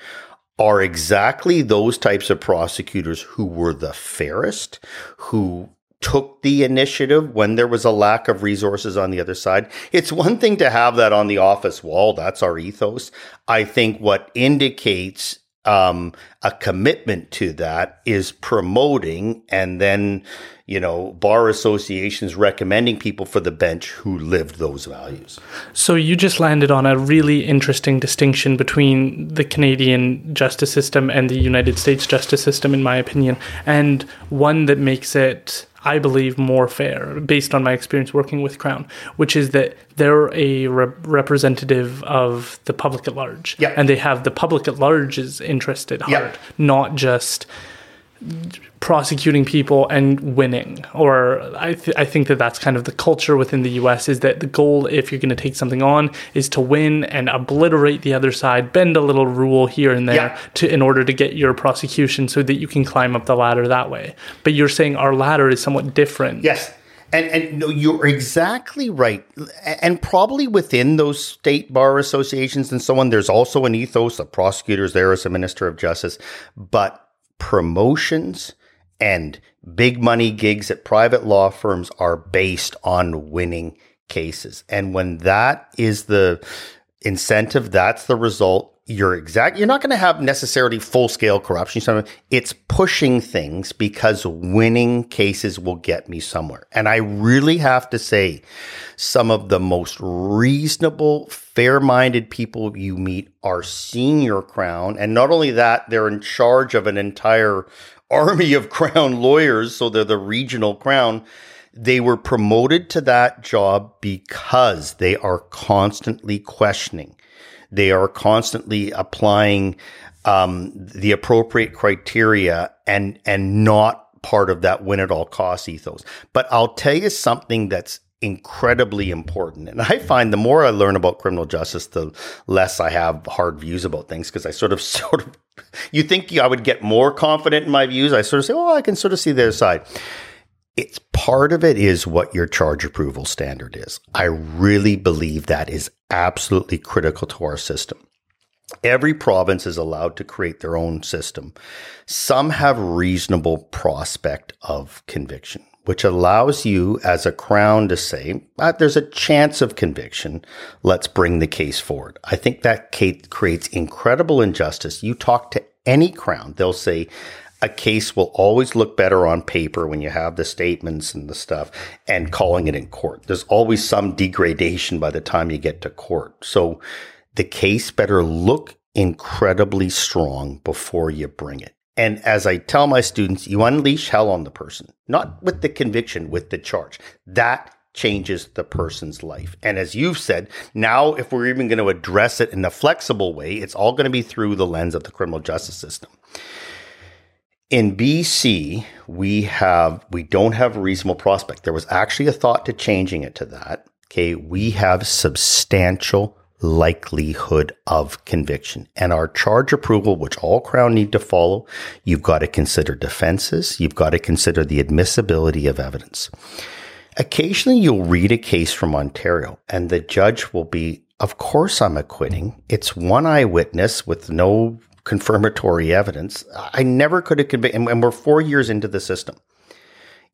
are exactly those types of prosecutors who were the fairest, who took the initiative when there was a lack of resources on the other side. It's one thing to have that on the office wall. That's our ethos. I think what indicates um, a commitment to that is promoting and then, you know, bar associations recommending people for the bench who lived those values. So you just landed on a really interesting distinction between the Canadian justice system and the United States justice system, in my opinion, and one that makes it I believe, more fair based on my experience working with Crown, which is that they're a re- representative of the public at large. Yeah. And they have the public at large's interest at heart, not just prosecuting people and winning or I, th- I think that that's kind of the culture within the US is that the goal if you're going to take something on is to win and obliterate the other side bend a little rule here and there Yeah. to in order to get your prosecution so that you can climb up the ladder that way but you're saying our ladder is somewhat different Yes. And and no, you're exactly right. And probably within those state bar associations and so on, there's also an ethos of prosecutors there as a minister of justice. But promotions and big money gigs at private law firms are based on winning cases. And when that is the incentive, that's the result. You're exact. You're not going to have necessarily full scale corruption. It's pushing things because winning cases will get me somewhere. And I really have to say, some of the most reasonable, fair minded people you meet are senior crown. And not only that, they're in charge of an entire army of crown lawyers. So they're the regional crown. They were promoted to that job because they are constantly questioning. They are constantly applying um, the appropriate criteria and and not part of that win at all costs ethos. But I'll tell you something that's incredibly important. And I find the more I learn about criminal justice, the less I have hard views about things because I sort of sort of you think I would get more confident in my views. I sort of say, oh, I can sort of see their side. It's part of it is what your charge approval standard is. I really believe that is absolutely critical to our system. Every province is allowed to create their own system. Some have reasonable prospect of conviction, which allows you as a crown to say, ah, there's a chance of conviction. Let's bring the case forward. I think that creates incredible injustice. You talk to any crown, they'll say, a case will always look better on paper when you have the statements and the stuff and calling it in court. There's always some degradation by the time you get to court. So the case better look incredibly strong before you bring it. And as I tell my students, you unleash hell on the person, not with the conviction, with the charge. That changes the person's life. And as you've said, now if we're even going to address it in a flexible way, it's all going to be through the lens of the criminal justice system. In BC, we have we don't have a reasonable prospect. There was actually a thought to changing it to that. Okay, we have substantial likelihood of conviction. And our charge approval, which all Crown need to follow, you've got to consider defenses, you've got to consider the admissibility of evidence. Occasionally you'll read a case from Ontario and the judge will be, of course I'm acquitting. It's one eyewitness with no confirmatory evidence. I never could have convicted, and we're four years into the system.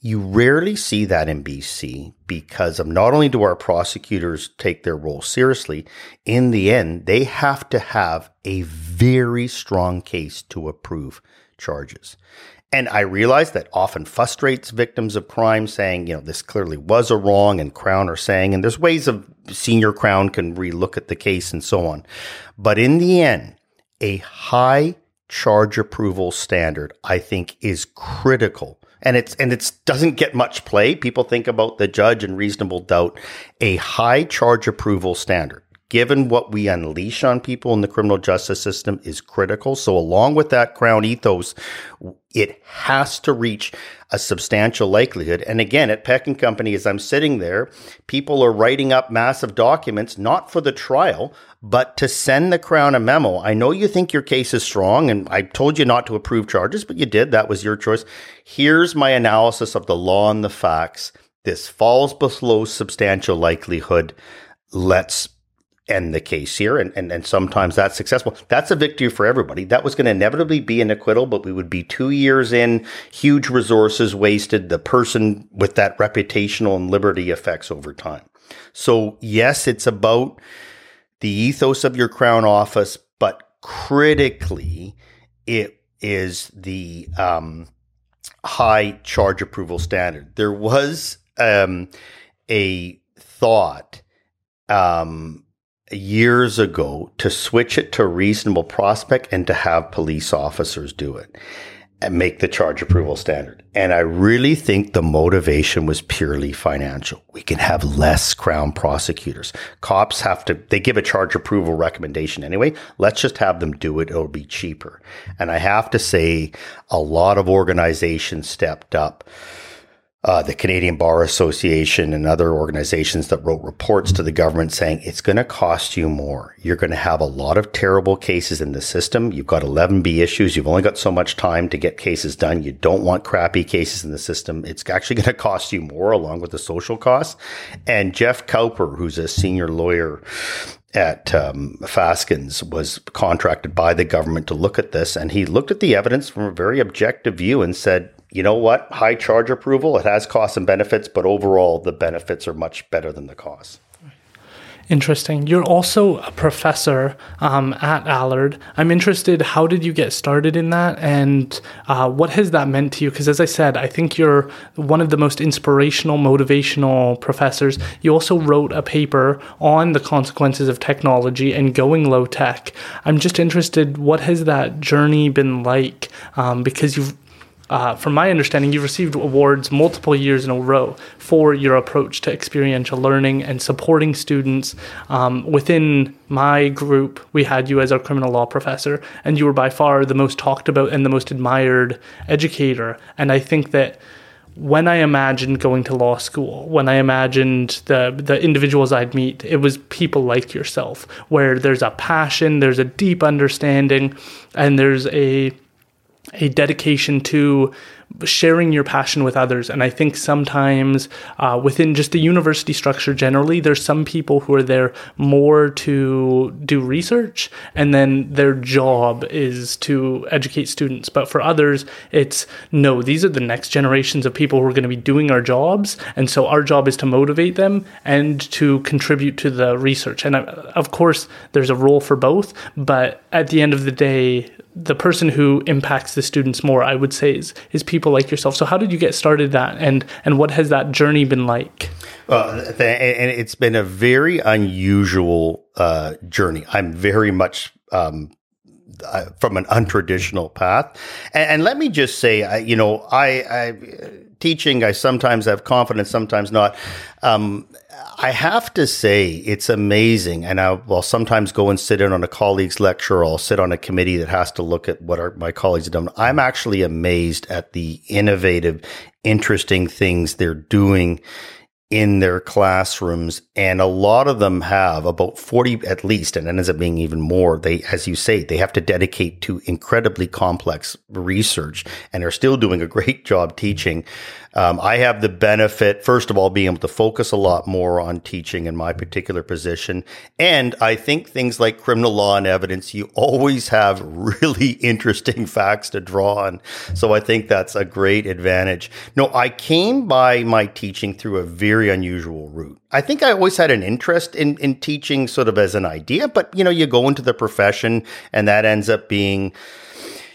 You rarely see that in BC because of not only do our prosecutors take their role seriously, in the end, they have to have a very strong case to approve charges. And I realize that often frustrates victims of crime saying, you know, this clearly was a wrong and Crown are saying, and there's ways of senior Crown can relook at the case and so on. But in the end, a high charge approval standard, I think, is critical. And it's and it doesn't get much play. People think about the judge and reasonable doubt. A high charge approval standard, given what we unleash on people in the criminal justice system, is critical. So, along with that crown ethos, it has to reach a substantial likelihood. And again, at Peck and Company, as I'm sitting there, people are writing up massive documents, not for the trial, but to send the Crown a memo. I know you think your case is strong, and I told you not to approve charges, but you did. That was your choice. Here's my analysis of the law and the facts. This falls below substantial likelihood. Let's end the case here. And, and, and sometimes that's successful. That's a victory for everybody. That was going to inevitably be an acquittal, but we would be two years in, huge resources wasted, the person with that reputational and liberty effects over time. So yes, it's about the ethos of your crown office, but critically, it is the um, high charge approval standard. There was um, a thought um, years ago to switch it to reasonable prospect and to have police officers do it. And make the charge approval standard. And I really think the motivation was purely financial. We can have less crown prosecutors. Cops have to, they give a charge approval recommendation anyway. Let's just have them do it. It'll be cheaper. And I have to say, a lot of organizations stepped up uh, the Canadian Bar Association and other organizations that wrote reports to the government saying it's going to cost you more. You're going to have a lot of terrible cases in the system. You've got 11B issues. You've only got so much time to get cases done. You don't want crappy cases in the system. It's actually going to cost you more along with the social costs. And Jeff Cowper, who's a senior lawyer at um, Faskens was contracted by the government to look at this, and he looked at the evidence from a very objective view and said, you know what? High charge approval, it has costs and benefits, but overall, the benefits are much better than the costs. Interesting. You're also a professor um, at Allard. I'm interested, how did you get started in that? And uh, what has that meant to you? Because as I said, I think you're one of the most inspirational, motivational professors. You also wrote a paper on the consequences of technology and going low tech. I'm just interested, what has that journey been like? Um, because you've uh, from my understanding, you've received awards multiple years in a row for your approach to experiential learning and supporting students. Um, within my group, we had you as our criminal law professor, and you were by far the most talked about and the most admired educator. And I think that when I imagined going to law school, when I imagined the the individuals I'd meet, it was people like yourself, where there's a passion, there's a deep understanding, and there's a a dedication to sharing your passion with others. And I think sometimes uh, within just the university structure generally, there's some people who are there more to do research, and then their job is to educate students. But for others, it's no, these are the next generations of people who are going to be doing our jobs. And so our job is to motivate them and to contribute to the research. And uh, of course, there's a role for both. But at the end of the day, the person who impacts the students more, I would say, is is people like yourself. So, how did you get started that, and and what has that journey been like? Well, and it's been a very unusual uh, journey. I'm very much um, uh, from an untraditional path, and, and, let me just say, I, you know, I, I teaching, I sometimes have confidence, sometimes not. Um, I have to say, it's amazing. And I will sometimes go and sit in on a colleague's lecture, or I'll sit on a committee that has to look at what our, my colleagues have done. I'm actually amazed at the innovative, interesting things they're doing in their classrooms and a lot of them have about 40 at least and it ends up being even more they as you say they have to dedicate to incredibly complex research and are still doing a great job teaching um, I have the benefit, first of all, being able to focus a lot more on teaching in my particular position. And I think things like criminal law and evidence, you always have really interesting facts to draw on. So I think that's a great advantage. No, I came by my teaching through a very unusual route. I think I always had an interest in, in teaching sort of as an idea, but you know, you go into the profession and that ends up being,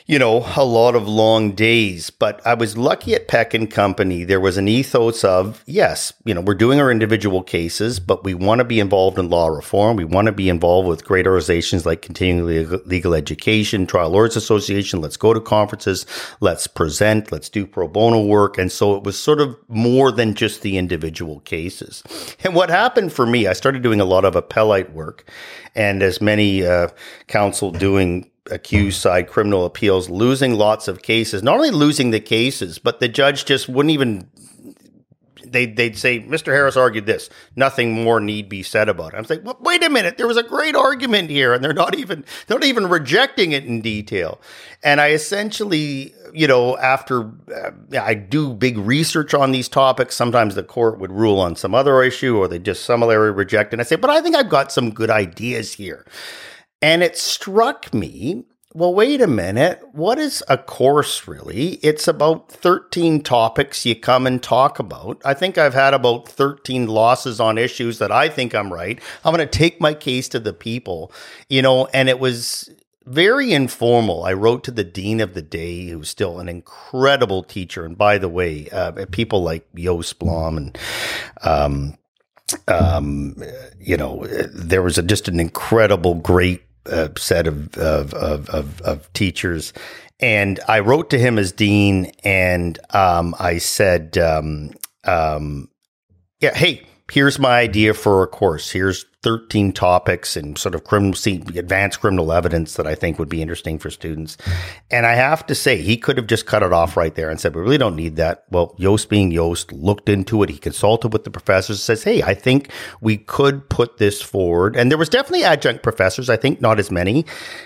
you know, a lot of long days. But I was lucky at Peck and Company. There was an ethos of, yes, you know, we're doing our individual cases, but we want to be involved in law reform. We want to be involved with great organizations like Continuing Legal Education, Trial Lawyers Association. Let's go to conferences. Let's present. Let's do pro bono work. And so it was sort of more than just the individual cases. And what happened for me, I started doing a lot of appellate work. And as many uh, counsel doing accused side criminal appeals losing lots of cases, not only losing the cases, but the judge just wouldn't even they they'd say, Mr. Harris argued this. Nothing more need be said about it. I'm saying well, wait a minute, there was a great argument here, and they're not even they're not even rejecting it in detail. And I essentially, you know, after uh, I do big research on these topics, sometimes the court would rule on some other issue, or they just summarily reject. And I say, but I think I've got some good ideas here. And it struck me well, wait a minute. What is a course really? It's about 13 topics you come and talk about. I think I've had about 13 losses on issues that I think I'm right. I'm going to take my case to the people, you know, and it was very informal. I wrote to the dean of the day, who's still an incredible teacher. And by the way, uh, people like Joost Blom and, um, um, you know, there was a, just an incredible, great set of of, of of, of teachers, and I wrote to him as dean, and um, I said, um, um, "Yeah, hey." Here's my idea for a course. Here's 13 topics and sort of criminal, advanced criminal evidence that I think would be interesting for students. And I have to say, he could have just cut it off right there and said, we really don't need that. Well, Joost being Joost looked into it. He consulted with the professors, says, Hey, I think we could put this forward. And there was definitely adjunct professors. I think not as many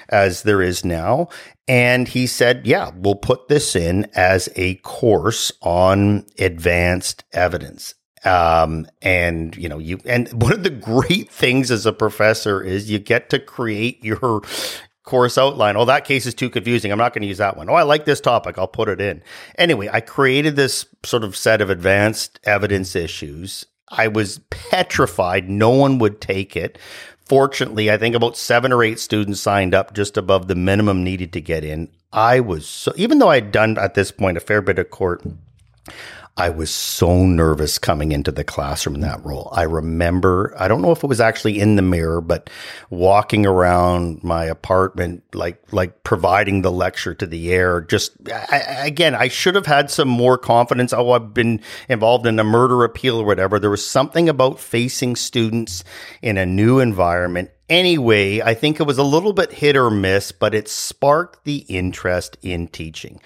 as there is now. And he said, yeah, we'll put this in as a course on advanced evidence. Um, and you know, you, and one of the great things as a professor is you get to create your course outline. Oh, that case is too confusing. I'm not going to use that one. Oh, I like this topic. I'll put it in. Anyway, I created this sort of set of advanced evidence issues. I was petrified. No one would take it. Fortunately, I think about seven or eight students signed up just above the minimum needed to get in. I was so, even though I'd done at this point a fair bit of court, I was so nervous coming into the classroom in that role. I remember, I don't know if it was actually in the mirror, but walking around my apartment, like, like providing the lecture to the air. Just I, again, I should have had some more confidence. Oh, I've been involved in a murder appeal or whatever. There was something about facing students in a new environment Anyway, I think it was a little bit hit or miss, but it sparked the interest in teaching.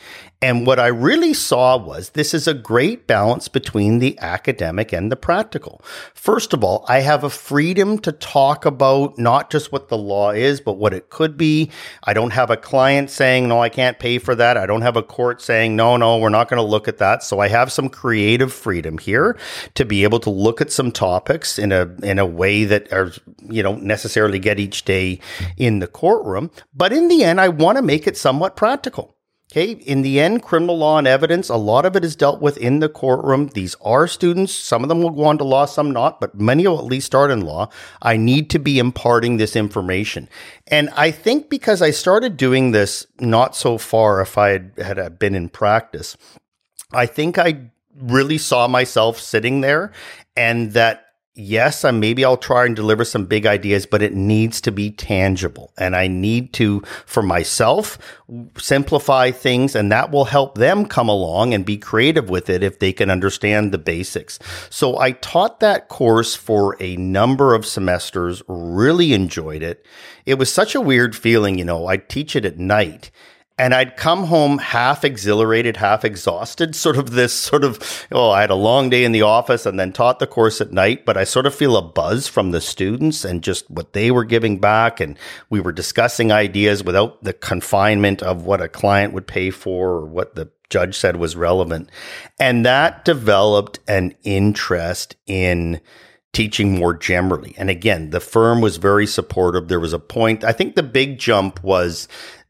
And what I really saw was this is a great balance between the academic and the practical. First of all, I have a freedom to talk about not just what the law is, but what it could be. I don't have a client saying, no, I can't pay for that. I don't have a court saying, no, no, we're not going to look at that. So I have some creative freedom here to be able to look at some topics in a, in a way that are, you know, necessarily get each day in the courtroom. But in the end, I want to make it somewhat practical. Okay. In the end, criminal law and evidence, a lot of it is dealt with in the courtroom. These are students. Some of them will go on to law, some not, but many will at least start in law. I need to be imparting this information. And I think because I started doing this not so far if I had, had been in practice, I think I really saw myself sitting there and that yes, I maybe I'll try and deliver some big ideas, but it needs to be tangible. And I need to, for myself, simplify things and that will help them come along and be creative with it if they can understand the basics. So I taught that course for a number of semesters, really enjoyed it. It was such a weird feeling, you know, I teach it at night and I'd come home half exhilarated, half exhausted, sort of this sort of, oh, I had a long day in the office and then taught the course at night, but I sort of feel a buzz from the students and just what they were giving back. And we were discussing ideas without the confinement of what a client would pay for or what the judge said was relevant. And that developed an interest in teaching more generally. And again, the firm was very supportive. There was a point, I think the big jump was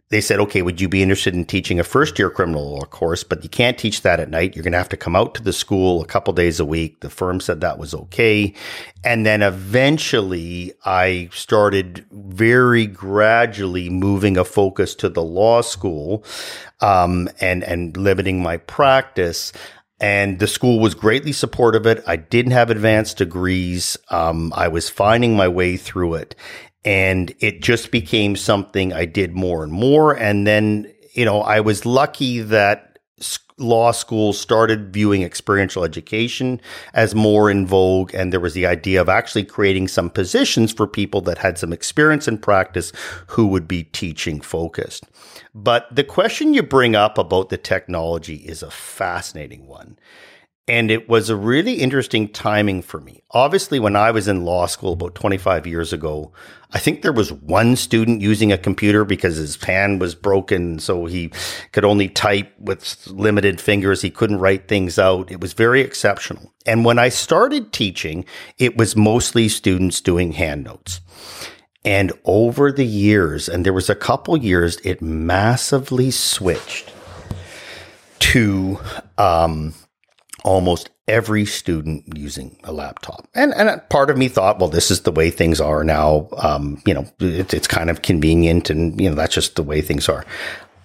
they said, okay, would you be interested in teaching a first year criminal law course? But you can't teach that at night. You're going to have to come out to the school a couple days a week. The firm said that was okay. And then eventually I started very gradually moving a focus to the law school, um, and, and limiting my practice. And the school was greatly supportive of it. I didn't have advanced degrees. Um, I was finding my way through it and it just became something I did more and more. And then, you know, I was lucky that law school started viewing experiential education as more in vogue. And there was the idea of actually creating some positions for people that had some experience in practice who would be teaching focused. But the question you bring up about the technology is a fascinating one. And it was a really interesting timing for me. Obviously, when I was in law school about 25 years ago, I think there was one student using a computer because his hand was broken. So he could only type with limited fingers. He couldn't write things out. It was very exceptional. And when I started teaching, it was mostly students doing hand notes. And over the years, and there was a couple years, it massively switched to, um, almost every student using a laptop. And and part of me thought, well, this is the way things are now. Um, you know, it, it's kind of convenient, and you know that's just the way things are.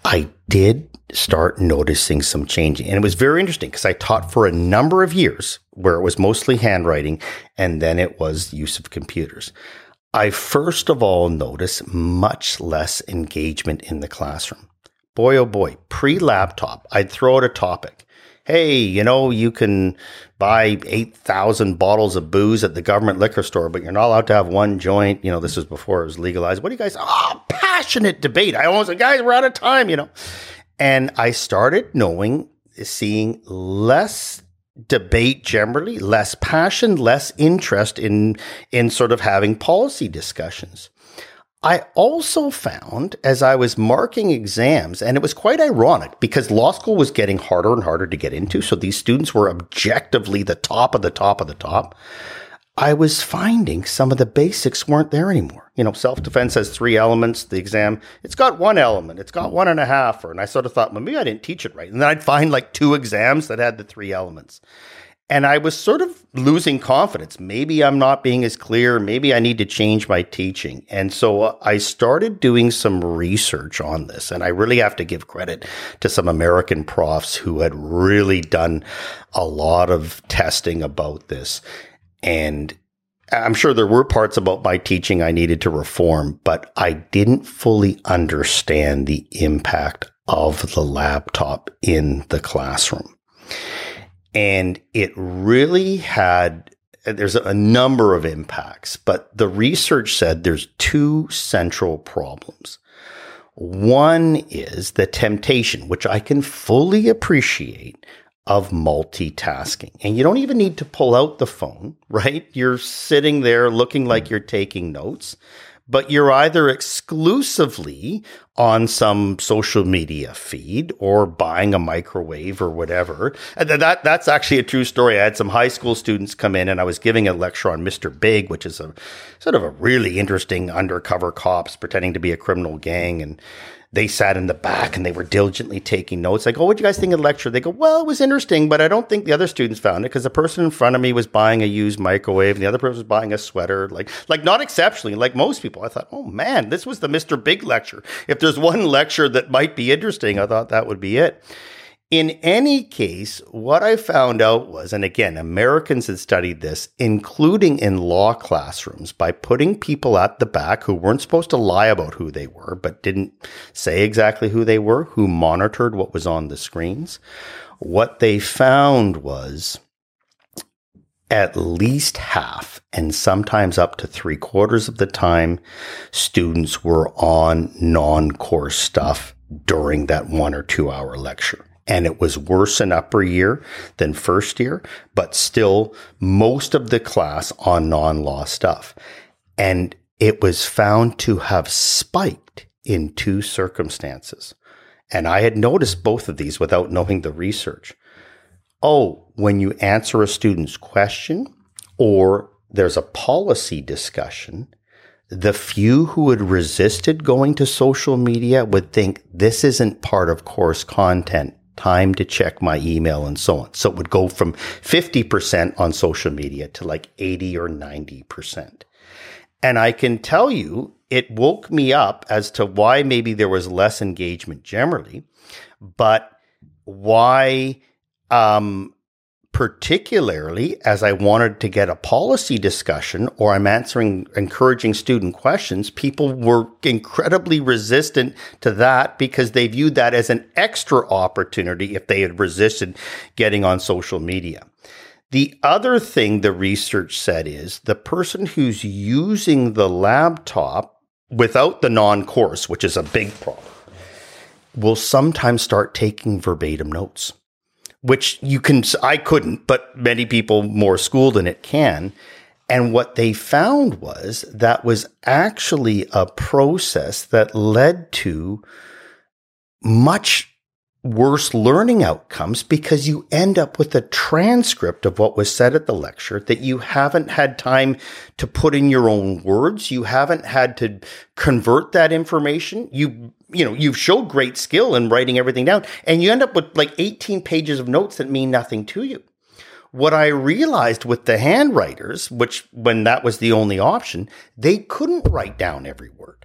I did start noticing some changing, and it was very interesting because I taught for a number of years where it was mostly handwriting, and then it was use of computers. I first of all notice much less engagement in the classroom. Boy, oh boy, pre laptop, I'd throw out a topic. Hey, you know, you can buy 8,000 bottles of booze at the government liquor store, but you're not allowed to have one joint. You know, this was before it was legalized. What do you guys, oh, passionate debate. I almost said, guys, we're out of time, you know. And I started knowing, seeing less debate generally, less passion, less interest in in sort of having policy discussions. I also found as I was marking exams, and it was quite ironic because law school was getting harder and harder to get into. So these students were objectively the top of the top of the top. I was finding some of the basics weren't there anymore. You know, self defense has three elements. The exam, it's got one element, it's got one and a half. Or, and I sort of thought, well, maybe I didn't teach it right. And then I'd find like two exams that had the three elements. And I was sort of losing confidence. Maybe I'm not being as clear. Maybe I need to change my teaching. And so uh, I started doing some research on this. And I really have to give credit to some American profs who had really done a lot of testing about this. And I'm sure there were parts about my teaching I needed to reform, but I didn't fully understand the impact of the laptop in the classroom. And it really had, there's a number of impacts, but the research said there's two central problems. One is the temptation, which I can fully appreciate of multitasking. And you don't even need to pull out the phone, right? You're sitting there looking like hmm. you're taking notes, but you're either exclusively on some social media feed or buying a microwave or whatever. And that that's actually a true story. I had some high school students come in and I was giving a lecture on Mr. Big, which is a sort of a really interesting undercover cops pretending to be a criminal gang and they sat in the back and they were diligently taking notes. Like, oh, what do you guys think of the lecture? They go, well, it was interesting, but I don't think the other students found it because the person in front of me was buying a used microwave and the other person was buying a sweater. Like, like not exceptionally, like most people. I thought, oh man, this was the Mr. Big lecture. If there's one lecture that might be interesting, I thought that would be it. In any case, what I found out was, and again, Americans had studied this, including in law classrooms, by putting people at the back who weren't supposed to lie about who they were, but didn't say exactly who they were, who monitored what was on the screens. What they found was at least half and sometimes up to three quarters of the time, students were on non course stuff during that one or two hour lecture and it was worse in upper year than first year, but still most of the class on non law stuff. And it was found to have spiked in two circumstances. And I had noticed both of these without knowing the research. Oh, when you answer a student's question or there's a policy discussion, the few who had resisted going to social media would think this isn't part of course content time to check my email and so on. So it would go from 50% on social media to like 80 or 90%. And I can tell you, it woke me up as to why maybe there was less engagement generally, but why um, particularly as I wanted to get a policy discussion or I'm answering encouraging student questions, people were incredibly resistant to that because they viewed that as an extra opportunity if they had resisted getting on social media. The other thing the research said is the person who's using the laptop without the non course, which is a big problem, will sometimes start taking verbatim notes which you can, I couldn't, but many people more schooled in it can. And what they found was that was actually a process that led to much worse learning outcomes because you end up with a transcript of what was said at the lecture that you haven't had time to put in your own words. You haven't had to convert that information. You, you know, you've showed great skill in writing everything down and you end up with like 18 pages of notes that mean nothing to you. What I realized with the handwriters, which when that was the only option, they couldn't write down every word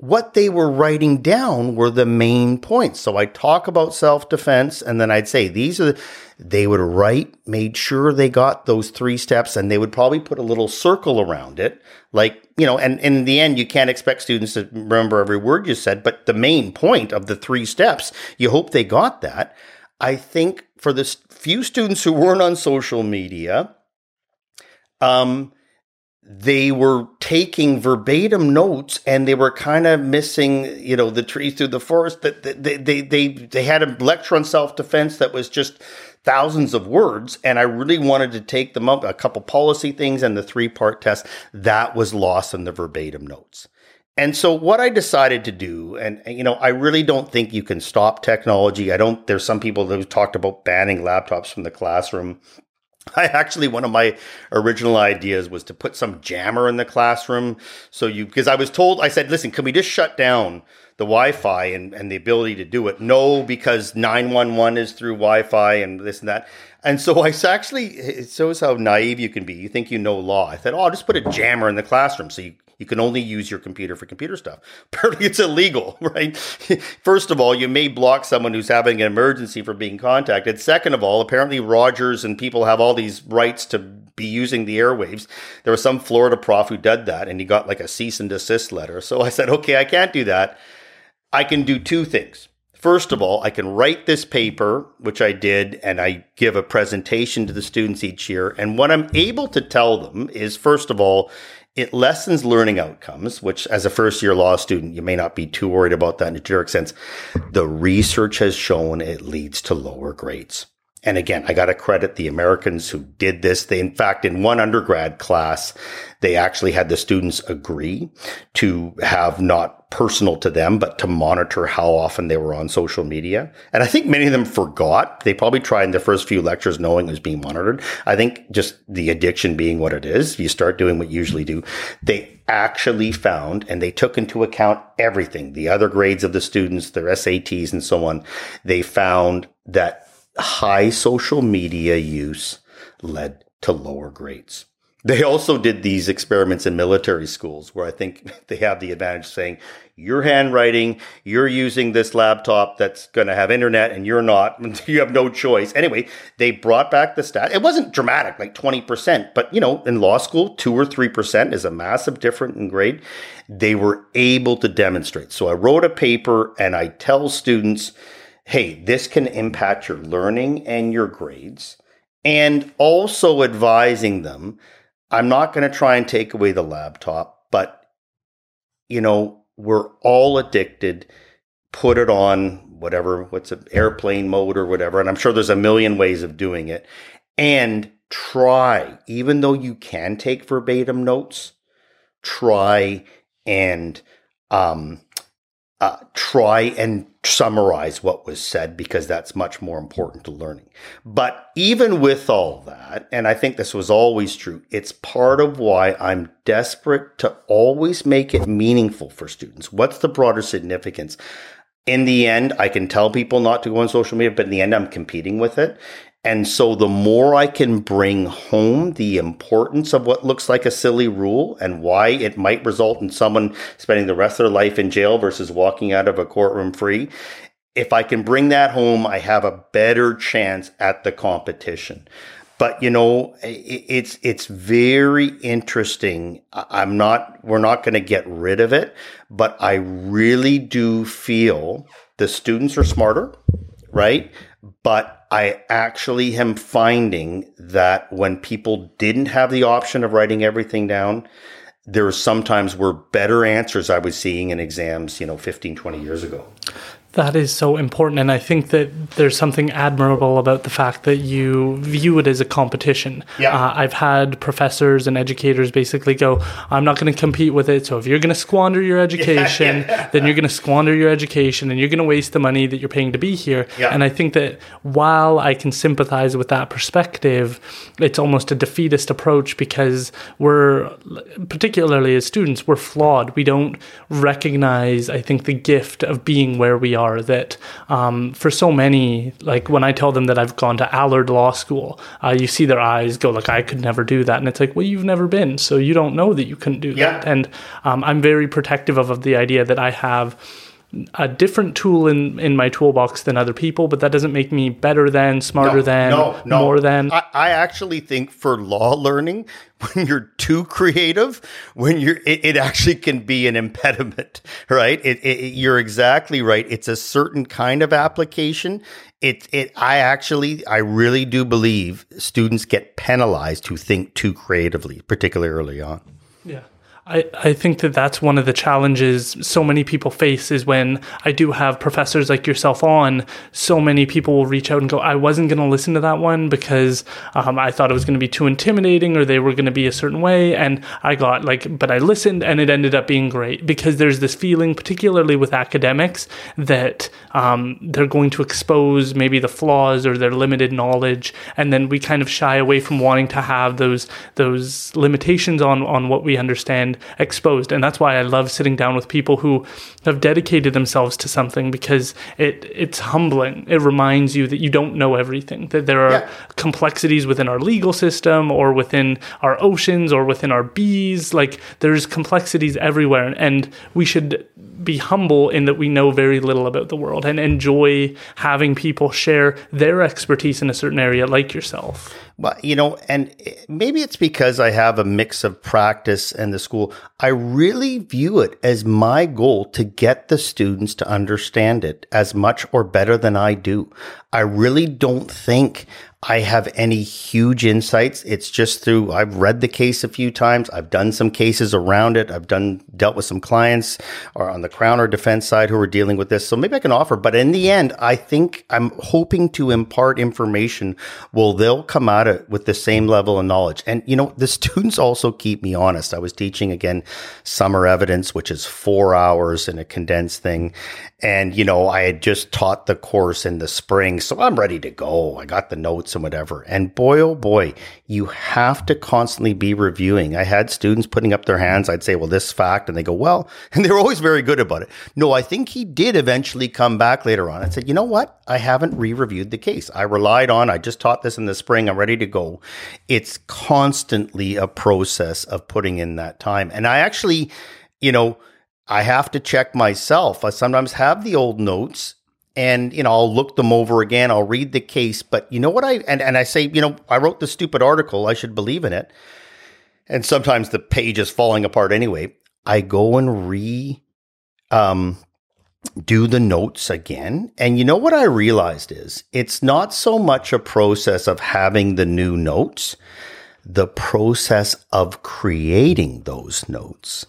what they were writing down were the main points. So I talk about self defense and then I'd say these are, the, they would write, made sure they got those three steps and they would probably put a little circle around it. Like, you know, and, and in the end, you can't expect students to remember every word you said, but the main point of the three steps, you hope they got that. I think for the few students who weren't on social media, um, they were taking verbatim notes and they were kind of missing, you know, the trees through the forest. That they, they they they had a lecture on self defense that was just thousands of words, and I really wanted to take them up a couple policy things and the three part test that was lost in the verbatim notes. And so what I decided to do, and you know, I really don't think you can stop technology. I don't. There's some people that have talked about banning laptops from the classroom. I actually, one of my original ideas was to put some jammer in the classroom. So you, because I was told, I said, listen, can we just shut down the Wi Fi and, and the ability to do it? No, because 911 is through Wi Fi and this and that. And so I actually, it shows how naive you can be. You think you know law. I said, oh, I'll just put a jammer in the classroom. So you, you can only use your computer for computer stuff. Apparently, it's illegal, right? First of all, you may block someone who's having an emergency from being contacted. Second of all, apparently Rogers and people have all these rights to be using the airwaves. There was some Florida prof who did that, and he got like a cease and desist letter. So I said, okay, I can't do that. I can do two things. First of all, I can write this paper, which I did, and I give a presentation to the students each year. And what I'm able to tell them is, first of all, it lessens learning outcomes, which as a first year law student, you may not be too worried about that in a generic sense. The research has shown it leads to lower grades. And again, I got to credit the Americans who did this. They, in fact, in one undergrad class, they actually had the students agree to have not personal to them, but to monitor how often they were on social media. And I think many of them forgot. They probably tried in the first few lectures knowing it was being monitored. I think just the addiction being what it is, you start doing what you usually do. They actually found and they took into account everything, the other grades of the students, their SATs and so on. They found that high social media use led to lower grades. They also did these experiments in military schools where I think they have the advantage of saying, your handwriting, you're using this laptop that's going to have internet and you're not, you have no choice. Anyway, they brought back the stat. It wasn't dramatic, like 20%, but you know, in law school, two or 3% is a massive difference in grade. They were able to demonstrate. So I wrote a paper and I tell students, hey, this can impact your learning and your grades, and also advising them, I'm not going to try and take away the laptop, but you know, we're all addicted. Put it on whatever, what's an airplane mode or whatever. And I'm sure there's a million ways of doing it. And try, even though you can take verbatim notes, try and um, uh, try and summarize what was said because that's much more important to learning. But even with all that, and I think this was always true, it's part of why I'm desperate to always make it meaningful for students. What's the broader significance? In the end, I can tell people not to go on social media, but in the end, I'm competing with it. And so the more I can bring home the importance of what looks like a silly rule and why it might result in someone spending the rest of their life in jail versus walking out of a courtroom free, if I can bring that home, I have a better chance at the competition. But you know, it's it's very interesting. I'm not we're not going to get rid of it, but I really do feel the students are smarter, right? But I actually am finding that when people didn't have the option of writing everything down, there sometimes were better answers I was seeing in exams, you know, 15, 20 years ago. That is so important. And I think that there's something admirable about the fact that you view it as a competition. Yeah. Uh, I've had professors and educators basically go, I'm not going to compete with it. So if you're going to squander your education, yeah, yeah. then you're going to squander your education and you're going to waste the money that you're paying to be here. Yeah. And I think that while I can sympathize with that perspective, it's almost a defeatist approach because we're, particularly as students, we're flawed. We don't recognize, I think, the gift of being where we are are. That um, for so many, like when I tell them that I've gone to Allard Law School, uh, you see their eyes go like, "I could never do that," and it's like, "Well, you've never been, so you don't know that you couldn't do Yeah. that." And um, I'm very protective of, of the idea that I have a different tool in in my toolbox than other people, but that doesn't make me better than, smarter than, more than. I, I actually think for law learning, when you're too creative, when you're, it, it actually can be an impediment, right? It, it, you're exactly right. It's a certain kind of application. It, it, I actually, I really do believe students get penalized who think too creatively, particularly early on. Yeah. I, I think that that's one of the challenges so many people face is when I do have professors like yourself on, so many people will reach out and go, I wasn't going to listen to that one because um, I thought it was going to be too intimidating or they were going to be a certain way. And I got like, but I listened and it ended up being great because there's this feeling, particularly with academics, that um, they're going to expose maybe the flaws or their limited knowledge. And then we kind of shy away from wanting to have those, those limitations on, on what we understand exposed. And that's why I love sitting down with people who have dedicated themselves to something because it it's humbling. It reminds you that you don't know everything. That there are Yeah. complexities within our legal system or within our oceans or within our bees. Like there's complexities everywhere and we should be humble in that we know very little about the world and enjoy having people share their expertise in a certain area like yourself. Well, you know, and maybe it's because I have a mix of practice and the school. I really view it as my goal to get the students to understand it as much or better than I do. I really don't think I have any huge insights. It's just through I've read the case a few times. I've done some cases around it. I've done dealt with some clients or on the crown or defense side who are dealing with this. So maybe I can offer, but in the end, I think I'm hoping to impart information. Well, they'll come at it with the same level of knowledge. And you know, the students also keep me honest. I was teaching again summer evidence, which is four hours in a condensed thing. And you know, I had just taught the course in the spring, so I'm ready to go. I got the notes and whatever. And boy, oh boy, you have to constantly be reviewing. I had students putting up their hands. I'd say, well, this fact. And they go, well, and they're always very good about it. No, I think he did eventually come back later on. I said, you know what? I haven't re reviewed the case. I relied on, I just taught this in the spring. I'm ready to go. It's constantly a process of putting in that time. And I actually, you know, I have to check myself. I sometimes have the old notes and you know I'll look them over again. I'll read the case, but you know what I and, and I say, you know, I wrote the stupid article. I should believe in it. And sometimes the page is falling apart anyway. I go and re um do the notes again. And you know what I realized is it's not so much a process of having the new notes, the process of creating those notes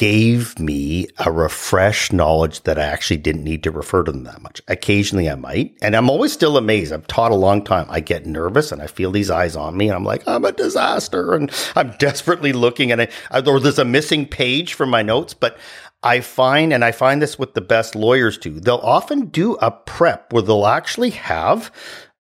gave me a refreshed knowledge that I actually didn't need to refer to them that much. Occasionally I might, and I'm always still amazed. I've taught a long time. I get nervous and I feel these eyes on me and I'm like, I'm a disaster and I'm desperately looking and I, or there's a missing page from my notes, but I find, and I find this with the best lawyers too, they'll often do a prep where they'll actually have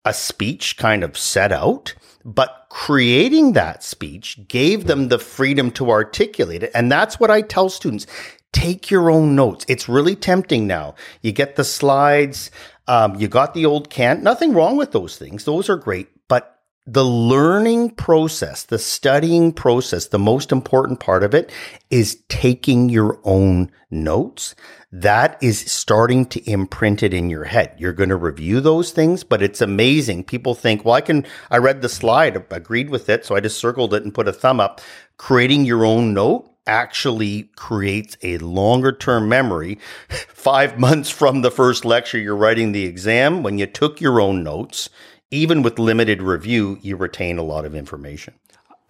a speech kind of set out, but creating that speech gave them the freedom to articulate it. And that's what I tell students. Take your own notes. It's really tempting now. You get the slides, um, you got the old can. Nothing wrong with those things. Those are great. But the learning process, the studying process, the most important part of it is taking your own notes. That is starting to imprint it in your head. You're going to review those things, but it's amazing. People think, well, I can, I read the slide, agreed with it. So I just circled it and put a thumb up. Creating your own note actually creates a longer term memory. Five months from the first lecture, you're writing the exam. When you took your own notes, even with limited review, you retain a lot of information.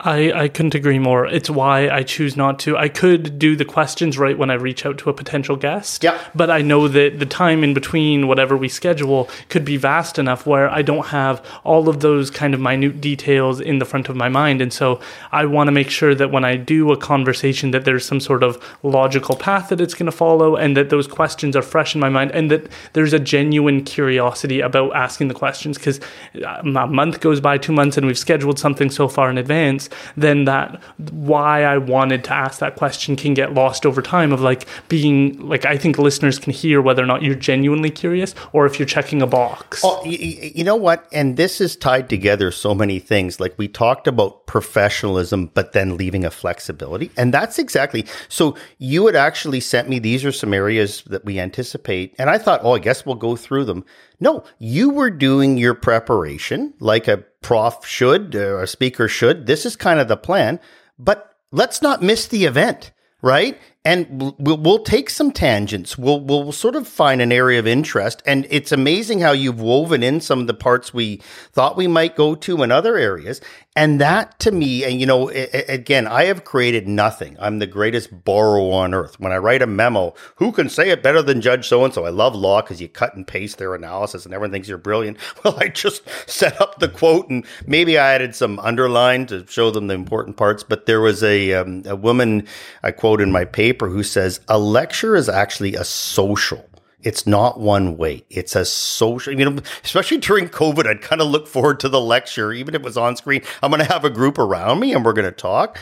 I, I couldn't agree more. It's why I choose not to. I could do the questions right when I reach out to a potential guest. Yeah. But I know that the time in between whatever we schedule could be vast enough where I don't have all of those kind of minute details in the front of my mind. And so I want to make sure that when I do a conversation that there's some sort of logical path that it's going to follow and that those questions are fresh in my mind and that there's a genuine curiosity about asking the questions because uh, a month goes by, two months, and we've scheduled something so far in advance then that why I wanted to ask that question can get lost over time of like being like I think listeners can hear whether or not you're genuinely curious or if you're checking a box. Oh, you, you know what? And this is tied together so many things. Like we talked about professionalism, but then leaving a flexibility. And that's exactly so you had actually sent me these are some areas that we anticipate. And I thought, oh, I guess we'll go through them. No, you were doing your preparation like a prof should uh, or a speaker should. This is kind of the plan, but let's not miss the event, right? And we'll, we'll take some tangents. We'll we'll sort of find an area of interest, and it's amazing how you've woven in some of the parts we thought we might go to in other areas. And that to me, and you know, again, I have created nothing. I'm the greatest borrower on earth. When I write a memo, who can say it better than Judge so and so? I love law because you cut and paste their analysis, and everyone thinks you're brilliant. Well, I just set up the quote, and maybe I added some underline to show them the important parts. But there was a um, a woman I quote in my paper paper who says a lecture is actually a social. It's not one way. It's a social, you know, especially during COVID, I'd kind of look forward to the lecture, even if it was on screen. I'm going to have a group around me and we're going to talk.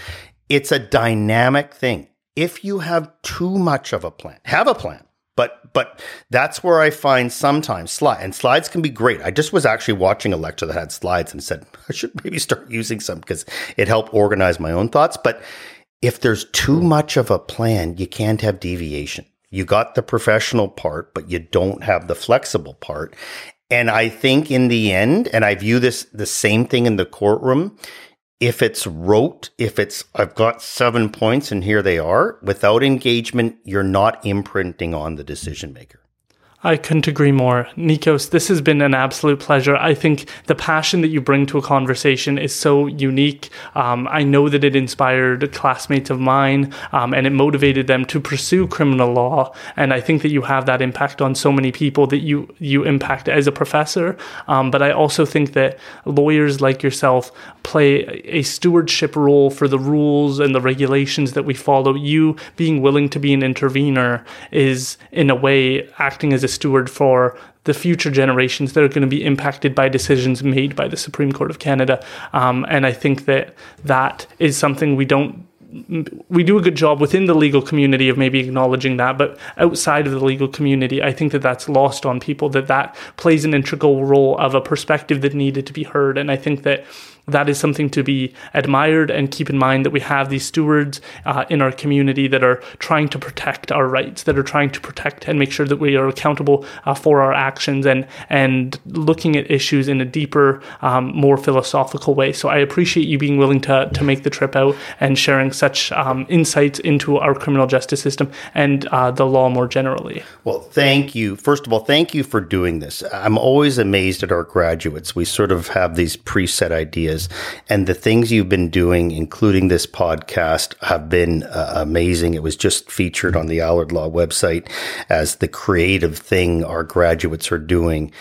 It's a dynamic thing. If you have too much of a plan, have a plan. But but that's where I find sometimes slide and slides can be great. I just was actually watching a lecture that had slides and said I should maybe start using some because it helped organize my own thoughts. But if there's too much of a plan, you can't have deviation. You got the professional part, but you don't have the flexible part. And I think in the end, and I view this the same thing in the courtroom, if it's rote, if it's I've got seven points and here they are, without engagement, you're not imprinting on the decision maker. I couldn't agree more. Nikos, this has been an absolute pleasure. I think the passion that you bring to a conversation is so unique. Um, I know that it inspired classmates of mine um, and it motivated them to pursue criminal law. And I think that you have that impact on so many people that you, you impact as a professor. Um, but I also think that lawyers like yourself play a stewardship role for the rules and the regulations that we follow. You being willing to be an intervener is, in a way, acting as a steward for the future generations that are going to be impacted by decisions made by the Supreme Court of Canada. Um, and I think that that is something we don't we do a good job within the legal community of maybe acknowledging that, but outside of the legal community, I think that that's lost on people. That that plays an integral role of a perspective that needed to be heard, and I think that that is something to be admired and keep in mind that we have these stewards uh, in our community that are trying to protect our rights, that are trying to protect and make sure that we are accountable uh, for our actions and and looking at issues in a deeper, um, more philosophical way. So I appreciate you being willing to to make the trip out and sharing such um, insights into our criminal justice system and uh, the law more generally. Well, thank you. First of all, thank you for doing this. I'm always amazed at our graduates. We sort of have these preset ideas And the things you've been doing, including this podcast, have been uh, amazing. It was just featured on the Allard Law website as the creative thing our graduates are doing.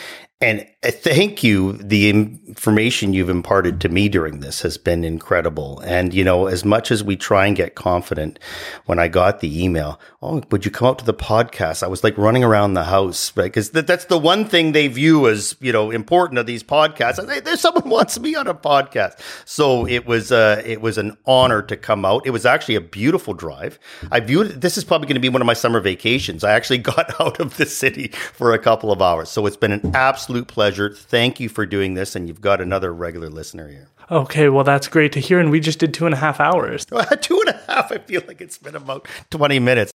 And thank you. The information you've imparted to me during this has been incredible. And, you know, as much as we try and get confident, when I got the email, oh, would you come out to the podcast? I was like running around the house because that's the one thing they view as, you know, important of these podcasts. Hey, there's someone wants me on a podcast. So it was, uh, it was an honor to come out. It was actually a beautiful drive. I viewed this is probably going to be one of my summer vacations. I actually got out of the city for a couple of hours. So it's been an absolute pleasure pleasure. Thank you for doing this. And you've got another regular listener here. Okay, well, that's great to hear. And we just did two and a half hours. two and a half. I feel like it's been about 20 minutes.